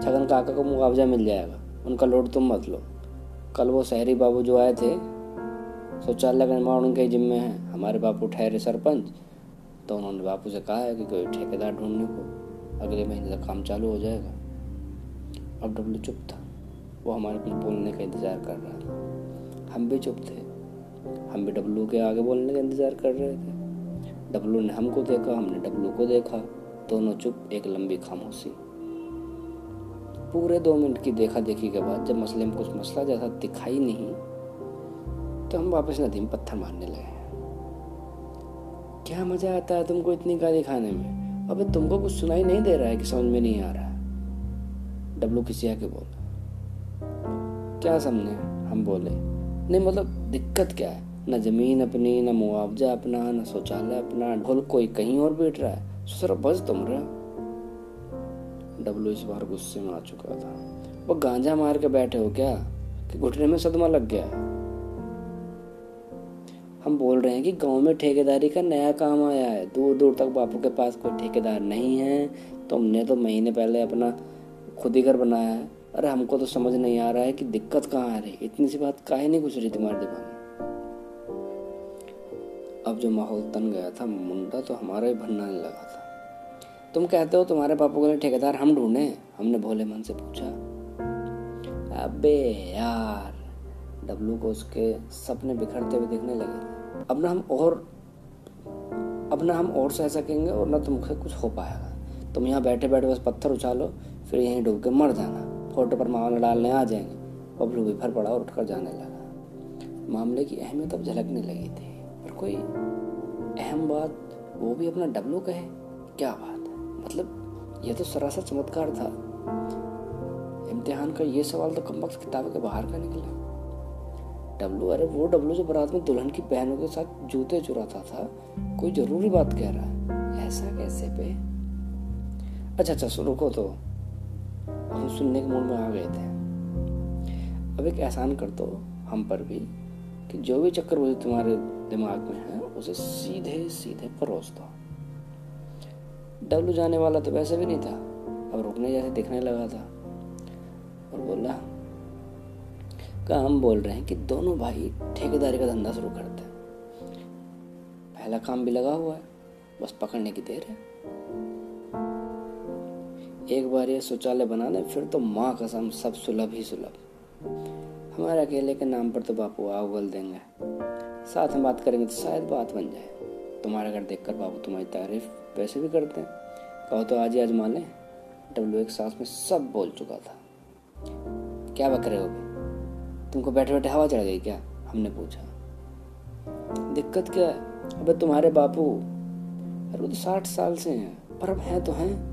छगन काका को मुआवजा मिल जाएगा? उनका लोड तुम मत लो। कल वो शहरी बाबू जो आए थे, शौचालय का निर्माण उनके जिम्मे है। हमारे बापू ठहरे सरपंच तो उन्होंने बापू से कहा है कि कोई ठेकेदार ढूँढने को। अगले महीने तक काम चालू हो जाएगा। अब डब्लू चुप था। वो हमारे कुछ बोलने का इंतज़ार कर रहा था। हम भी चुप थे। हम भी डब्लू के आगे बोलने का इंतज़ार कर रहे थे। डब्लू ने हमको देखा, हमने डब्लू को देखा। दोनों चुप, एक लंबी खामोशी। पूरे दो मिनट की देखा देखी के बाद जब मसले में कुछ मसला जैसा दिखाई नहीं तो हम वापस नदी में पत्थर मारने लगे। क्या मज़ा आता है तुमको इतनी गाली खाने में? अबे तुमको कुछ सुनाई नहीं दे रहा है कि समझ में नहीं आ रहा डब्लू किसी आके बोला क्या समझे? हम बोले, नहीं मतलब दिक्कत क्या है? न ज़मीन अपनी, ना मुआवजा अपना, ना शौचालय अपना, ढोल कोई कहीं और बैठ रहा है। सिर्फ़ बस तुम रहा। डब्लू इस बार गुस्से में आ चुका था। वो गांजा मार के बैठे हो क्या? कि घुटने में सदमा लग गया है? हम बोल रहे हैं कि गाँव में ठेकेदारी का नया काम आया है। दूर दूर तक बापू के पास कोई ठेकेदार नहीं है। तुमने तो महीने पहले अपना खुद ही घर बनाया है। अरे हमको तो समझ नहीं आ रहा है कि दिक्कत कहाँ आ रही इतनी सी बात काहे नहीं गुजरी तुम्हारे दिमाग में? अब जो माहौल तन गया था, मुंडा तो हमारा ही भरना लगा था। तुम कहते हो तुम्हारे पापा के लिए ठेकेदार हम ढूंढे? हमने भोले मन से पूछा। अबे यार डब्लू को उसके सपने बिखरते हुए दिखने लगे। अब ना हम और, अब ना हम और सह सकेंगे और ना तुमसे कुछ हो पाएगा। तुम यहाँ बैठे बैठे बस पत्थर उछालो, फिर यहीं डूब के मर जाना। फ़ोटो पर मामला डालने आ जाएँगे। बबलू बिफर पड़ा और उठकर जाने लगा। मामले की अहमियत अब झलकने लगी थी। पर कोई अहम बात वो भी अपना डब्लू कहे? क्या बात? है मतलब यह तो सरासर चमत्कार था। इम्तिहान का ये सवाल तो कम वक्त किताब के बाहर का निकला। डब्लू अरे वो डब्लू जो बारात में दुल्हन की बहनों के साथ जूते चुराता था, कोई ज़रूरी बात कह रहा है? ऐसा कैसे पे? अच्छा अच्छा रुको तो। हम सुनने के मूड में आ गए थे। अब एक एहसान कर दो हम पर भी, कि जो भी चक्कर वो तुम्हारे दिमाग में है, उसे सीधे सीधे परोस दो। डब्लू जाने वाला तो वैसे भी नहीं था, अब रुकने जैसे दिखने लगा था। और बोला का हम बोल रहे हैं कि दोनों भाई ठेकेदारी का धंधा शुरू करते हैं। पहला काम भी लगा हुआ है, बस पकड़ने की देर है। एक बार ये शौचालय बना दें फिर तो माँ कसम सब सुलभ ही सुलभ। हमारे अकेले के नाम पर तो बापू आ उगल देंगे। साथ में बात करेंगे तो शायद बात बन जाए। तुम्हारा घर देखकर बाबू तुम्हारी तारीफ़ वैसे भी करते हैं। कहो तो आज ही आजमा लें डब्ल्यू एक सांस में सब बोल चुका था। क्या बक रहे हो तुमको बैठे बैठे हवा चढ़ गई क्या? हमने पूछा। दिक्कत क्या है? अबे तुम्हारे बापू, अरे वो तो साठ साल से हैं, पर अब हैं तो हैं।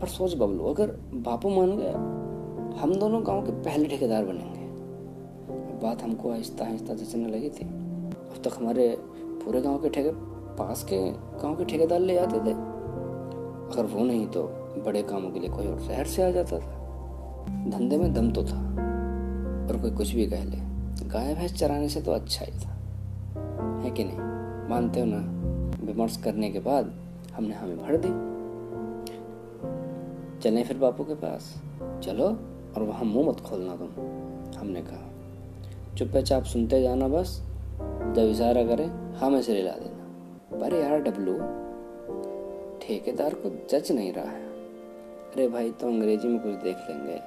पर सोच बबलू, अगर बापू मान गया हम दोनों गाँव के पहले ठेकेदार बनेंगे। बात हमको आहिस्ता आहिस्ता जचने लगी थी। अब तक हमारे पूरे गाँव के ठेके, पास के गाँव के ठेकेदार ले आते थे। अगर वो नहीं तो बड़े कामों के लिए कोई और शहर से आ जाता था। धंधे में दम तो था। कोई कुछ भी कह ले। गाय भैंस चराने से तो अच्छा ही था। है कि नहीं? मानते हो ना? विमर्श करने के बाद हमने हमें भर दी। चले फिर बापू के पास। चलो, और वहाँ मुँह मत खोलना तुम, हमने कहा। चुप्पे चाप सुनते जाना बस। जब इशारा करे, हमें से ला देना। पर यार, डब्लू, ठेकेदार को जज नहीं रहा है। अरे भाई तो अंग्रेज़ी में कुछ देख लेंगे।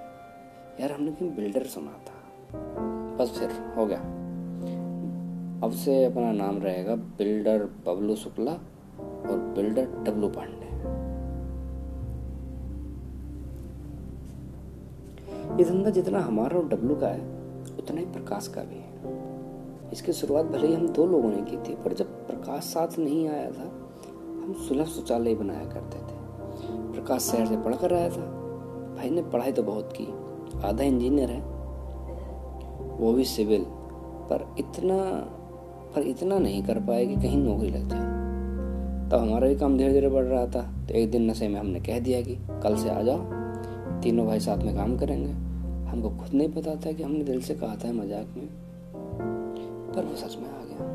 यार, हमने कहीं बिल्डर सुना था। बस फिर हो गया। अब से अपना नाम रहेगा बिल्डर बबलू शुक्ला और बिल्डर डब्लू पांडे। ये धंधा जितना हमारा और डब्लू का है, उतना ही प्रकाश का भी है। इसकी शुरुआत भले ही हम दो लोगों ने की थी, पर जब प्रकाश साथ नहीं आया था, हम सुलभ शौचालय बनाया करते थे। प्रकाश शहर से पढ़कर आया था। भाई ने पढ़ाई तो बहुत की, आधा इंजीनियर है। वो भी सिविल, पर इतना पर इतना नहीं कर पाए कि कहीं नौकरी लग जाए। तो हमारा भी काम धीरे धीरे बढ़ रहा था तो एक दिन नशे में हमने कह दिया कि कल से आ जाओ, तीनों भाई साथ में काम करेंगे। हमको खुद नहीं पता था कि हमने दिल से कहा था मज़ाक में, पर वो सच में आ गया।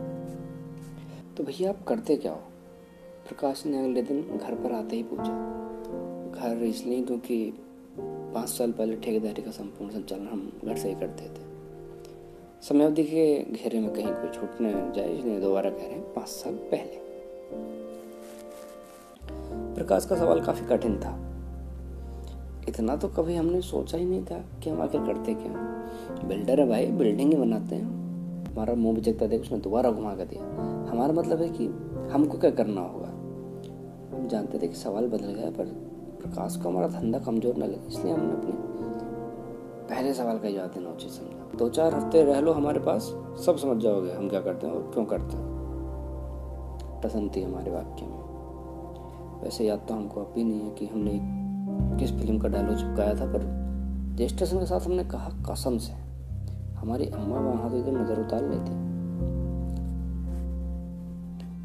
तो भैया आप करते क्या हो? प्रकाश ने अगले दिन घर पर आते ही पूछा। घर इसलिए क्योंकि पाँच साल पहले ठेकेदारी का संपूर्ण संचालन हम घर से ही करते थे। समयावधि के घेरे में कहीं कोई छूटने जाए, इसलिए दोबारा कह रहे हैं, पाँच साल पहले। प्रकाश का सवाल काफ़ी कठिन था। इतना तो कभी हमने सोचा ही नहीं था कि हम आखिर करते क्या। बिल्डर है भाई, बिल्डिंग ही बनाते हैं। हमारा मुँह बिचकता देख, उसने दोबारा घुमा कर दिया। हमारा मतलब है कि हमको क्या करना होगा? हम जानते थे कि सवाल बदल गया, पर प्रकाश को हमारा धंधा कमज़ोर न लगे, इसलिए हमने अपने पहले सवाल का जवाब देना उचित समझा दो चार हफ़्ते रह लो हमारे पास, सब समझ जाओगे हम क्या करते हैं और क्यों करते हैं। पसंद थी हमारे वाक्य में। वैसे याद तो हमको अब भी नहीं है कि हमने किस फ़िल्म का डायलॉग चिपकाया था, पर रजिस्ट्रेशन के साथ हमने कहा, कसम से, हमारी अम्मा वहाँ तो इधर नज़र उतार लेती।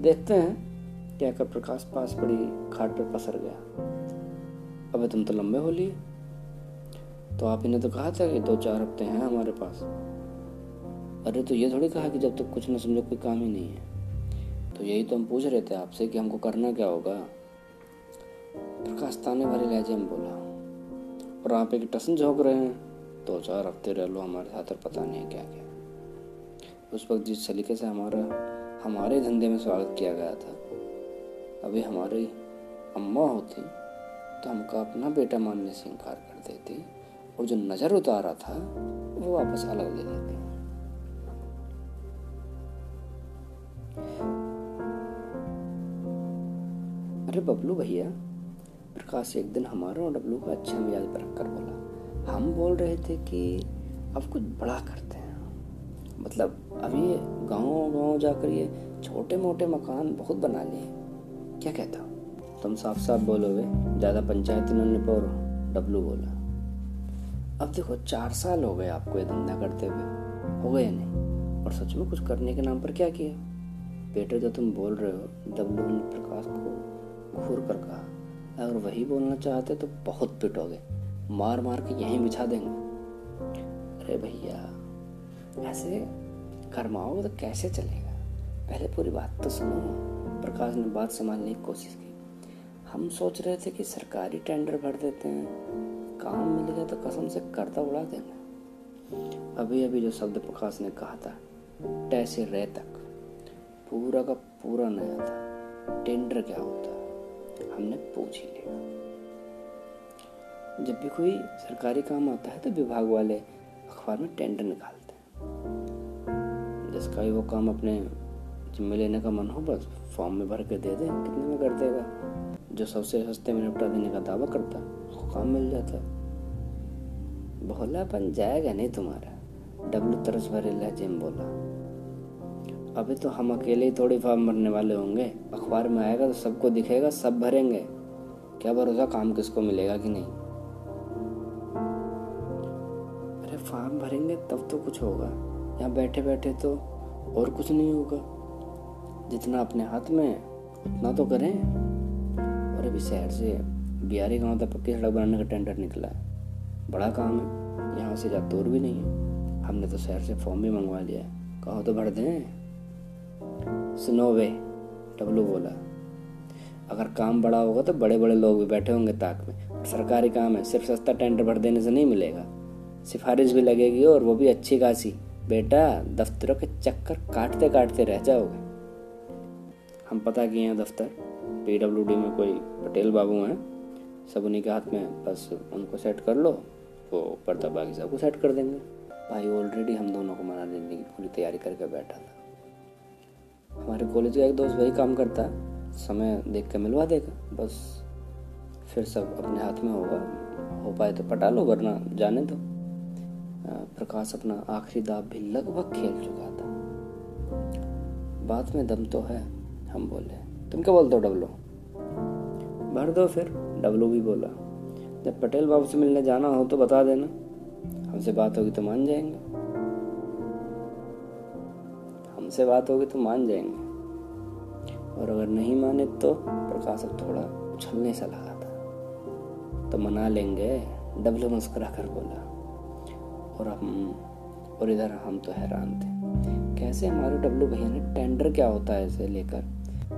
देखते हैं क्या कर प्रकाश पास पड़ी, खाट पर पसर गया। अबे तुम तो लंबे हो लिए। तो आप इन्हें तो कहा था कि दो चार हफ़्ते हैं हमारे पास। अरे तो ये थोड़ी कहा कि जब तक तो कुछ न समझो कोई काम ही नहीं है। तो यही तो हम पूछ रहे थे आपसे कि हमको करना क्या होगा। प्रकाश ताने भरे लहजे में बोला, और आप एक टसन झोंक रहे हैं। दो चार हफ़्ते रह लो हमारे साथ और पता नहीं क्या क्या। उस वक्त जिस तरीके से हमारा, हमारे धंधे में स्वागत किया गया था, अभी हमारी अम्मा होती तो हमका अपना बेटा मानने से इनकार कर देती। और जो नज़र उतारा था, वो वापस अलग ले लेते हैं। अरे बबलू भैया, प्रकाश एक दिन हमारा और डब्लू का अच्छा मिजाज पर रखकर बोला, हम बोल रहे थे कि अब कुछ बड़ा करते हैं। मतलब अभी गाँव गाँव जाकर ये छोटे मोटे मकान बहुत बना लिए क्या कहता? तुम साफ़ साफ़ बोलोगे, ज़्यादा पंचायत न डब्लू बोला। अब देखो, चार साल हो गए आपको ये धंधा करते हुए। हो गए नहीं? और सच में कुछ करने के नाम पर क्या किया? बेटे जो तुम बोल रहे हो डब्लू ने प्रकाश को घूर कर कहा। अगर वही बोलना चाहते तो बहुत पिटोगे। मार मार के यहीं बिछा देंगे। अरे भैया, ऐसे करमाओगे तो कैसे चलेगा? पहले पूरी बात तो सुनो प्रकाश ने बात संभालने की कोशिश की। हम सोच रहे थे कि सरकारी टेंडर भर देते हैं। काम मिल गया तो कसम से करता उड़ा देना। अभी अभी जो शब्द प्रकाश ने कहा था टैसे रे तक। पूरा का पूरा नया था। टेंडर क्या होता, हमने पूछ ही लिया। जब भी कोई सरकारी काम आता है तो विभाग वाले अखबार में टेंडर निकालते हैं। जिसका भी वो काम अपने जिम्मे लेने का मन हो, बस फॉर्म में भर के दे दे, कितने में कर देगा। जो सबसे सस्ते में निपटा देने का दावा करता है उसको काम मिल जाता है। भोलापन जाएगा नहीं तुम्हारा। डब्लू तरस भरे लहजे में बोला, अभी तो हम अकेले ही थोड़ी फॉर्म भरने वाले होंगे। अखबार में आएगा तो सबको दिखेगा, सब भरेंगे। क्या भरोसा काम किसको मिलेगा कि नहीं? अरे फॉर्म भरेंगे तब तो कुछ होगा। यहाँ बैठे बैठे तो और कुछ नहीं होगा। जितना अपने हाथ में उतना तो करें। और अभी शहर से बिहारी गाँव तक पक्की सड़क बनाने का टेंडर निकला। है बड़ा काम है। यहाँ से ज़्यादा दूर भी नहीं है, हमने तो शहर से फॉर्म भी मंगवा लिया है। कहो तो भर दें। सुनो वे डब्लू बोला। अगर काम बड़ा होगा तो बड़े बड़े लोग भी बैठे होंगे ताक में। सरकारी काम है, सिर्फ़ सस्ता टेंडर भर देने से नहीं मिलेगा। सिफारिश भी लगेगी और वो भी अच्छी खासी। बेटा, दफ्तरों के चक्कर काटते काटते रह जाओगे। हम पता किए हैं दफ्तर। पीडब्ल्यूडी में कोई पटेल बाबू हैं। सब उन्हीं के हाथ में बस उनको सेट कर लो। वो पर्दा बाकी सबको सेट कर देंगे। भाई ऑलरेडी हम दोनों को मना देने की पूरी तैयारी करके बैठा था। हमारे कॉलेज का एक दोस्त वही काम करता है समय देख के मिलवा देगा बस फिर सब अपने हाथ में होगा। हो पाए तो पटा लो, वरना जाने दो। प्रकाश अपना आखिरी दाव भी लगभग खेल चुका था। बात में दम तो है, हम बोले, तुम क्या बोलते हो डबलो भर दो फिर डबलो भी बोला। जब पटेल बाबू से मिलने जाना हो तो बता देना। हमसे बात होगी तो मान जाएँगे। हमसे बात होगी तो मान जाएँगे। और अगर नहीं माने तो प्रकाश अब थोड़ा उछलने सा लगा था। तो मना लेंगे, डबलो मुस्कुरा कर बोला। और हम, और इधर हम तो हैरान थे। कैसे हमारे डब्लू भैया ने टेंडर क्या होता है इसे लेकर?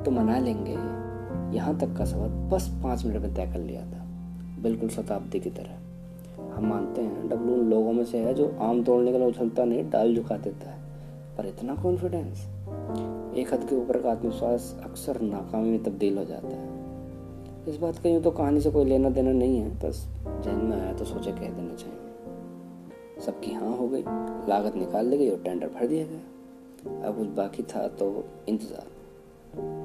तो मना लेंगे, यहाँ तक का सवाल बस पाँच मिनट में तय कर लिया था। बिल्कुल शताब्दी की तरह। हम मानते हैं, डब्लू उन लोगों में से है जो आम तोड़ने के लिए उछलता नहीं, डाल झुका देता है। पर इतना कॉन्फिडेंस एक हद के ऊपर का आत्मविश्वास अक्सर नाकामी में तब्दील हो जाता है। इस बात का यूँ तो कहानी से कोई लेना देना नहीं है, बस जहन में आया तो सोचे कह देना चाहिए। सबकी हाँ हो गई, लागत निकाल दी गई और टेंडर भर दिया गया। अब कुछ बाकी था तो इंतज़ार।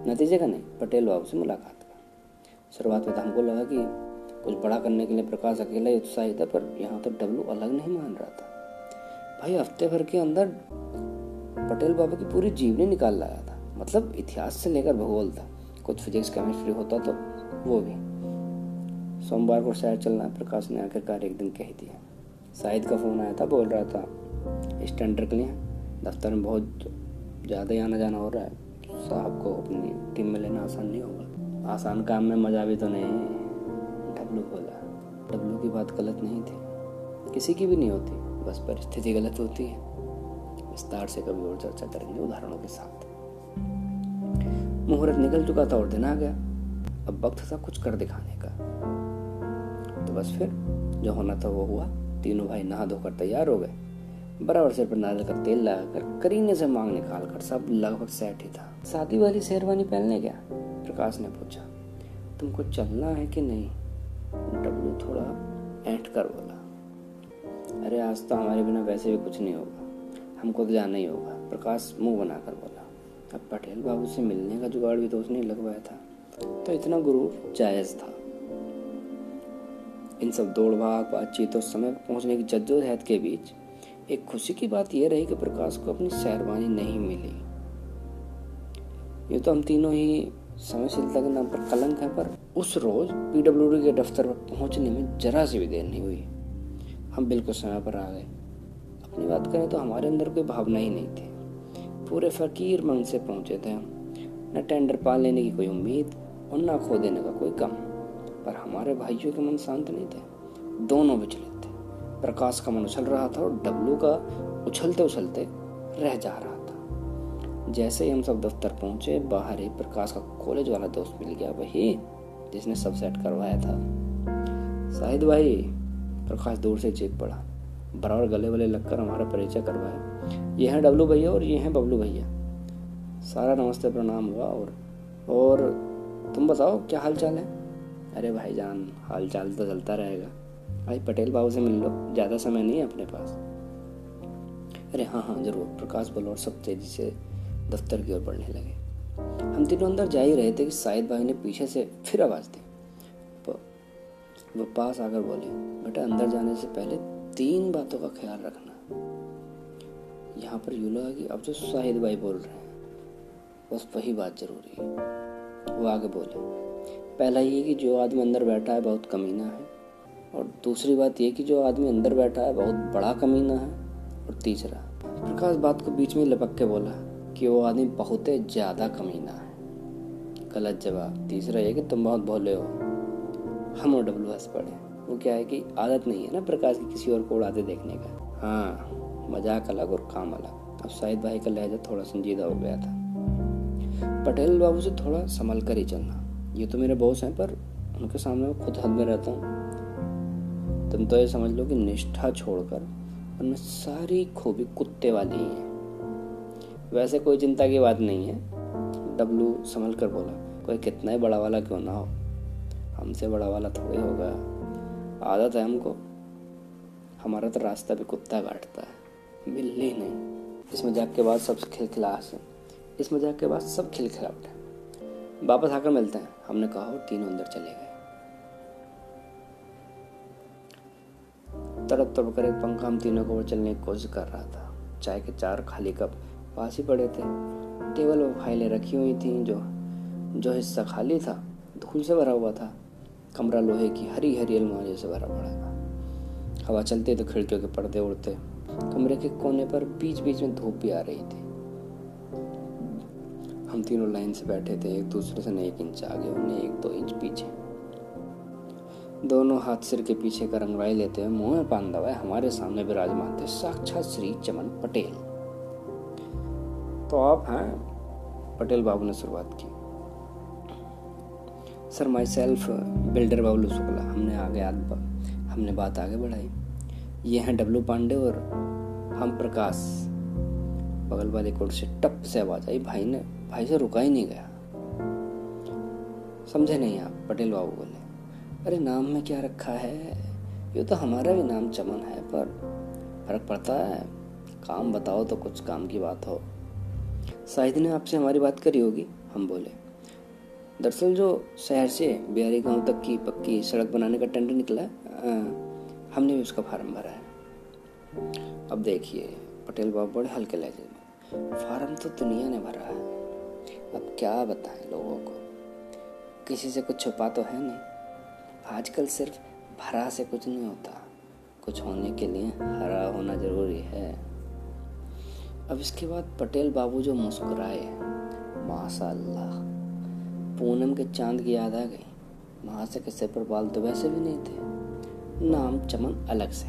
नतीजे का नहीं, पटेल बाबू से मुलाकात का शुरुआत में तो हमको लगा कि कुछ बड़ा करने के लिए प्रकाश अकेला ही उत्साहित था पर यहाँ तो डब्लू अलग नहीं मान रहा था। भाई, हफ़्ते भर के अंदर पटेल बाबा की पूरी जीवनी निकाल लाया था। मतलब इतिहास से लेकर भूगोल था कुछ फिजिक्स केमिस्ट्री होता तो वो भी। सोमवार को शहर चलना, प्रकाश ने आखिरकार एक दिन कह दिया। शाहिद का फ़ोन आया था, बोल रहा था स्टैंडर्ड के लिए दफ्तर में बहुत ज़्यादा ही आना जाना हो रहा है। साहब को अपनी टीम में लेना आसान नहीं होगा। आसान काम में मज़ा भी तो नहीं डब्लू बोला डब्लू की बात गलत नहीं थी। किसी की भी नहीं होती, बस परिस्थिति गलत होती है। विस्तार से कभी और चर्चा करेंगे उदाहरणों के साथ। मुहूर्त निकल चुका था और दिन आ गया। अब वक्त था कुछ कर दिखाने का। तो बस फिर, जो होना था वो हुआ। तीनों भाई नहा धोकर तैयार हो गए। बराबर सिर पर नारियल का तेल लगाकर करीने से मांग निकाल कर सब लगभग सेट ही था। शादी वाली शेरवानी पहनने गया। प्रकाश ने पूछा, तुमको चलना है कि नहीं? डब्लू थोड़ा ऐंठ कर बोला अरे आज तो हमारे बिना वैसे भी कुछ नहीं होगा। हमको तो जाना ही होगा। प्रकाश मुँह बनाकर बोला। अब पटेल बाबू से मिलने का जुगाड़ भी तो उसने लगवाया था। तो इतना गुरूर जायज़ था। इन सब दौड़ भाग बातचीत और समय पहुँचने की जद्दोजहद के बीच एक खुशी की बात यह रही कि प्रकाश को अपनी शेरवानी नहीं मिली। ये तो हम तीनों ही समयशीलता के नाम पर कलंक है, पर उस रोज पीडब्ल्यूडी के दफ्तर पर पहुँचने में जरा सी भी देर नहीं हुई। हम बिल्कुल समय पर आ गए। अपनी बात करें तो हमारे अंदर कोई भावना ही नहीं थी। पूरे फकीर मन से पहुँचे थे हम। न टेंडर पा लेने की कोई उम्मीद और न खो देने का कोई कम पर हमारे भाइयों के मन शांत नहीं थे। दोनों विचलित थे। प्रकाश का मन उछल रहा था और डब्लू का उछलते उछलते रह जा रहा जैसे ही हम सब दफ्तर पहुँचे, बाहर ही प्रकाश का कॉलेज वाला दोस्त मिल गया वही, जिसने सब सेट करवाया था। शाहिद भाई, प्रकाश दूर से चेक पड़ा। बराबर गले वले लगकर हमारा परिचय करवाया। ये हैं डब्लू भैया और ये हैं बबलू भैया। सारा नमस्ते, प्रणाम हुआ और और तुम बताओ, क्या हाल चाल है? अरे भाईजान हाल चाल तो चलता रहेगा। भाई पटेल बाबू से मिल लो, ज़्यादा समय नहीं है अपने पास। अरे हाँ हाँ ज़रूर, प्रकाश बोलो और सब तेज़ी से दफ्तर की ओर बढ़ने लगे। हम तीनों अंदर जा ही रहे थे कि शाहिद भाई ने पीछे से फिर आवाज़ दी। वो पास आकर बोले, बेटा, अंदर जाने से पहले तीन बातों का ख्याल रखना। यहाँ पर यू लगा कि अब जो शाहिद भाई बोल रहे हैं। बस वही बात ज़रूरी है। वो आगे बोले, पहला ये कि जो आदमी अंदर बैठा है बहुत कमीना है, और दूसरी बात ये कि जो आदमी अंदर बैठा है बहुत बड़ा कमीना है, और तीसरा, प्रकाश बात को बीच में लपक के बोला कि वो आदमी बहुत ज़्यादा कमीना है। गलत जवाब। तीसरा ये कि तुम बहुत भोले हो। हम और डब्लू हंस पड़े वो क्या है कि आदत नहीं है ना प्रकाश की किसी और को उड़ाते देखने का। हाँ मज़ाक अलग और काम अलग। अब शाहिद भाई का लहजा थोड़ा संजीदा हो गया था। पटेल बाबू से थोड़ा संभल कर ही चलना। ये तो मेरे बॉस हैं, पर उनके सामने मैं खुद हद में रहता हूँ। तुम तो ये समझ लो कि निष्ठा छोड़कर उनमें सारी खूबी कुत्ते वाली ही है। वैसे कोई चिंता की बात नहीं है। डब्लू संभल कर बोला, कोई कितना ही बड़ा वाला क्यों ना हो? हमसे बड़ा वाला थोड़ी होगा। आदत है हमको। हमारा तो रास्ता भी कुत्ता काटता है। बिल्ली नहीं। इस मज़ाक के बाद सब खिलखिलाहट है इस मज़ाक के बाद सब खिलखिलाहट है वापस आकर मिलते हैं। हमने कहा, और तीनों अंदर चले गए। तड़प तड़प कर एक पंखा हम तीनों को चलने की कोशिश कर रहा था। चाय के चार खाली कप पास ही पड़े थे। टेबल पर फाइलें रखी हुई थी जो जो हिस्सा खाली था, धूल से भरा हुआ था। कमरा लोहे की हरी हरी अलमारियों से भरा पड़ा था। हवा चलती तो खिड़कियों के पर्दे उड़ते। कमरे के कोने पर बीच बीच में धूप भी आ रही थी। हम तीनों लाइन से बैठे थे, एक दूसरे से एक इंच आगे उन्हें एक दो इंच पीछे। दोनों हाथ सिर के पीछे का रंगवाई लेते हुए मुँह में पान दवाए हमारे सामने विराजमान थे साक्षात श्री चमन पटेल। तो आप हैं? पटेल बाबू ने शुरुआत की। Sir myself builder Babu Shukla, हमने आगे आग हमने बात आगे बढ़ाई। ये हैं डब्लू पांडे और हम प्रकाश। बगल वाले कोर्ट से टप से आवाज़ आई, भाई ने, भाई से रुका ही नहीं गया। समझे नहीं आप, पटेल बाबू बोले। अरे, नाम में क्या रखा है? ये तो हमारा भी नाम चमन है, पर फ़र्क पड़ता है। काम बताओ तो कुछ काम की बात हो। शाहिद ने आपसे हमारी बात करी होगी, हम बोले। दरअसल जो शहर से बिहारी गाँव तक की पक्की सड़क बनाने का टेंडर निकला है हमने भी उसका फार्म भरा है। अब देखिए, पटेल बाबू बड़े हल्के लहजे में। फार्म तो दुनिया ने भरा है। अब क्या बताएँ लोगों को? किसी से कुछ छुपा तो है नहीं। आजकल सिर्फ़ भरा से कुछ नहीं होता। कुछ होने के लिए हरा होना ज़रूरी है। अब इसके बाद पटेल बाबू जो मुस्कुराए, माशाल्लाह, पूनम के चाँद की याद आ गई। वहाँ से किस्से पर बाल तो वैसे भी नहीं थे, नाम चमन अलग से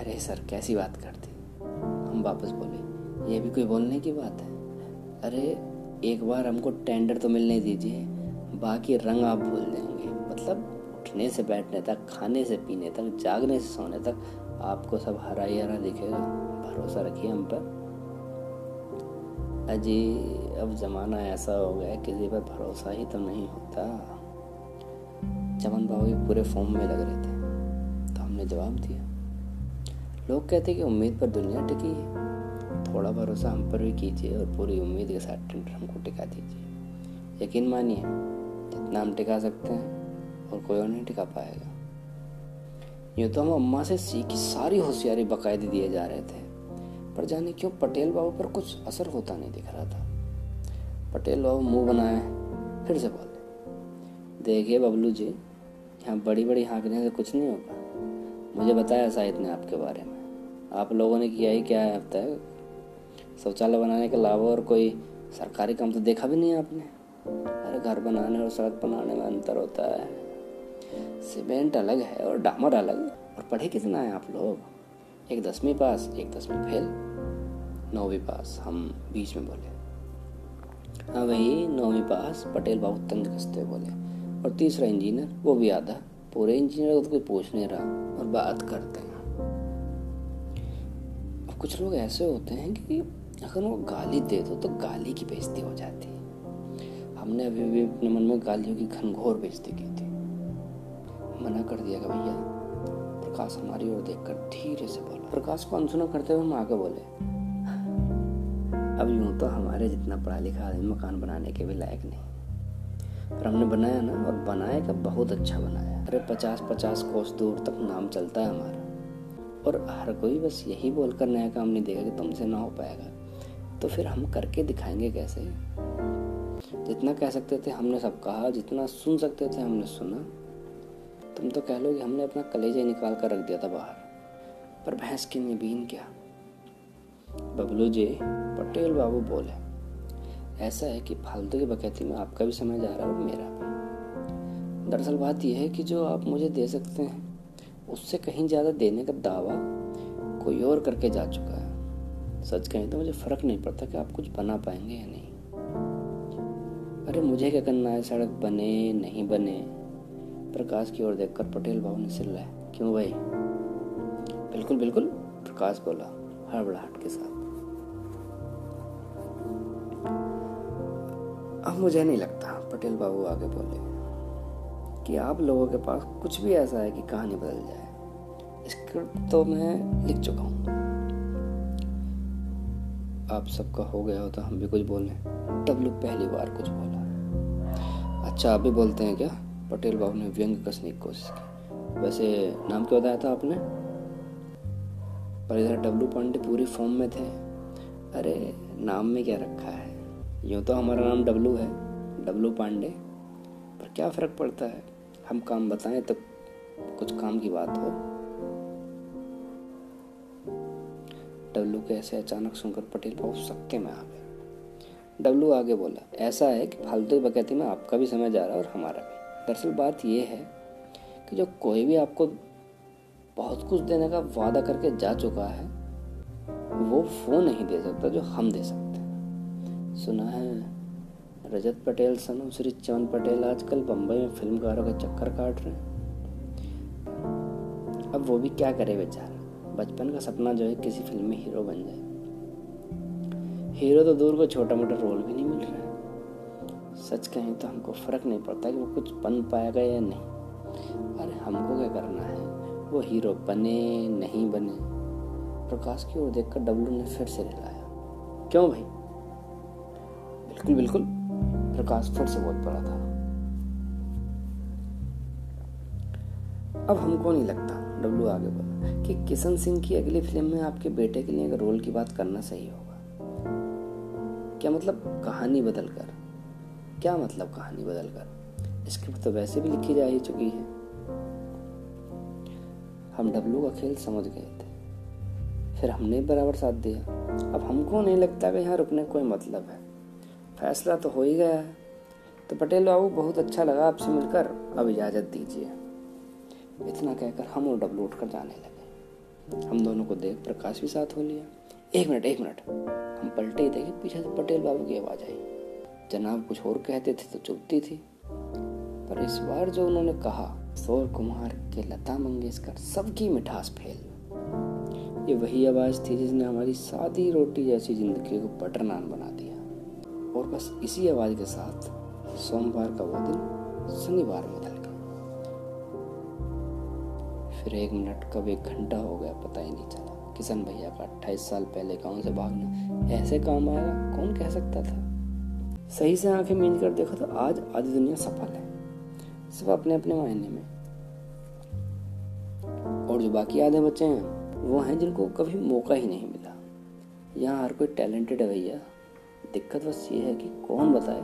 अरे सर, कैसी बात करती हम वापस बोले, ये भी कोई बोलने की बात है? अरे, एक बार हमको टेंडर तो मिलने दीजिए, बाकी रंग आप भूल देंगे मतलब उठने से बैठने तक, खाने से पीने तक, जागने से सोने तक आपको सब हरा ही हरा दिखेगा। भरोसा रखिए हम पर। अजी, अब ज़माना ऐसा हो गया किसी पर भरोसा ही तो नहीं होता। चमन बाबू भी पूरे फॉर्म में लग रहे थे तो हमने जवाब दिया। लोग कहते कि उम्मीद पर दुनिया टिकी है। थोड़ा भरोसा हम पर भी कीजिए और पूरी उम्मीद के साथ टेंडर हमको टिका दीजिए। यकीन मानिए, जितना हम टिका सकते हैं और कोई और नहीं टिका पाएगा। यूँ तो हम अम्मा से सीखी सारी होशियारी बाकायदे दिए जा रहे थे। पर जाने क्यों पटेल बाबू पर कुछ असर होता नहीं दिख रहा था। पटेल बाबू मुँह बनाए, फिर से बोले, देखिए बबलू जी, यहाँ बड़ी बड़ी हाँकने से कुछ नहीं होगा। मुझे बताया साहित ने आपके बारे में। आप लोगों ने किया ही क्या है अब तक? शौचालय बनाने के अलावा और कोई सरकारी काम तो देखा भी नहीं आपने? अरे घर बनाने और सड़क बनाने में अंतर होता है। सीमेंट अलग है और डामर अलग और पढ़े कितना है आप लोग? एक दसवीं पास, एक दसवीं फेल, नौवीं पास, हम बीच में बोले। हाँ वही, नौवीं पास पटेल बाबू तंज कसते बोले। और तीसरा इंजीनियर, वो भी आधा। पूरे इंजीनियर को तो कोई पूछ नहीं रहा और बात करते हैं। अब कुछ लोग ऐसे होते हैं कि अगर वो गाली दे दो तो गाली की बेइज्जती हो जाती है। हमने अभी भी अपने मन में गालियों की घनघोर बेइज्जती की थी। मना कर दिया कि भैया, प्रकाश हमारी ओर देखकर धीरे से बोला। प्रकाश को अनसुना करते हुए हम आगे बोले, अब यूँ तो हमारे जितना पढ़ा लिखा आदमी मकान बनाने के भी लायक नहीं। पर हमने बनाया ना, और बनाया का बहुत अच्छा बनाया। अरे पचास पचास कोस दूर तक नाम चलता है हमारा। और हर कोई बस यही बोलकर नया काम नहीं देगा कि तुमसे ना हो पाएगा। तो फिर हम करके दिखाएँगे कैसे? जितना कह सकते थे हमने सब कहा, जितना सुन सकते थे हमने सुना। तुम तो कह लो कि हमने अपना कलेजा निकाल कर रख दिया था बाहर। पर भैंस की नबीन क्या? बबलू जी, पटेल बाबू बोले, ऐसा है कि फालतू की बकैती में आपका भी समय जा रहा है और मेरा भी। दरअसल बात यह है कि जो आप मुझे दे सकते हैं, उससे कहीं ज़्यादा देने का दावा कोई और करके जा चुका है। सच कहें तो मुझे फ़र्क नहीं पड़ता कि आप कुछ बना पाएँगे या नहीं। अरे मुझे क्या करना है? सड़क बने, नहीं बने प्रकाश की ओर देखकर पटेल बाबू ने सिर लाया क्यों भाई? बिल्कुल बिल्कुल, प्रकाश बोला हड़बड़ाहट के साथ। अब मुझे नहीं लगता, पटेल बाबू आगे बोले, कि आप लोगों के पास कुछ भी ऐसा है कि कहानी बदल जाए। स्क्रिप्ट तो मैं लिख चुका हूँ। आप सबका हो गया हो तो हम भी कुछ बोलें डब्लू पहली बार कुछ बोला। अच्छा आप भी बोलते हैं क्या? पटेल बाबू ने व्यंग कसने की कोशिश की। वैसे नाम क्या बताया था आपने? पर इधर डब्लू पांडे पूरी फॉर्म में थे। अरे, नाम में क्या रखा है? यूँ तो हमारा नाम डब्लू है, डब्लू पांडे। पर क्या फ़र्क पड़ता है? हम काम बताएँ तो कुछ काम की बात हो। डब्लू के ऐसे अचानक सुनकर पटेल बहुत सक्के में आ गए। डब्लू आगे बोला, ऐसा है कि फालतू बकैती में आपका भी समय जा रहा है और हमारा भी। दरअसल बात यह है कि जो कोई भी आपको बहुत कुछ देने का वादा करके जा चुका है, वो वो नहीं दे सकता जो हम दे सकते हैं। सुना है रजत पटेल, सनम, श्री चमन पटेल आजकल बम्बई में फिल्मकारों के चक्कर काट रहे हैं। अब वो भी क्या करे बेचारा? बचपन का सपना जो है, किसी फ़िल्म में हीरो बन जाए। हीरो तो दूर को छोटा मोटा रोल भी नहीं मिल रहा है। सच कहें तो हमको फ़र्क नहीं पड़ता कि वो कुछ बन पाएगा या नहीं। अरे, हमको क्या करना है? वो हीरो बने, नहीं बने। प्रकाश की ओर देखकर डब्लू ने फिर से हिलाया। क्यों भाई? बिल्कुल बिल्कुल। प्रकाश फिर से बहुत बड़ा था। अब हमको नहीं लगता, डब्लू आगे बोला, कि किशन सिंह की अगली फ़िल्म में आपके बेटे के लिए अगर रोल की बात करना सही होगा। क्या मतलब? कहानी बदल कर क्या मतलब कहानी बदलकर? स्क्रिप्ट तो वैसे भी लिखी जा ही चुकी है। हम डब्लू का खेल समझ गए थे। फिर हमने बराबर साथ दिया। अब हमको नहीं लगता कि यहाँ रुकने कोई मतलब है। फैसला तो हो ही गया है। तो पटेल बाबू, बहुत अच्छा लगा आपसे मिलकर। अब इजाज़त दीजिए। इतना कहकर हम और डब्लू उठकर जाने लगे। हम दोनों को देख प्रकाश भी साथ हो लिया। एक मिनट एक मिनट। हम पलटे ही पीछे से पटेल बाबू की आवाज़ आई। जनाब कुछ और कहते थे तो चुपती थी। पर इस बार जो उन्होंने कहा, सोर कुमार के लता मंगेशकर सबकी मिठास फेल। ये वही आवाज़ थी जिसने हमारी सादी रोटी जैसी ज़िंदगी को बटर नान बना दिया। और बस इसी आवाज़ के साथ सोमवार का वो दिन शनिवार में बदल गया। फिर एक मिनट, कब एक घंटा हो गया, पता ही नहीं चला। किशन भैया का अट्ठाईस साल पहले गाँव से भागना ऐसे काम आया, कौन कह सकता था? सही से आँखें मीन कर देखा तो आज आधी दुनिया सफल है। सब अपने अपने मायने में। और जो बाकी आधे बच्चे हैं, वो हैं जिनको कभी मौका ही नहीं मिला। यहाँ हर कोई टैलेंटेड है भैया। दिक्कत बस ये है कि कौन बताए,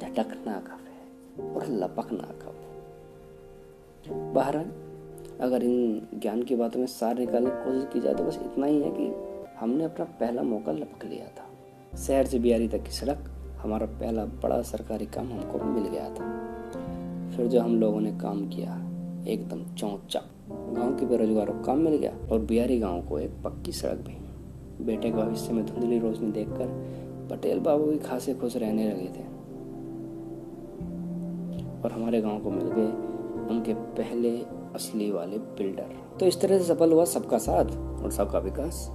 झटकना कब है और लपकना कब बहरहाल, अगर इन ज्ञान की बातों में सार निकालने की कोशिश की जाए तो बस इतना ही है कि हमने अपना पहला मौका लपक लिया था। शहर से बिहारी तक की सड़क हमारा पहला बड़ा सरकारी काम हमको मिल गया था। फिर जो हम लोगों ने काम किया, एकदम चौचा गाँव के बेरोजगारों को काम मिल गया और बिहारी गाँव को एक पक्की सड़क भी। बेटे के भविष्य में धुंधली रोशनी देखकर पटेल बाबू भी खासे खुश रहने लगे थे। और हमारे गाँव को मिल गए उनके पहले असली वाले बिल्डर। तो इस तरह से सफल हुआ सबका साथ और सबका विकास।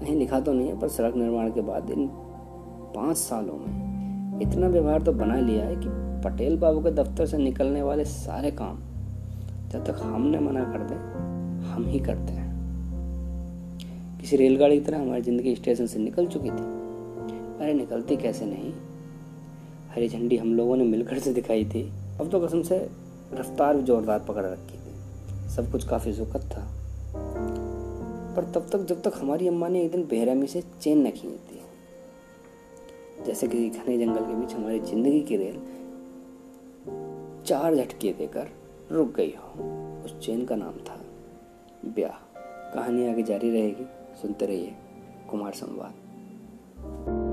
कहीं लिखा तो नहीं है, पर सड़क निर्माण के बाद इन पाँच सालों में इतना व्यवहार तो बना लिया है कि पटेल बाबू के दफ्तर से निकलने वाले सारे काम जब तक हमने मना कर दे, हम ही करते हैं। किसी रेलगाड़ी की तरह हमारी ज़िंदगी स्टेशन से निकल चुकी थी। अरे निकलती कैसे नहीं? हरी झंडी हम लोगों ने मिलकर से दिखाई थी। अब तो कसम से रफ्तार भी जोरदार पकड़ रखी थी। सब कुछ काफ़ी सुखद था। पर तब तक, जब तक हमारी अम्मा ने एक दिन बेरहमी से चेन न खींच दी जैसे कि घने जंगल के बीच हमारी ज़िंदगी की रेल चार झटके देकर रुक गई हो। उस चेन का नाम था ब्याह। कहानी आगे जारी रहेगी। सुनते रहिए कुमार संवाद।